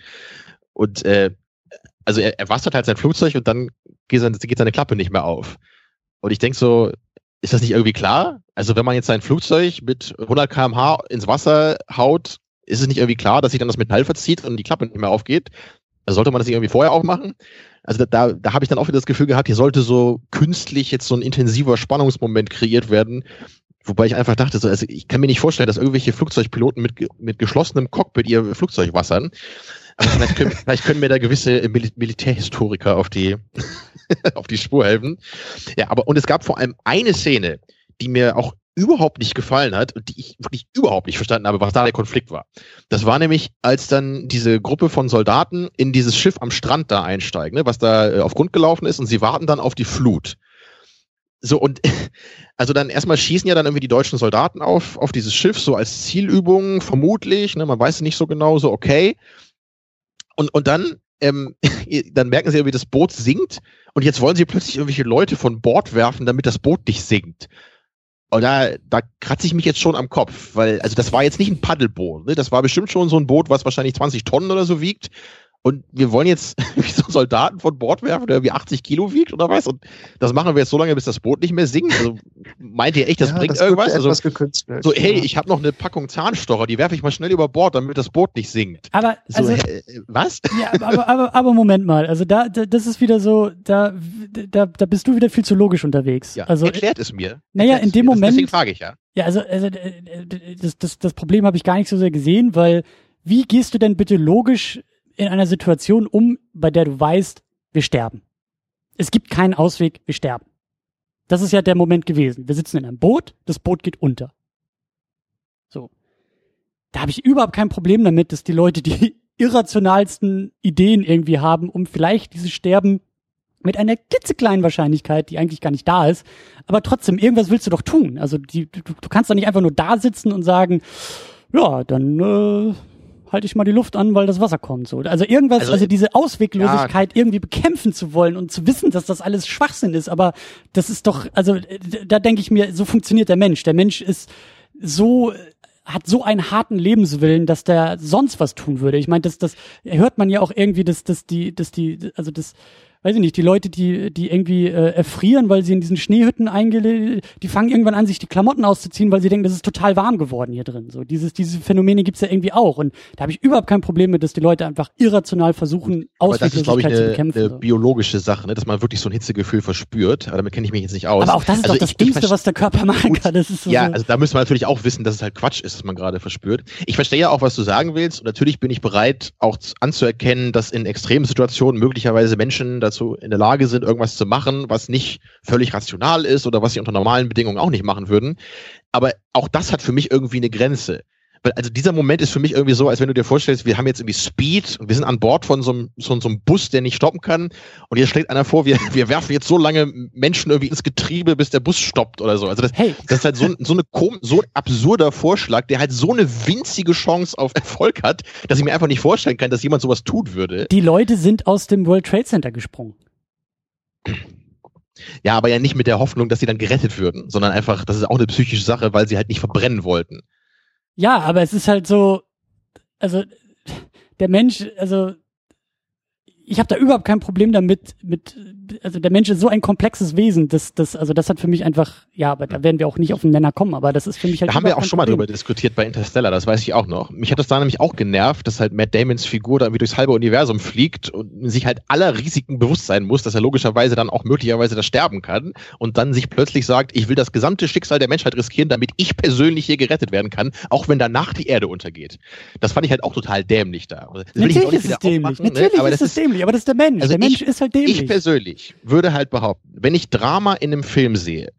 Und äh, also er, er wassert halt sein Flugzeug und dann geht seine, geht seine Klappe nicht mehr auf. Und ich denk so, ist das nicht irgendwie klar? Also wenn man jetzt sein Flugzeug mit 100 km/h ins Wasser haut, ist es nicht irgendwie klar, dass sich dann das Metall verzieht und die Klappe nicht mehr aufgeht? Also sollte man das nicht irgendwie vorher aufmachen? Also da, da, da habe ich dann auch wieder das Gefühl gehabt, hier sollte so künstlich jetzt so ein intensiver Spannungsmoment kreiert werden, Wobei ich einfach dachte, so, also ich kann mir nicht vorstellen, dass irgendwelche Flugzeugpiloten mit, mit geschlossenem Cockpit ihr Flugzeug wassern. Aber vielleicht können, vielleicht können mir da gewisse Mil Militärhistoriker auf die, auf die Spur helfen. Ja, aber und es gab vor allem eine Szene, die mir auch überhaupt nicht gefallen hat und die ich wirklich überhaupt nicht verstanden habe, was da der Konflikt war. Das war nämlich, als dann diese Gruppe von Soldaten in dieses Schiff am Strand da einsteigen, ne, was da äh, auf Grund gelaufen ist und sie warten dann auf die Flut. So, und also dann erstmal schießen ja dann irgendwie die deutschen Soldaten auf, auf dieses Schiff, so als Zielübung, vermutlich, ne, man weiß es nicht so genau, so okay. Und, und dann, ähm, dann merken sie irgendwie, das Boot sinkt und jetzt wollen sie plötzlich irgendwelche Leute von Bord werfen, damit das Boot nicht sinkt. Und da, da kratze ich mich jetzt schon am Kopf, weil, also das war jetzt nicht ein Paddelboot, ne? das war bestimmt schon so ein Boot, was wahrscheinlich 20 Tonnen oder so wiegt. Und wir wollen jetzt wie so Soldaten von Bord werfen, der irgendwie 80 Kilo wiegt oder was? Und das machen wir jetzt so lange, bis das Boot nicht mehr sinkt. Also meint ihr echt, das Ja, bringt wirkte irgendwas? Also, so, hey, ja. ich habe noch eine Packung Zahnstocher, die werfe ich mal schnell über Bord, damit das Boot nicht sinkt. Aber So, also, hä, was? ja, aber, aber, aber Moment mal, also da, da das ist wieder so, da, da, da bist du wieder viel zu logisch unterwegs. Ja, also erklärt es mir. Naja, in dem mir. Das- Moment- Deswegen frage ich ja. Ja, also, also äh, äh, das, das, das Problem habe ich gar nicht so sehr gesehen, weil wie gehst du denn bitte logisch in einer Situation um, bei der du weißt, wir sterben? Es gibt keinen Ausweg, wir sterben. Das ist ja der Moment gewesen. Wir sitzen in einem Boot, das Boot geht unter. So. Da habe ich überhaupt kein Problem damit, dass die Leute die irrationalsten Ideen irgendwie haben, um vielleicht dieses Sterben mit einer klitzekleinen Wahrscheinlichkeit, die eigentlich gar nicht da ist, aber trotzdem, irgendwas willst du doch tun. Also die, du, du kannst doch nicht einfach nur da sitzen und sagen, ja, dann äh, halte ich mal die Luft an, weil das Wasser kommt. So. Also irgendwas, also, also diese Ausweglosigkeit ja. irgendwie bekämpfen zu wollen und zu wissen, dass das alles Schwachsinn ist, aber das ist doch, also da denke ich mir, so funktioniert der Mensch. Der Mensch ist so hat so einen harten Lebenswillen, dass der sonst was tun würde. Ich meine, das, das hört man ja auch irgendwie, dass, dass die, dass die, also das weiß ich nicht, die Leute, die, die irgendwie äh, erfrieren, weil sie in diesen Schneehütten eingelegt, die fangen irgendwann an, sich die Klamotten auszuziehen, weil sie denken, das ist total warm geworden hier drin. So dieses, diese Phänomene gibt's ja irgendwie auch. Und da habe ich überhaupt kein Problem mit, dass die Leute einfach irrational versuchen, Ausweglosigkeit zu bekämpfen. Eine, eine biologische Sache, ne? dass man wirklich so ein Hitzegefühl verspürt. Aber damit kenne ich mich jetzt nicht aus. Aber auch das ist also doch das Dümmste, was der Körper machen kann. Das ist so ja, also da müssen wir natürlich auch wissen, dass es halt Quatsch ist, was man gerade verspürt. Ich verstehe ja auch, was du sagen willst. Und natürlich bin ich bereit, auch anzuerkennen, dass in extremen Situationen möglicherweise Menschen dazu in der Lage sind, irgendwas zu machen, was nicht völlig rational ist oder was sie unter normalen Bedingungen auch nicht machen würden. Aber auch das hat für mich irgendwie eine Grenze. Weil, also dieser Moment ist für mich irgendwie so, als wenn du dir vorstellst, wir haben jetzt irgendwie Speed und wir sind an Bord von so einem, so, so einem Bus, der nicht stoppen kann. Und jetzt schlägt einer vor, wir, wir werfen jetzt so lange Menschen irgendwie ins Getriebe, bis der Bus stoppt oder so. Also das, hey. das ist halt so, so, eine, so ein absurder Vorschlag, der halt so eine winzige Chance auf Erfolg hat, dass ich mir einfach nicht vorstellen kann, dass jemand sowas tun würde. Die Leute sind aus dem World Trade Center gesprungen. Ja, aber ja nicht mit der Hoffnung, dass sie dann gerettet würden, sondern einfach, das ist auch eine psychische Sache, weil sie halt nicht verbrennen wollten. Ja, aber es ist halt so, also der Mensch, also ich habe da überhaupt kein Problem damit, mit, also der Mensch ist so ein komplexes Wesen, das, das, also das hat für mich einfach, ja, aber da werden wir auch nicht auf den Nenner kommen, aber das ist für mich halt. Da haben wir auch schon mal drüber diskutiert bei Interstellar, das weiß ich auch noch. Mich hat das da nämlich auch genervt, dass halt Matt Damons Figur da irgendwie durchs halbe Universum fliegt und sich halt aller Risiken bewusst sein muss, dass er logischerweise dann auch möglicherweise das sterben kann und dann sich plötzlich sagt, ich will das gesamte Schicksal der Menschheit riskieren, damit ich persönlich hier gerettet werden kann, auch wenn danach die Erde untergeht. Das fand ich halt auch total dämlich da. Das Natürlich ist es dämlich. Ne? Natürlich ne? ist es dämlich dämlich, aber das ist der Mensch. Also der Mensch ist halt dämlich. Ich persönlich würde halt behaupten, wenn ich Drama in einem Film sehe,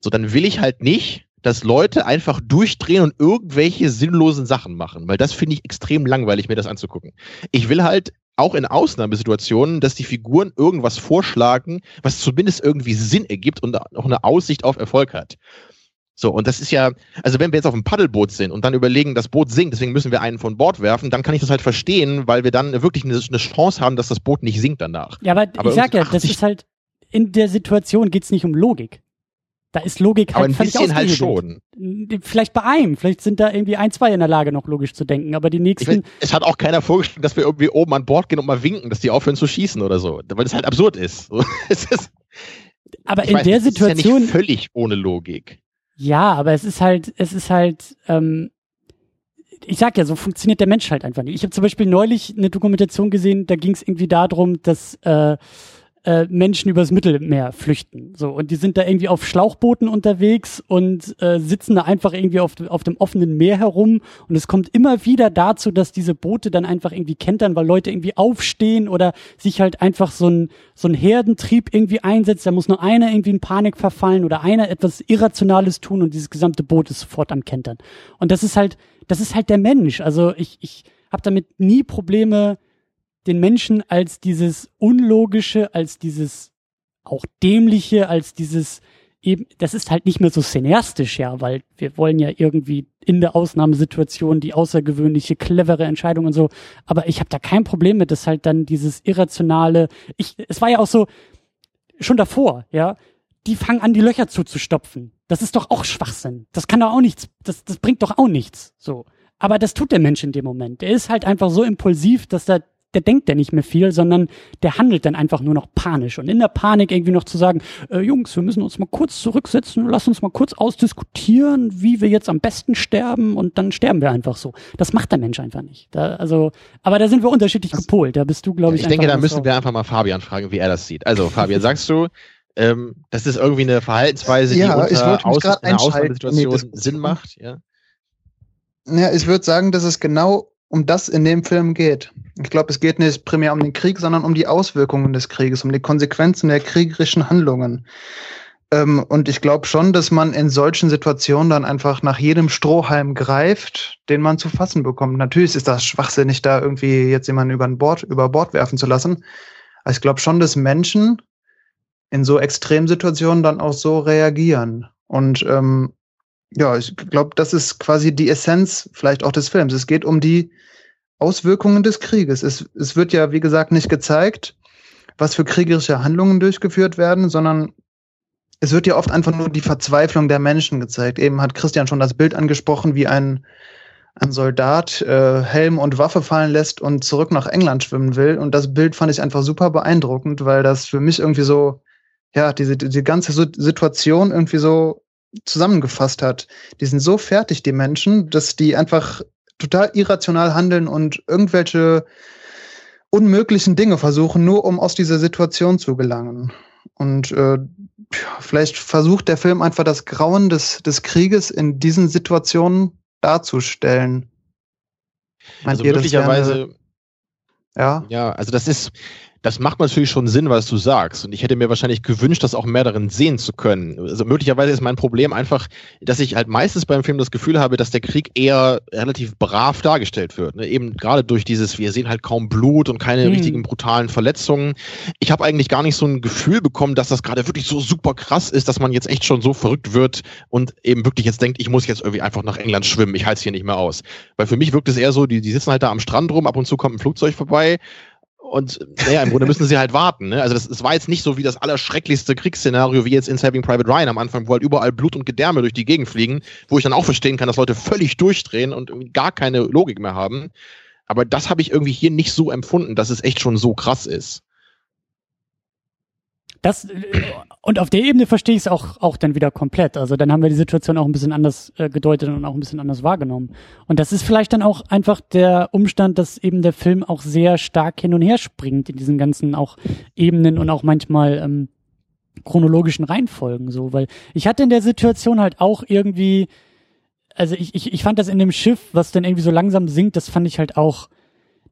so dann will ich halt nicht, dass Leute einfach durchdrehen und irgendwelche sinnlosen Sachen machen, weil das finde ich extrem langweilig, mir das anzugucken. Ich will halt auch in Ausnahmesituationen, dass die Figuren irgendwas vorschlagen, was zumindest irgendwie Sinn ergibt und auch eine Aussicht auf Erfolg hat. So, und das ist ja, also wenn wir jetzt auf einem Paddelboot sind und dann überlegen, das Boot sinkt, deswegen müssen wir einen von Bord werfen, dann kann ich das halt verstehen, weil wir dann wirklich eine, eine Chance haben, dass das Boot nicht sinkt danach. Ja, aber, aber ich sag ja, das ist halt, in der Situation geht's nicht um Logik. Da ist Logik halt aber ein bisschen halt schon. Vielleicht bei einem, vielleicht sind da irgendwie ein, zwei in der Lage, noch logisch zu denken, aber die nächsten. Weiß, es hat auch keiner vorgestellt, dass wir irgendwie oben an Bord gehen und mal winken, dass die aufhören zu schießen oder so, weil das halt absurd ist. ist aber in weiß, der Situation. Ist ja nicht völlig ohne Logik. Ja, aber es ist halt, es ist halt, ähm, ich sag ja, so funktioniert der Mensch halt einfach nicht. Ich habe zum Beispiel neulich eine Dokumentation gesehen, da ging es irgendwie darum, dass äh, äh, Menschen übers Mittelmeer flüchten. So, und die sind da irgendwie auf Schlauchbooten unterwegs und äh, sitzen da einfach irgendwie auf, auf dem offenen Meer herum. Und es kommt immer wieder dazu, dass diese Boote dann einfach irgendwie kentern, weil Leute irgendwie aufstehen oder sich halt einfach so ein, so ein Herdentrieb irgendwie einsetzt. Da muss nur einer irgendwie in Panik verfallen oder einer etwas Irrationales tun und dieses gesamte Boot ist sofort am Kentern. Und das ist halt, das ist halt der Mensch. Also ich, ich habe damit nie Probleme, den Menschen als dieses Unlogische, als dieses auch Dämliche, als dieses eben, das ist halt nicht mehr so cineastisch, ja, weil wir wollen ja irgendwie in der Ausnahmesituation die außergewöhnliche, clevere Entscheidung und so. Aber ich habe da kein Problem mit, dass halt dann dieses irrationale, ich, es war ja auch so, schon davor, ja, die fangen an, die Löcher zuzustopfen. Das ist doch auch Schwachsinn. Das kann doch auch nichts, das, das bringt doch auch nichts, so. Aber das tut der Mensch in dem Moment. Der ist halt einfach so impulsiv, dass er der denkt ja nicht mehr viel, sondern der handelt dann einfach nur noch panisch. Und in der Panik irgendwie noch zu sagen, äh, Jungs, wir müssen uns mal kurz zurücksetzen, lass uns mal kurz ausdiskutieren, wie wir jetzt am besten sterben und dann sterben wir einfach so. Das macht der Mensch einfach nicht. Da, also, aber da sind wir unterschiedlich das, gepolt. Da bist du, glaube ich. Ich denke, da müssen wir einfach mal Fabian fragen, wie er das sieht. Also, Fabian, sagst du, ähm, das ist irgendwie eine Verhaltensweise, die ja, unter Aus einer Ausnahmesituation nee, Sinn macht, ja? Ja, ich würde sagen, dass es genau um das in dem Film geht. Ich glaube, es geht nicht primär um den Krieg, sondern um die Auswirkungen des Krieges, um die Konsequenzen der kriegerischen Handlungen. Ähm, und ich glaube schon, dass man in solchen Situationen dann einfach nach jedem Strohhalm greift, den man zu fassen bekommt. Natürlich ist das schwachsinnig, da irgendwie jetzt jemanden über Bord, über Bord werfen zu lassen. Aber ich glaube schon, dass Menschen in so Extremsituationen dann auch so reagieren. Und ähm, ja, ich glaube, das ist quasi die Essenz vielleicht auch des Films. Es geht um die Auswirkungen des Krieges. Es, es wird ja, wie gesagt, nicht gezeigt, was für kriegerische Handlungen durchgeführt werden, sondern es wird ja oft einfach nur die Verzweiflung der Menschen gezeigt. Eben hat Christian schon das Bild angesprochen, wie ein, ein Soldat äh, Helm und Waffe fallen lässt und zurück nach England schwimmen will. Und das Bild fand ich einfach super beeindruckend, weil das für mich irgendwie so, ja, diese, diese ganze Situation irgendwie so zusammengefasst hat. Die sind so fertig, die Menschen, dass die einfach total irrational handeln und irgendwelche unmöglichen Dinge versuchen, nur um aus dieser Situation zu gelangen. Und äh, vielleicht versucht der Film einfach das Grauen des, des Krieges in diesen Situationen darzustellen. Meint also möglicherweise. Ja. Ja, also das ist, das macht natürlich schon Sinn, was du sagst. Und ich hätte mir wahrscheinlich gewünscht, das auch mehr darin sehen zu können. Also möglicherweise ist mein Problem einfach, dass ich halt meistens beim Film das Gefühl habe, dass der Krieg eher relativ brav dargestellt wird. Ne? Eben gerade durch dieses, wir sehen halt kaum Blut und keine hm. richtigen brutalen Verletzungen. Ich habe eigentlich gar nicht so ein Gefühl bekommen, dass das gerade wirklich so super krass ist, dass man jetzt echt schon so verrückt wird und eben wirklich jetzt denkt, ich muss jetzt irgendwie einfach nach England schwimmen, ich halte es hier nicht mehr aus. Weil für mich wirkt es eher so, die, die sitzen halt da am Strand rum, ab und zu kommt ein Flugzeug vorbei und naja, im Grunde müssen sie halt warten. Ne? Also das, das war jetzt nicht so wie das allerschrecklichste Kriegsszenario wie jetzt in Saving Private Ryan am Anfang, wo halt überall Blut und Gedärme durch die Gegend fliegen, wo ich dann auch verstehen kann, dass Leute völlig durchdrehen und gar keine Logik mehr haben. Aber das habe ich irgendwie hier nicht so empfunden, dass es echt schon so krass ist. Das, äh, und auf der Ebene verstehe ich es auch, auch dann wieder komplett. Also dann haben wir die Situation auch ein bisschen anders äh, gedeutet und auch ein bisschen anders wahrgenommen. Und das ist vielleicht dann auch einfach der Umstand, dass eben der Film auch sehr stark hin und her springt in diesen ganzen auch Ebenen und auch manchmal ähm, chronologischen Reihenfolgen so, weil ich hatte in der Situation halt auch irgendwie, also ich, ich, ich fand das in dem Schiff, was dann irgendwie so langsam sinkt, das fand ich halt auch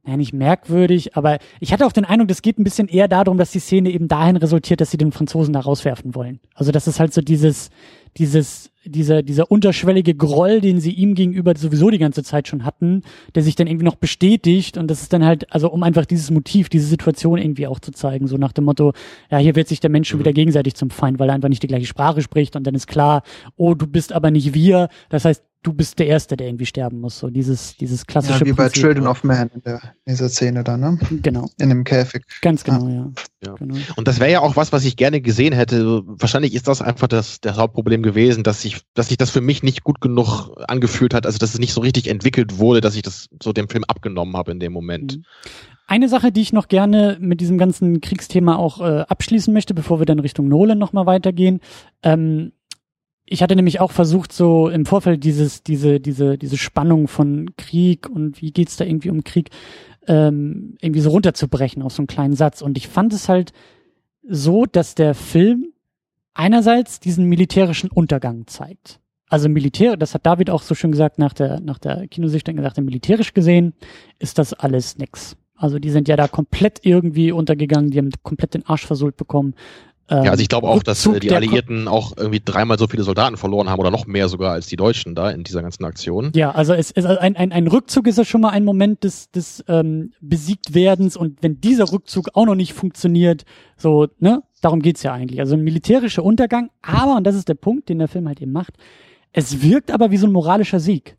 ja, nicht merkwürdig, aber ich hatte auch den Eindruck, das geht ein bisschen eher darum, dass die Szene eben dahin resultiert, dass sie den Franzosen da rauswerfen wollen. Also das ist halt so dieses, dieses, dieser, dieser unterschwellige Groll, den sie ihm gegenüber sowieso die ganze Zeit schon hatten, der sich dann irgendwie noch bestätigt und das ist dann halt, also um einfach dieses Motiv, diese Situation irgendwie auch zu zeigen, so nach dem Motto, ja, hier wird sich der Mensch schon mhm. wieder gegenseitig zum Feind, weil er einfach nicht die gleiche Sprache spricht und dann ist klar, oh, du bist aber nicht wir, das heißt, du bist der Erste, der irgendwie sterben muss. So dieses, dieses klassische. Ja, wie bei Children of Man in, der, in dieser Szene da, ne? Genau. In dem Käfig. Ganz genau, ja. ja. ja. Genau. Und das wäre ja auch was, was ich gerne gesehen hätte. Wahrscheinlich ist das einfach das, das Hauptproblem gewesen, dass sich, dass sich das für mich nicht gut genug angefühlt hat, also dass es nicht so richtig entwickelt wurde, dass ich das so dem Film abgenommen habe in dem Moment. Mhm. Eine Sache, die ich noch gerne mit diesem ganzen Kriegsthema auch äh, abschließen möchte, bevor wir dann Richtung Nolan nochmal weitergehen. Ähm, ich hatte nämlich auch versucht, so im Vorfeld dieses, diese, diese, diese Spannung von Krieg und wie geht's da irgendwie um Krieg, ähm, irgendwie so runterzubrechen auf so einen kleinen Satz. Und ich fand es halt so, dass der Film einerseits diesen militärischen Untergang zeigt. Also Militär, das hat David auch so schön gesagt nach der, nach der Kinosichtung gesagt, militärisch gesehen ist das alles nix. Also die sind ja da komplett irgendwie untergegangen, die haben komplett den Arsch versohlt bekommen. Ähm, ja, also ich glaube auch, dass äh, die Alliierten auch irgendwie dreimal so viele Soldaten verloren haben oder noch mehr sogar als die Deutschen da in dieser ganzen Aktion. Ja, also es ist ein, ein, ein Rückzug ist ja schon mal ein Moment des, des ähm, Besiegtwerdens und wenn dieser Rückzug auch noch nicht funktioniert, so, ne, darum geht's ja eigentlich. Also ein militärischer Untergang, aber, und das ist der Punkt, den der Film halt eben macht, es wirkt aber wie so ein moralischer Sieg.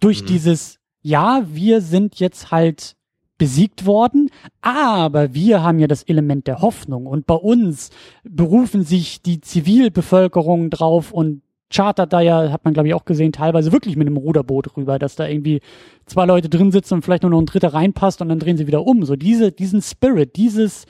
Durch mhm. dieses, ja, wir sind jetzt halt besiegt worden, aber wir haben ja das Element der Hoffnung und bei uns berufen sich die Zivilbevölkerung drauf und chartert da ja, hat man glaube ich auch gesehen, teilweise wirklich mit einem Ruderboot rüber, dass da irgendwie zwei Leute drin sitzen und vielleicht nur noch ein dritter reinpasst und dann drehen sie wieder um. So diese, diesen Spirit, dieses,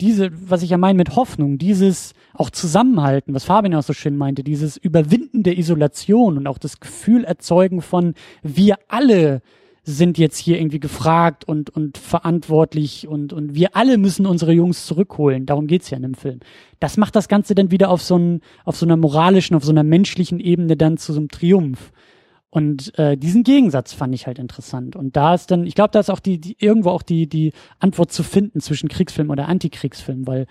diese, was ich ja meine mit Hoffnung, dieses auch Zusammenhalten, was Fabian auch so schön meinte, dieses Überwinden der Isolation und auch das Gefühl erzeugen von wir alle sind jetzt hier irgendwie gefragt und, und verantwortlich und, und wir alle müssen unsere Jungs zurückholen. Darum geht's ja in dem Film. Das macht das Ganze dann wieder auf so, ein, auf so einer moralischen, auf so einer menschlichen Ebene dann zu so einem Triumph. Und äh, diesen Gegensatz fand ich halt interessant. Und da ist dann, ich glaube, da ist auch die, die irgendwo auch die, die Antwort zu finden zwischen Kriegsfilm oder Antikriegsfilm, weil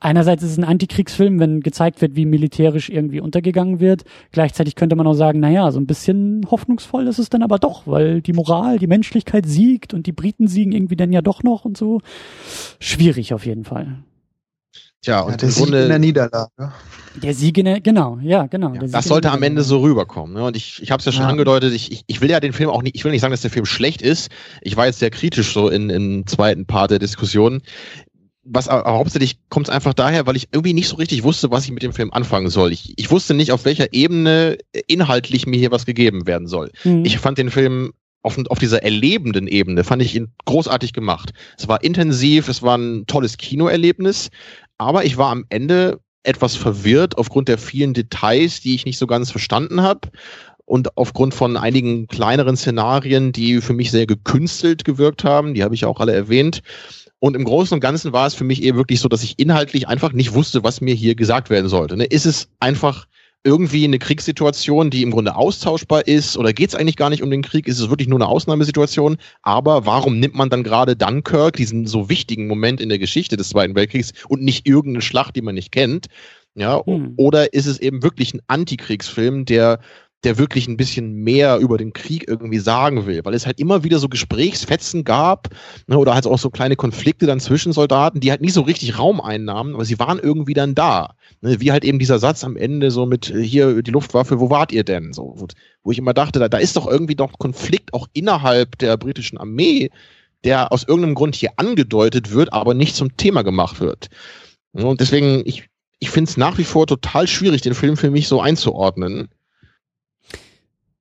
einerseits ist es ein Antikriegsfilm, wenn gezeigt wird, wie militärisch irgendwie untergegangen wird. Gleichzeitig könnte man auch sagen, naja, so ein bisschen hoffnungsvoll ist es dann aber doch, weil die Moral, die Menschlichkeit siegt und die Briten siegen irgendwie dann ja doch noch und so. Schwierig auf jeden Fall. Tja, und ja, der im Sieg Grunde, in der Niederlage. Der Sieg in der, genau, ja, genau. Ja, das sollte am Ende so rüberkommen. Ne? Und ich, ich habe es ja schon ja. angedeutet, ich, ich, ich will ja den Film auch nicht, ich will nicht sagen, dass der Film schlecht ist. Ich war jetzt sehr kritisch so in, im zweiten Part der Diskussion. Was aber hauptsächlich kommt es einfach daher, weil ich irgendwie nicht so richtig wusste, was ich mit dem Film anfangen soll. Ich, ich wusste nicht, auf welcher Ebene inhaltlich mir hier was gegeben werden soll. Mhm. Ich fand den Film auf, auf dieser erlebenden Ebene fand ich ihn großartig gemacht. Es war intensiv, es war ein tolles Kinoerlebnis, aber ich war am Ende etwas verwirrt aufgrund der vielen Details, die ich nicht so ganz verstanden habe und aufgrund von einigen kleineren Szenarien, die für mich sehr gekünstelt gewirkt haben, die habe ich auch alle erwähnt. Und im Großen und Ganzen war es für mich eher wirklich so, dass ich inhaltlich einfach nicht wusste, was mir hier gesagt werden sollte. Ne? Ist es einfach irgendwie eine Kriegssituation, die im Grunde austauschbar ist? Oder geht es eigentlich gar nicht um den Krieg? Ist es wirklich nur eine Ausnahmesituation? Aber warum nimmt man dann gerade Dunkirk, diesen so wichtigen Moment in der Geschichte des Zweiten Weltkriegs, und nicht irgendeine Schlacht, die man nicht kennt? Ja, hm. oder ist es eben wirklich ein Antikriegsfilm, der der wirklich ein bisschen mehr über den Krieg irgendwie sagen will, weil es halt immer wieder so Gesprächsfetzen gab ne, oder halt auch so kleine Konflikte dann zwischen Soldaten, die halt nie so richtig Raum einnahmen, aber sie waren irgendwie dann da. Ne, wie halt eben dieser Satz am Ende so mit äh, hier die Luftwaffe, wo wart ihr denn? So, wo, wo ich immer dachte, da, da ist doch irgendwie noch Konflikt auch innerhalb der britischen Armee, der aus irgendeinem Grund hier angedeutet wird, aber nicht zum Thema gemacht wird. Und deswegen, ich, ich finde es nach wie vor total schwierig, den Film für mich so einzuordnen.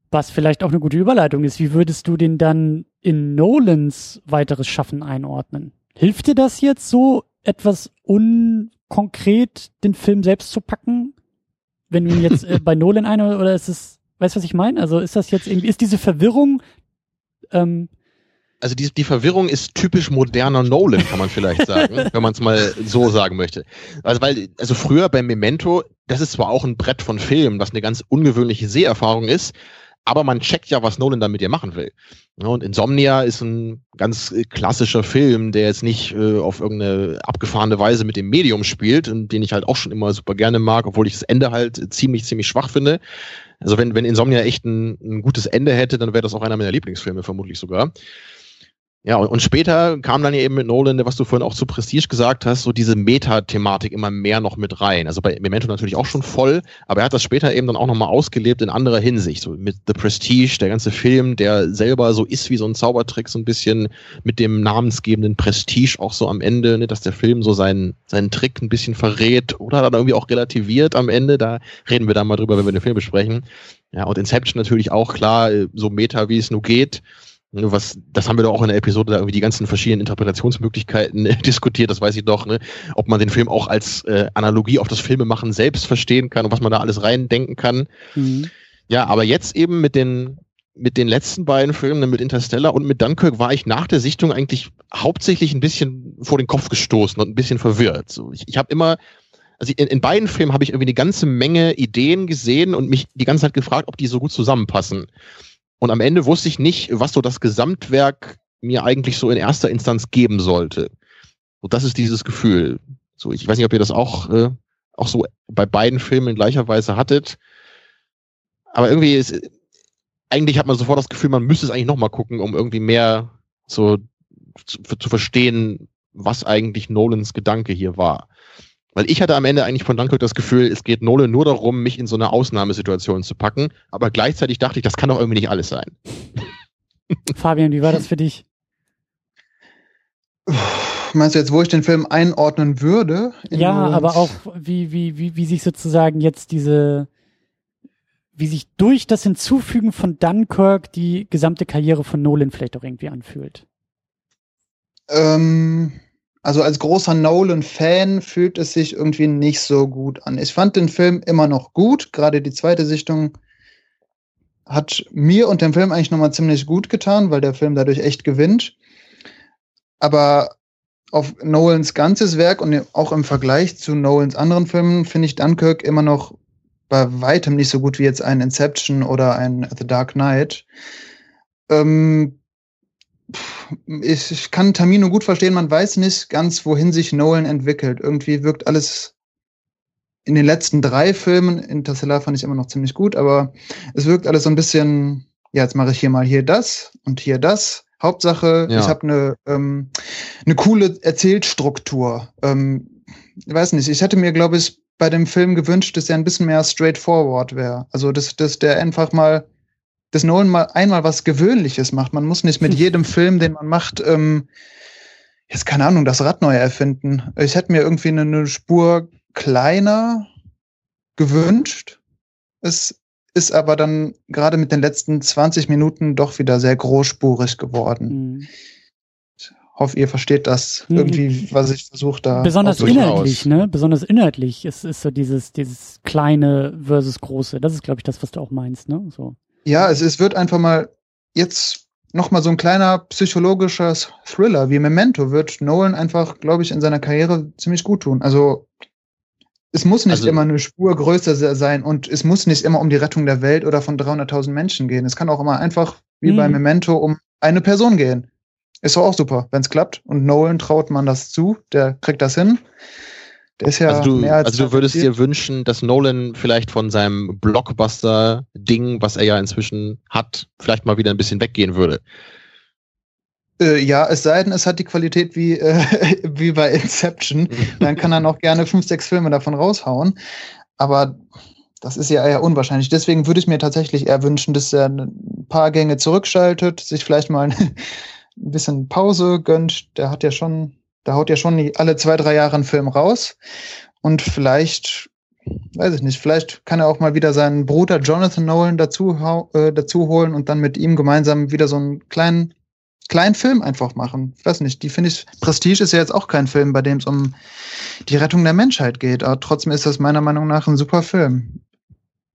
Was vielleicht auch eine gute Überleitung ist, wie würdest du den dann in Nolans weiteres Schaffen einordnen? Hilft dir das jetzt so etwas unkonkret den Film selbst zu packen? Wenn du ihn jetzt äh, bei Nolan ein oder ist es, weißt du, was ich meine? Also ist das jetzt irgendwie, ist diese Verwirrung, ähm, also die, die Verwirrung ist typisch moderner Nolan, kann man vielleicht sagen, wenn man es mal so sagen möchte. Also weil, also früher bei Memento, das ist zwar auch ein Brett von Film, was eine ganz ungewöhnliche Seherfahrung ist, aber man checkt ja, was Nolan damit ihr machen will. Und Insomnia ist ein ganz äh, klassischer Film, der jetzt nicht äh, auf irgendeine abgefahrene Weise mit dem Medium spielt und den ich halt auch schon immer super gerne mag, obwohl ich das Ende halt ziemlich, ziemlich schwach finde. Also wenn, wenn Insomnia echt ein, ein gutes Ende hätte, dann wäre das auch einer meiner Lieblingsfilme, vermutlich sogar. Ja, und, und später kam dann ja eben mit Nolan, was du vorhin auch zu Prestige gesagt hast, so diese Meta-Thematik immer mehr noch mit rein. Also bei Memento natürlich auch schon voll, aber er hat das später eben dann auch nochmal ausgelebt in anderer Hinsicht. So mit The Prestige, der ganze Film, der selber so ist wie so ein Zaubertrick, so ein bisschen mit dem namensgebenden Prestige auch so am Ende, ne, dass der Film so seinen, seinen Trick ein bisschen verrät oder dann irgendwie auch relativiert am Ende. Da reden wir dann mal drüber, wenn wir den Film besprechen. Ja, und Inception natürlich auch klar, so Meta, wie es nur geht. Ne, was, das haben wir doch auch in der Episode da irgendwie die ganzen verschiedenen Interpretationsmöglichkeiten äh, diskutiert, das weiß ich doch, ne? ob man den Film auch als äh, Analogie auf das Filmemachen selbst verstehen kann und was man da alles reindenken kann. Mhm. Ja, aber jetzt eben mit den, mit den letzten beiden Filmen, ne, mit Interstellar und mit Dunkirk, war ich nach der Sichtung eigentlich hauptsächlich ein bisschen vor den Kopf gestoßen und ein bisschen verwirrt. So, ich ich habe immer, also in, in beiden Filmen habe ich irgendwie eine ganze Menge Ideen gesehen und mich die ganze Zeit gefragt, ob die so gut zusammenpassen. Und am Ende wusste ich nicht, was so das Gesamtwerk mir eigentlich so in erster Instanz geben sollte. Und das ist dieses Gefühl. So, ich weiß nicht, ob ihr das auch, äh, auch so bei beiden Filmen in gleicher Weise hattet. Aber irgendwie ist, eigentlich hat man sofort das Gefühl, man müsste es eigentlich nochmal gucken, um irgendwie mehr so zu, zu verstehen, was eigentlich Nolans Gedanke hier war. Weil ich hatte am Ende eigentlich von Dunkirk das Gefühl, es geht Nolan nur darum, mich in so eine Ausnahmesituation zu packen. Aber gleichzeitig dachte ich, das kann doch irgendwie nicht alles sein. Fabian, wie war das für dich? Meinst du jetzt, wo ich den Film einordnen würde? Ja, aber auch wie, wie, wie, wie sich sozusagen jetzt diese, wie sich durch das Hinzufügen von Dunkirk die gesamte Karriere von Nolan vielleicht auch irgendwie anfühlt. Ähm, also als großer Nolan-Fan fühlt es sich irgendwie nicht so gut an. Ich fand den Film immer noch gut. Gerade die zweite Sichtung hat mir und dem Film eigentlich nochmal ziemlich gut getan, weil der Film dadurch echt gewinnt. Aber auf Nolans ganzes Werk und auch im Vergleich zu Nolans anderen Filmen finde ich Dunkirk immer noch bei weitem nicht so gut wie jetzt ein Inception oder ein The Dark Knight. Ähm, ich, ich kann Tamino gut verstehen, man weiß nicht ganz, wohin sich Nolan entwickelt. Irgendwie wirkt alles in den letzten drei Filmen, Interstellar fand ich immer noch ziemlich gut, aber es wirkt alles so ein bisschen, ja, jetzt mache ich hier mal hier das und hier das. Hauptsache, ja. ich habe eine, ähm, eine coole Erzählstruktur. Ähm, ich weiß nicht, ich hätte mir, glaube ich, bei dem Film gewünscht, dass er ein bisschen mehr straightforward wäre. Also, dass, dass der einfach mal, dass Nolan mal einmal was Gewöhnliches macht. Man muss nicht mit jedem Film, den man macht, ähm, jetzt keine Ahnung, das Rad neu erfinden. Ich hätte mir irgendwie eine, eine Spur kleiner gewünscht. Es ist aber dann gerade mit den letzten 20 Minuten doch wieder sehr großspurig geworden. Mhm. Ich hoffe, ihr versteht das mhm. irgendwie, was ich versuche da. Besonders inhaltlich, ne? Besonders inhaltlich ist, ist so dieses, dieses kleine versus große. Das ist, glaube ich, das, was du auch meinst, ne? So. Ja, es, es wird einfach mal jetzt noch mal so ein kleiner psychologischer Thriller wie Memento wird Nolan einfach, glaube ich, in seiner Karriere ziemlich gut tun. Also es muss nicht also, immer eine Spur größer sein und es muss nicht immer um die Rettung der Welt oder von 300.000 Menschen gehen. Es kann auch immer einfach, wie bei mhm. Memento, um eine Person gehen. Ist doch auch super, wenn es klappt. Und Nolan traut man das zu, der kriegt das hin. Der ist ja also du, mehr als also du würdest dir wünschen, dass Nolan vielleicht von seinem Blockbuster-Ding, was er ja inzwischen hat, vielleicht mal wieder ein bisschen weggehen würde. Äh, ja, es sei denn, es hat die Qualität wie, äh, wie bei Inception. Dann kann er noch gerne fünf, sechs Filme davon raushauen. Aber das ist ja eher unwahrscheinlich. Deswegen würde ich mir tatsächlich eher wünschen, dass er ein paar Gänge zurückschaltet, sich vielleicht mal ein bisschen Pause gönnt. Der hat ja schon, der haut ja schon alle zwei, drei Jahre einen Film raus. Und vielleicht, weiß ich nicht, vielleicht kann er auch mal wieder seinen Bruder Jonathan Nolan dazu, äh, dazu holen und dann mit ihm gemeinsam wieder so einen kleinen kleinen Film einfach machen. Ich weiß nicht, die finde ich, Prestige ist ja jetzt auch kein Film, bei dem es um die Rettung der Menschheit geht, aber trotzdem ist das meiner Meinung nach ein super Film.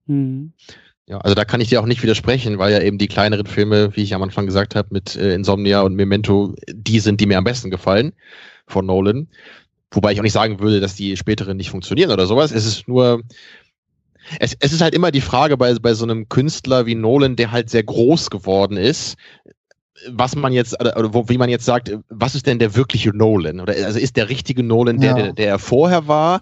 Mhm. Ja, also da kann ich dir auch nicht widersprechen, weil ja eben die kleineren Filme, wie ich am Anfang gesagt habe, mit äh, Insomnia und Memento, die sind, die mir am besten gefallen von Nolan. Wobei ich auch nicht sagen würde, dass die späteren nicht funktionieren oder sowas. Es ist nur, es, es ist halt immer die Frage bei, bei so einem Künstler wie Nolan, der halt sehr groß geworden ist, was man jetzt, oder wo, wie man jetzt sagt, was ist denn der wirkliche Nolan? Oder also ist der richtige Nolan der, ja. der, der er vorher war?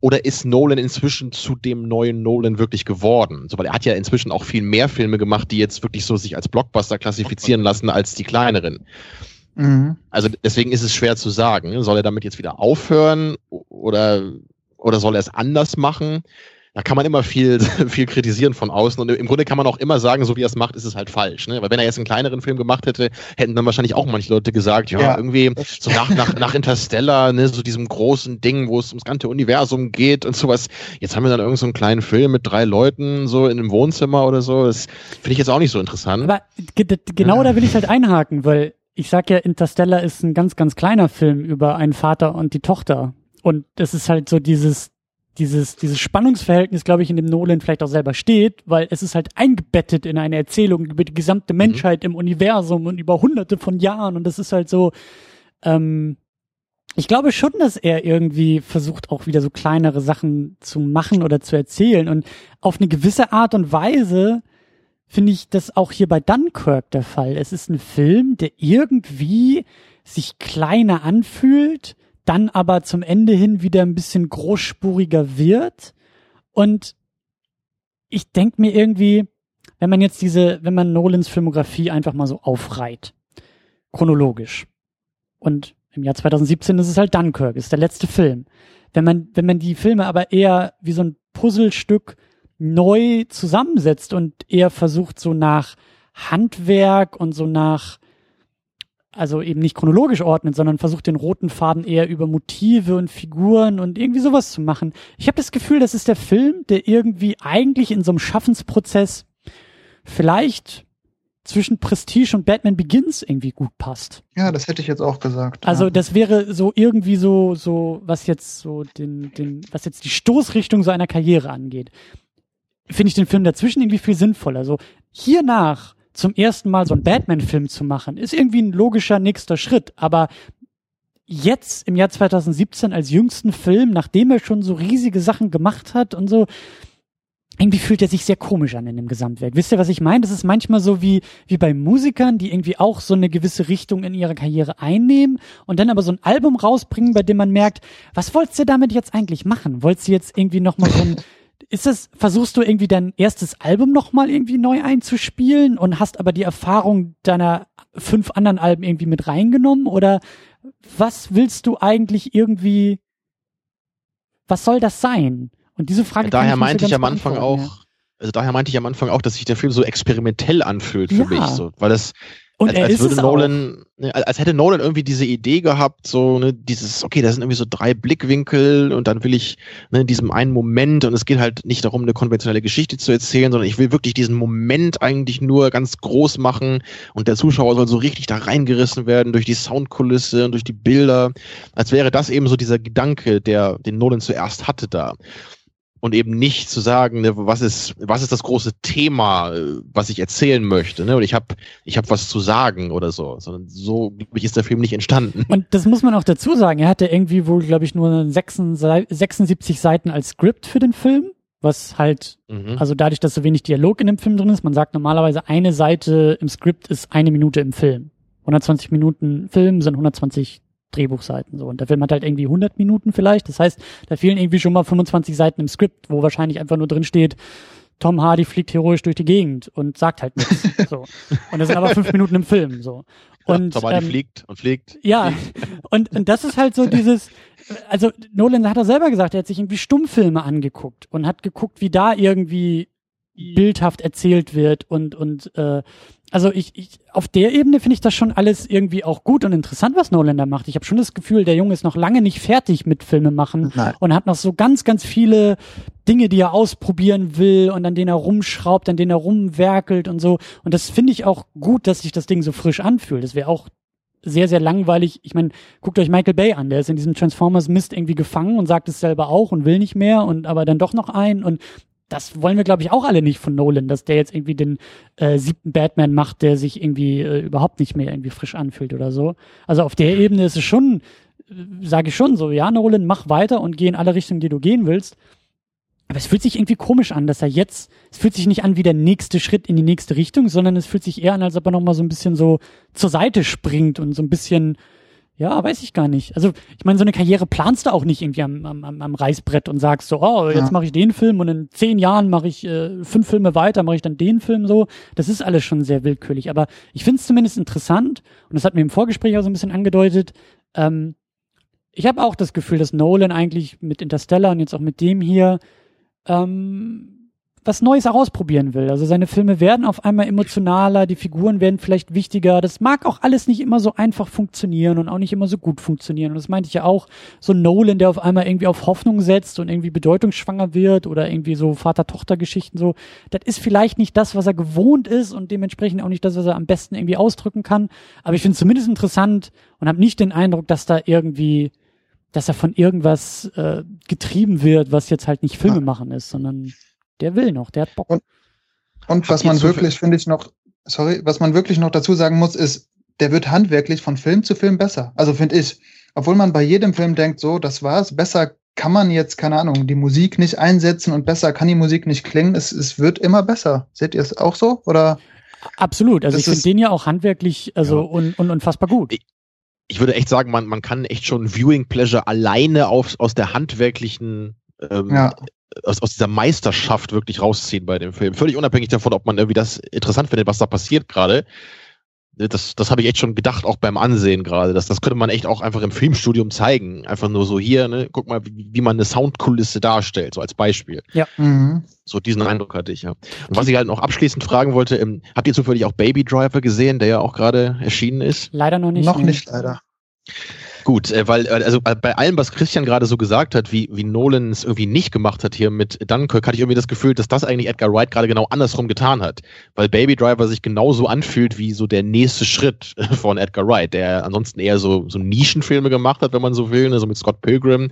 Oder ist Nolan inzwischen zu dem neuen Nolan wirklich geworden? So, weil er hat ja inzwischen auch viel mehr Filme gemacht, die jetzt wirklich so sich als Blockbuster klassifizieren lassen als die kleineren. Mhm. Also deswegen ist es schwer zu sagen. Soll er damit jetzt wieder aufhören oder, oder soll er es anders machen? da kann man immer viel, viel kritisieren von außen. Und im Grunde kann man auch immer sagen, so wie er es macht, ist es halt falsch. Ne? Weil wenn er jetzt einen kleineren Film gemacht hätte, hätten dann wahrscheinlich auch manche Leute gesagt, ja, ja irgendwie so nach, nach, nach Interstellar, ne, so diesem großen Ding, wo es ums ganze Universum geht und sowas. Jetzt haben wir dann irgendeinen so einen kleinen Film mit drei Leuten so in einem Wohnzimmer oder so. Das finde ich jetzt auch nicht so interessant. Aber genau ja. da will ich halt einhaken, weil ich sag ja, Interstellar ist ein ganz, ganz kleiner Film über einen Vater und die Tochter. Und es ist halt so dieses, dieses, dieses Spannungsverhältnis, glaube ich, in dem Nolan vielleicht auch selber steht, weil es ist halt eingebettet in eine Erzählung über die gesamte mhm. Menschheit mhm. im Universum und über hunderte von Jahren und das ist halt so, ähm, ich glaube schon, dass er irgendwie versucht, auch wieder so kleinere Sachen zu machen oder zu erzählen und auf eine gewisse Art und Weise finde ich das auch hier bei Dunkirk der Fall. Es ist ein Film, der irgendwie sich kleiner anfühlt, dann aber zum Ende hin wieder ein bisschen großspuriger wird. Und ich denke mir irgendwie, wenn man jetzt diese, wenn man Nolans Filmografie einfach mal so aufreiht, chronologisch. Und im Jahr 2017 ist es halt Dunkirk, ist der letzte Film. Wenn man, wenn man die Filme aber eher wie so ein Puzzlestück neu zusammensetzt und eher versucht so nach Handwerk und so nach also eben nicht chronologisch ordnet, sondern versucht den roten Faden eher über Motive und Figuren und irgendwie sowas zu machen. Ich habe das Gefühl, das ist der Film, der irgendwie eigentlich in so einem Schaffensprozess vielleicht zwischen Prestige und Batman Begins irgendwie gut passt. Ja, das hätte ich jetzt auch gesagt. Also ja. das wäre so irgendwie so so was jetzt so den den was jetzt die Stoßrichtung so einer Karriere angeht. Finde ich den Film dazwischen irgendwie viel sinnvoller. So hiernach zum ersten Mal so einen Batman-Film zu machen, ist irgendwie ein logischer nächster Schritt. Aber jetzt im Jahr 2017 als jüngsten Film, nachdem er schon so riesige Sachen gemacht hat und so, irgendwie fühlt er sich sehr komisch an in dem Gesamtwerk. Wisst ihr, was ich meine? Das ist manchmal so wie, wie bei Musikern, die irgendwie auch so eine gewisse Richtung in ihrer Karriere einnehmen und dann aber so ein Album rausbringen, bei dem man merkt, was wolltest du damit jetzt eigentlich machen? Wolltest du jetzt irgendwie nochmal so ein, ist das, versuchst du irgendwie dein erstes Album nochmal irgendwie neu einzuspielen und hast aber die Erfahrung deiner fünf anderen Alben irgendwie mit reingenommen oder was willst du eigentlich irgendwie, was soll das sein? Und diese Frage. Ja, daher meinte ich am Anfang auch, ja. also daher meinte ich am Anfang auch, dass sich der Film so experimentell anfühlt für ja. mich, so, weil das und als, er als würde Nolan, ne, als hätte Nolan irgendwie diese Idee gehabt, so ne, dieses, okay, da sind irgendwie so drei Blickwinkel und dann will ich ne, in diesem einen Moment und es geht halt nicht darum, eine konventionelle Geschichte zu erzählen, sondern ich will wirklich diesen Moment eigentlich nur ganz groß machen und der Zuschauer soll so richtig da reingerissen werden durch die Soundkulisse und durch die Bilder, als wäre das eben so dieser Gedanke, der den Nolan zuerst hatte da und eben nicht zu sagen, ne, was ist was ist das große Thema, was ich erzählen möchte, ne? Und ich habe ich habe was zu sagen oder so, sondern so glaube ich ist der Film nicht entstanden. Und das muss man auch dazu sagen. Er hatte irgendwie wohl glaube ich nur 76 Seiten als Skript für den Film, was halt mhm. also dadurch, dass so wenig Dialog in dem Film drin ist, man sagt normalerweise eine Seite im Skript ist eine Minute im Film. 120 Minuten Film sind 120 Drehbuchseiten so. Und der Film hat halt irgendwie 100 Minuten vielleicht. Das heißt, da fehlen irgendwie schon mal 25 Seiten im Skript, wo wahrscheinlich einfach nur drin steht, Tom Hardy fliegt heroisch durch die Gegend und sagt halt nichts. so. Und das sind aber fünf Minuten im Film. so. Und, ja, Tom Hardy ähm, fliegt und fliegt. Ja, und, und das ist halt so dieses, also Nolan hat er selber gesagt, er hat sich irgendwie Stummfilme angeguckt und hat geguckt, wie da irgendwie bildhaft erzählt wird und und äh, also ich, ich auf der Ebene finde ich das schon alles irgendwie auch gut und interessant, was Nolan da macht. Ich habe schon das Gefühl, der Junge ist noch lange nicht fertig mit Filme machen Nein. und hat noch so ganz, ganz viele Dinge, die er ausprobieren will und an denen er rumschraubt, an denen er rumwerkelt und so. Und das finde ich auch gut, dass sich das Ding so frisch anfühlt. Das wäre auch sehr, sehr langweilig. Ich meine, guckt euch Michael Bay an, der ist in diesem Transformers Mist irgendwie gefangen und sagt es selber auch und will nicht mehr und aber dann doch noch ein und das wollen wir, glaube ich, auch alle nicht von Nolan, dass der jetzt irgendwie den äh, siebten Batman macht, der sich irgendwie äh, überhaupt nicht mehr irgendwie frisch anfühlt oder so. Also auf der Ebene ist es schon, äh, sage ich schon so, ja, Nolan, mach weiter und geh in alle Richtungen, die du gehen willst. Aber es fühlt sich irgendwie komisch an, dass er jetzt, es fühlt sich nicht an wie der nächste Schritt in die nächste Richtung, sondern es fühlt sich eher an, als ob er nochmal so ein bisschen so zur Seite springt und so ein bisschen ja, weiß ich gar nicht. Also ich meine, so eine Karriere planst du auch nicht irgendwie am, am, am Reißbrett und sagst so, oh, jetzt ja. mache ich den Film und in zehn Jahren mache ich äh, fünf Filme weiter, mache ich dann den Film so. Das ist alles schon sehr willkürlich. Aber ich finde es zumindest interessant, und das hat mir im Vorgespräch auch so ein bisschen angedeutet, ähm, ich habe auch das Gefühl, dass Nolan eigentlich mit Interstellar und jetzt auch mit dem hier ähm, was Neues ausprobieren will. Also seine Filme werden auf einmal emotionaler, die Figuren werden vielleicht wichtiger. Das mag auch alles nicht immer so einfach funktionieren und auch nicht immer so gut funktionieren. Und das meinte ich ja auch, so Nolan, der auf einmal irgendwie auf Hoffnung setzt und irgendwie bedeutungsschwanger wird oder irgendwie so Vater-Tochter-Geschichten so. Das ist vielleicht nicht das, was er gewohnt ist und dementsprechend auch nicht das, was er am besten irgendwie ausdrücken kann. Aber ich finde es zumindest interessant und habe nicht den Eindruck, dass da irgendwie dass er von irgendwas äh, getrieben wird, was jetzt halt nicht Filme machen ist, sondern der will noch, der hat Bock. Und, und was man wirklich, finde ich, noch, sorry, was man wirklich noch dazu sagen muss, ist, der wird handwerklich von Film zu Film besser. Also finde ich. Obwohl man bei jedem Film denkt, so, das war's, besser kann man jetzt, keine Ahnung, die Musik nicht einsetzen und besser kann die Musik nicht klingen. Es, es wird immer besser. Seht ihr es auch so? Oder? Absolut. Also ich finde den ja auch handwerklich, also ja. un, un, unfassbar gut. Ich, ich würde echt sagen, man, man kann echt schon Viewing Pleasure alleine auf, aus der handwerklichen ähm, ja aus, aus dieser Meisterschaft wirklich rausziehen bei dem Film. Völlig unabhängig davon, ob man irgendwie das interessant findet, was da passiert gerade. Das, das habe ich echt schon gedacht, auch beim Ansehen gerade. Das, das könnte man echt auch einfach im Filmstudium zeigen. Einfach nur so hier, ne, guck mal, wie, wie man eine Soundkulisse darstellt, so als Beispiel. Ja. Mhm. So diesen Eindruck hatte ich, ja. Und was ich halt noch abschließend fragen wollte, ähm, habt ihr zufällig auch Baby Driver gesehen, der ja auch gerade erschienen ist? Leider noch nicht. Noch nicht, leider. Gut, äh, weil, äh, also äh, bei allem, was Christian gerade so gesagt hat, wie, wie Nolan es irgendwie nicht gemacht hat hier mit Dunkirk, hatte ich irgendwie das Gefühl, dass das eigentlich Edgar Wright gerade genau andersrum getan hat. Weil Baby Driver sich genauso anfühlt wie so der nächste Schritt von Edgar Wright, der ansonsten eher so, so Nischenfilme gemacht hat, wenn man so will, ne, so mit Scott Pilgrim.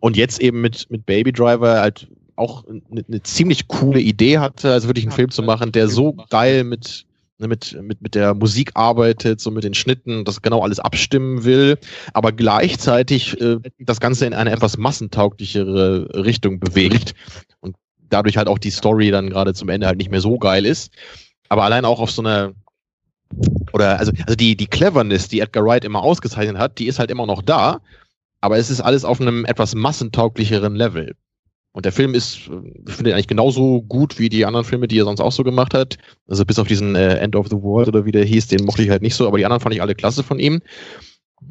Und jetzt eben mit, mit Baby Driver halt auch eine, eine ziemlich coole Idee hatte, also wirklich einen Film zu machen, der so geil mit ne, mit, mit, mit der Musik arbeitet, so mit den Schnitten, das genau alles abstimmen will, aber gleichzeitig äh, das Ganze in eine etwas massentauglichere Richtung bewegt. Und dadurch halt auch die Story dann gerade zum Ende halt nicht mehr so geil ist. Aber allein auch auf so einer oder also, also die, die Cleverness, die Edgar Wright immer ausgezeichnet hat, die ist halt immer noch da, aber es ist alles auf einem etwas massentauglicheren Level. Und der Film ist, ich finde eigentlich genauso gut wie die anderen Filme, die er sonst auch so gemacht hat. Also bis auf diesen äh, End of the World oder wie der hieß, den mochte ich halt nicht so, aber die anderen fand ich alle klasse von ihm.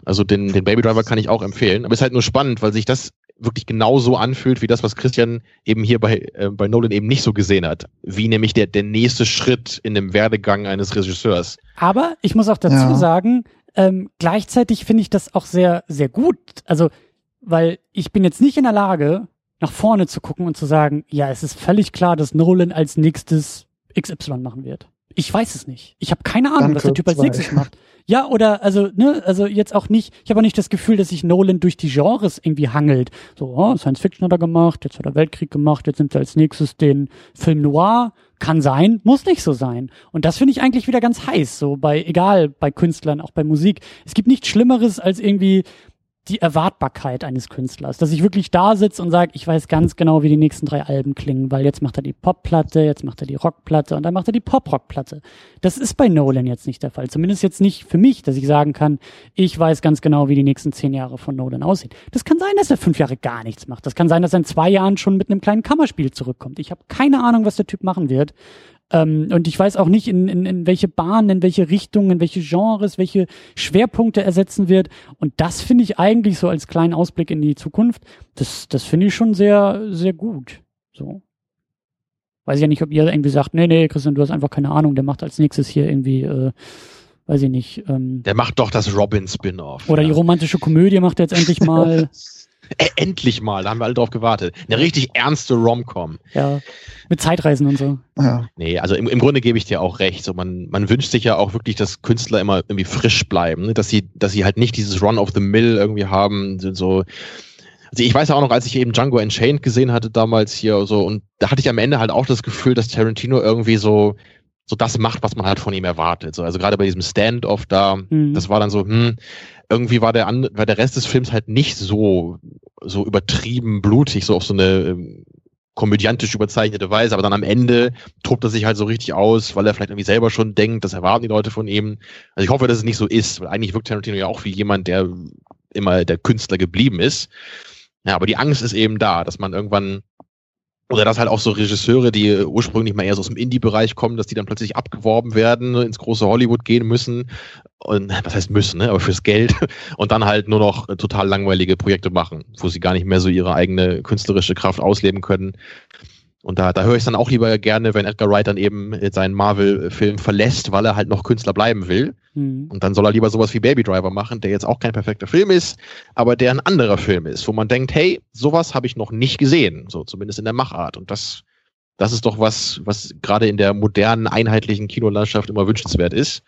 Also den, den Baby Driver kann ich auch empfehlen. Aber es ist halt nur spannend, weil sich das wirklich genauso anfühlt wie das, was Christian eben hier bei, äh, bei Nolan eben nicht so gesehen hat. Wie nämlich der, der nächste Schritt in dem Werdegang eines Regisseurs. Aber ich muss auch dazu ja. sagen, ähm, gleichzeitig finde ich das auch sehr, sehr gut. Also, weil ich bin jetzt nicht in der Lage, nach vorne zu gucken und zu sagen, ja, es ist völlig klar, dass Nolan als nächstes XY machen wird. Ich weiß es nicht. Ich habe keine Ahnung, Danke, was der Typ als nächstes macht. Ja, oder also, ne, also jetzt auch nicht, ich habe auch nicht das Gefühl, dass sich Nolan durch die Genres irgendwie hangelt. So, oh, Science Fiction hat er gemacht, jetzt hat er Weltkrieg gemacht, jetzt nimmt er als nächstes den Film Noir. Kann sein, muss nicht so sein. Und das finde ich eigentlich wieder ganz heiß, so bei, egal, bei Künstlern, auch bei Musik. Es gibt nichts Schlimmeres als irgendwie die Erwartbarkeit eines Künstlers, dass ich wirklich da sitze und sage, ich weiß ganz genau, wie die nächsten drei Alben klingen, weil jetzt macht er die Popplatte, jetzt macht er die Rockplatte und dann macht er die Pop-Rockplatte. Das ist bei Nolan jetzt nicht der Fall. Zumindest jetzt nicht für mich, dass ich sagen kann, ich weiß ganz genau, wie die nächsten zehn Jahre von Nolan aussehen. Das kann sein, dass er fünf Jahre gar nichts macht. Das kann sein, dass er in zwei Jahren schon mit einem kleinen Kammerspiel zurückkommt. Ich habe keine Ahnung, was der Typ machen wird. Ähm, und ich weiß auch nicht, in, in, in welche Bahnen, in welche Richtungen, in welche Genres, welche Schwerpunkte er setzen wird. Und das finde ich eigentlich so als kleinen Ausblick in die Zukunft, das, das finde ich schon sehr, sehr gut. So. Weiß ich ja nicht, ob ihr irgendwie sagt, nee, nee, Christian, du hast einfach keine Ahnung, der macht als nächstes hier irgendwie, äh, weiß ich nicht. Ähm, der macht doch das Robin-Spin-Off. Oder ja. die romantische Komödie macht er jetzt endlich mal. Äh, endlich mal, da haben wir alle drauf gewartet. Eine richtig ernste Rom-Com. Ja, mit Zeitreisen und so. Ja. Nee, also im, im Grunde gebe ich dir auch recht. So, man, man wünscht sich ja auch wirklich, dass Künstler immer irgendwie frisch bleiben, ne? dass sie, dass sie halt nicht dieses Run of the Mill irgendwie haben, so, also ich weiß ja auch noch, als ich eben Django Unchained gesehen hatte damals hier so und da hatte ich am Ende halt auch das Gefühl, dass Tarantino irgendwie so so das macht, was man halt von ihm erwartet. So, also gerade bei diesem Stand-off da, mhm. das war dann so, hm, irgendwie war der, an, war der Rest des Films halt nicht so, so übertrieben blutig, so auf so eine ähm, komödiantisch überzeichnete Weise, aber dann am Ende tobt er sich halt so richtig aus, weil er vielleicht irgendwie selber schon denkt, das erwarten die Leute von ihm. Also ich hoffe, dass es nicht so ist, weil eigentlich wirkt Tarantino ja auch wie jemand, der immer der Künstler geblieben ist. Ja, aber die Angst ist eben da, dass man irgendwann oder dass halt auch so Regisseure, die ursprünglich mal eher so aus dem Indie-Bereich kommen, dass die dann plötzlich abgeworben werden, ins große Hollywood gehen müssen. Und was heißt müssen, ne? aber fürs Geld. Und dann halt nur noch total langweilige Projekte machen, wo sie gar nicht mehr so ihre eigene künstlerische Kraft ausleben können. Und da, da höre ich dann auch lieber gerne, wenn Edgar Wright dann eben seinen Marvel-Film verlässt, weil er halt noch Künstler bleiben will. Mhm. Und dann soll er lieber sowas wie Baby Driver machen, der jetzt auch kein perfekter Film ist, aber der ein anderer Film ist, wo man denkt, hey, sowas habe ich noch nicht gesehen, so zumindest in der Machart. Und das, das ist doch was, was gerade in der modernen, einheitlichen Kinolandschaft immer wünschenswert ist.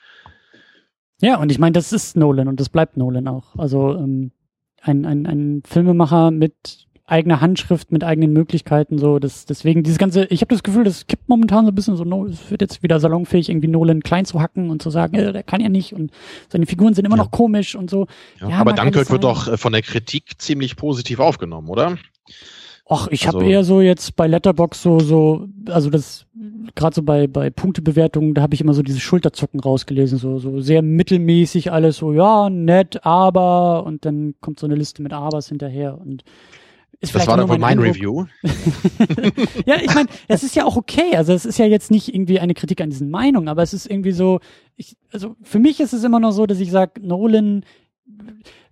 Ja, und ich meine, das ist Nolan und das bleibt Nolan auch. Also ähm, ein, ein, ein Filmemacher mit eigene Handschrift mit eigenen Möglichkeiten so das deswegen dieses ganze ich habe das Gefühl das kippt momentan so ein bisschen so no, es wird jetzt wieder salonfähig irgendwie Nolan klein zu hacken und zu sagen äh, der kann ja nicht und seine Figuren sind immer ja. noch komisch und so ja, ja, aber Dunkirk wird doch äh, von der Kritik ziemlich positiv aufgenommen oder Ach, ich also, habe eher so jetzt bei Letterbox so so also das gerade so bei bei Punktebewertungen, da habe ich immer so diese Schulterzucken rausgelesen, so so sehr mittelmäßig alles so ja, nett, aber und dann kommt so eine Liste mit abers hinterher und ist das war doch wohl mein Eindruck. Review. ja, ich meine, es ist ja auch okay. Also es ist ja jetzt nicht irgendwie eine Kritik an diesen Meinungen, aber es ist irgendwie so, ich, also für mich ist es immer noch so, dass ich sage, Nolan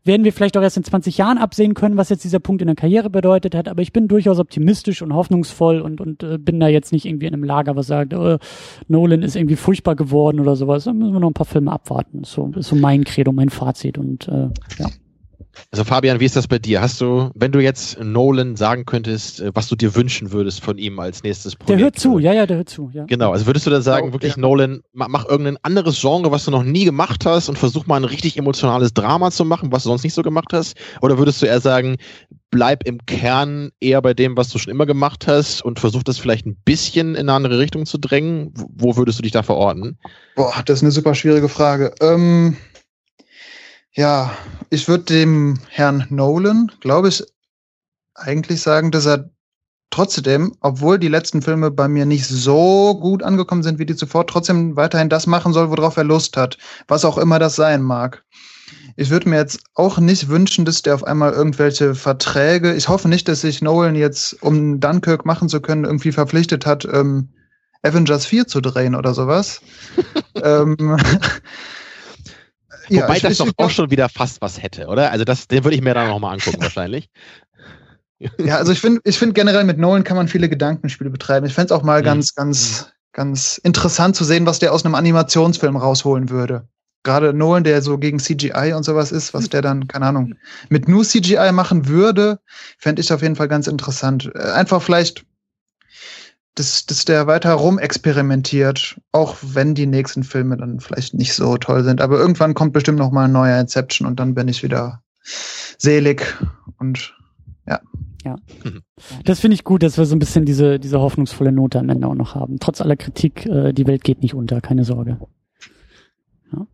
werden wir vielleicht auch erst in 20 Jahren absehen können, was jetzt dieser Punkt in der Karriere bedeutet hat, aber ich bin durchaus optimistisch und hoffnungsvoll und, und äh, bin da jetzt nicht irgendwie in einem Lager, was sagt, äh, Nolan ist irgendwie furchtbar geworden oder sowas. Da müssen wir noch ein paar Filme abwarten. So ist so mein Credo, mein Fazit und äh, ja. Also Fabian, wie ist das bei dir? Hast du, wenn du jetzt Nolan sagen könntest, äh, was du dir wünschen würdest von ihm als nächstes Projekt? Der hört zu, ja, ja, der hört zu. Ja. Genau, also würdest du dann sagen, oh, wirklich ja. Nolan, mach, mach irgendein anderes Genre, was du noch nie gemacht hast und versuch mal ein richtig emotionales Drama zu machen, was du sonst nicht so gemacht hast? Oder würdest du eher sagen, bleib im Kern eher bei dem, was du schon immer gemacht hast und versuch das vielleicht ein bisschen in eine andere Richtung zu drängen? Wo würdest du dich da verorten? Boah, das ist eine super schwierige Frage. Ähm ja, ich würde dem Herrn Nolan, glaube ich, eigentlich sagen, dass er trotzdem, obwohl die letzten Filme bei mir nicht so gut angekommen sind wie die zuvor, trotzdem weiterhin das machen soll, worauf er Lust hat. Was auch immer das sein mag. Ich würde mir jetzt auch nicht wünschen, dass der auf einmal irgendwelche Verträge, ich hoffe nicht, dass sich Nolan jetzt, um Dunkirk machen zu können, irgendwie verpflichtet hat, ähm, Avengers 4 zu drehen oder sowas. ähm, Wobei ja, das doch auch schon wieder fast was hätte, oder? Also das, den würde ich mir dann nochmal angucken wahrscheinlich. Ja, also ich finde, ich finde generell mit Nolan kann man viele Gedankenspiele betreiben. Ich fände es auch mal mhm. ganz, ganz, ganz interessant zu sehen, was der aus einem Animationsfilm rausholen würde. Gerade Nolan, der so gegen CGI und sowas ist, was der dann, keine Ahnung, mit nur CGI machen würde, fände ich auf jeden Fall ganz interessant. Äh, einfach vielleicht dass, dass der weiter rumexperimentiert, auch wenn die nächsten Filme dann vielleicht nicht so toll sind. Aber irgendwann kommt bestimmt noch mal ein neuer Inception und dann bin ich wieder selig und ja. Ja. Das finde ich gut, dass wir so ein bisschen diese, diese hoffnungsvolle Note am Ende auch noch haben. Trotz aller Kritik, äh, die Welt geht nicht unter, keine Sorge. Ja.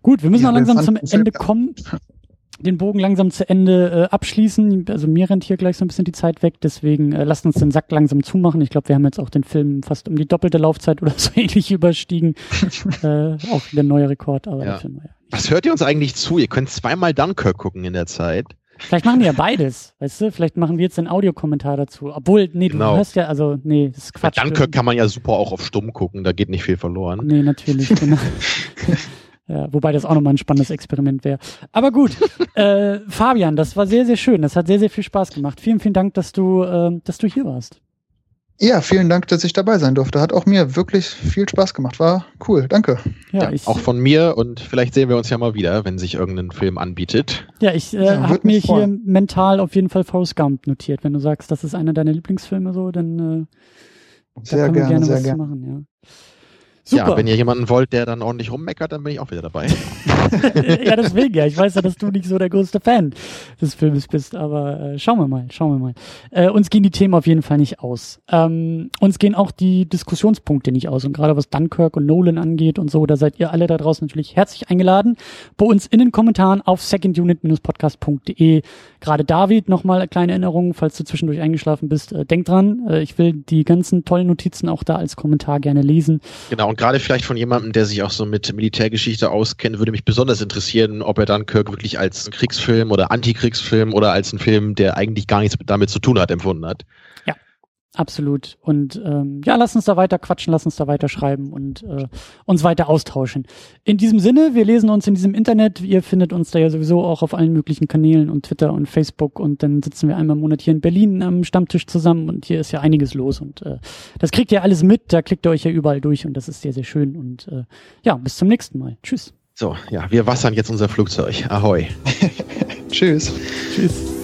Gut, wir müssen ja, noch langsam zum Ende kommen den Bogen langsam zu Ende äh, abschließen. Also mir rennt hier gleich so ein bisschen die Zeit weg, deswegen äh, lasst uns den Sack langsam zumachen. Ich glaube, wir haben jetzt auch den Film fast um die doppelte Laufzeit oder so ähnlich überstiegen. äh, auch wieder ein neuer Rekord, aber ja. Film, ja. Was hört ihr uns eigentlich zu? Ihr könnt zweimal Dunkirk gucken in der Zeit. Vielleicht machen die ja beides, weißt du? Vielleicht machen wir jetzt den Audiokommentar dazu. Obwohl, nee, du genau. hörst ja, also, nee, das ist Quatsch. Bei Dunkirk kann man ja super auch auf Stumm gucken, da geht nicht viel verloren. Nee, natürlich, genau. Ja, wobei das auch nochmal ein spannendes Experiment wäre. Aber gut, äh, Fabian, das war sehr, sehr schön. Das hat sehr, sehr viel Spaß gemacht. Vielen, vielen Dank, dass du, äh, dass du hier warst. Ja, vielen Dank, dass ich dabei sein durfte. Hat auch mir wirklich viel Spaß gemacht. War cool. Danke. Ja, ja ich, auch von mir und vielleicht sehen wir uns ja mal wieder, wenn sich irgendein Film anbietet. Ja, ich äh, ja, habe mir hier mental auf jeden Fall Forrest Gump notiert. Wenn du sagst, das ist einer deiner Lieblingsfilme, so, dann äh, sehr gerne, gerne sehr gerne. machen. Ja. Super. Ja, wenn ihr jemanden wollt, der dann ordentlich rummeckert, dann bin ich auch wieder dabei. ja, deswegen ja. Ich weiß ja, dass du nicht so der größte Fan des Films bist, aber äh, schauen wir mal, schauen wir mal. Äh, uns gehen die Themen auf jeden Fall nicht aus. Ähm, uns gehen auch die Diskussionspunkte nicht aus. Und gerade was Dunkirk und Nolan angeht und so, da seid ihr alle da draußen natürlich herzlich eingeladen. Bei uns in den Kommentaren auf secondunit-podcast.de. Gerade David, nochmal eine kleine Erinnerung, falls du zwischendurch eingeschlafen bist. Äh, denk dran, äh, ich will die ganzen tollen Notizen auch da als Kommentar gerne lesen. Genau, und gerade vielleicht von jemandem, der sich auch so mit Militärgeschichte auskennt, würde mich besonders interessieren, ob er dann Kirk wirklich als Kriegsfilm oder Antikriegsfilm oder als einen Film, der eigentlich gar nichts damit zu tun hat, empfunden hat. Absolut. Und ähm, ja, lass uns da weiter quatschen, lass uns da weiter schreiben und äh, uns weiter austauschen. In diesem Sinne, wir lesen uns in diesem Internet. Ihr findet uns da ja sowieso auch auf allen möglichen Kanälen und Twitter und Facebook. Und dann sitzen wir einmal im Monat hier in Berlin am Stammtisch zusammen und hier ist ja einiges los. Und äh, das kriegt ihr alles mit, da klickt ihr euch ja überall durch und das ist sehr, sehr schön. Und äh, ja, bis zum nächsten Mal. Tschüss. So, ja, wir wassern jetzt unser Flugzeug. Ahoi. Tschüss. Tschüss.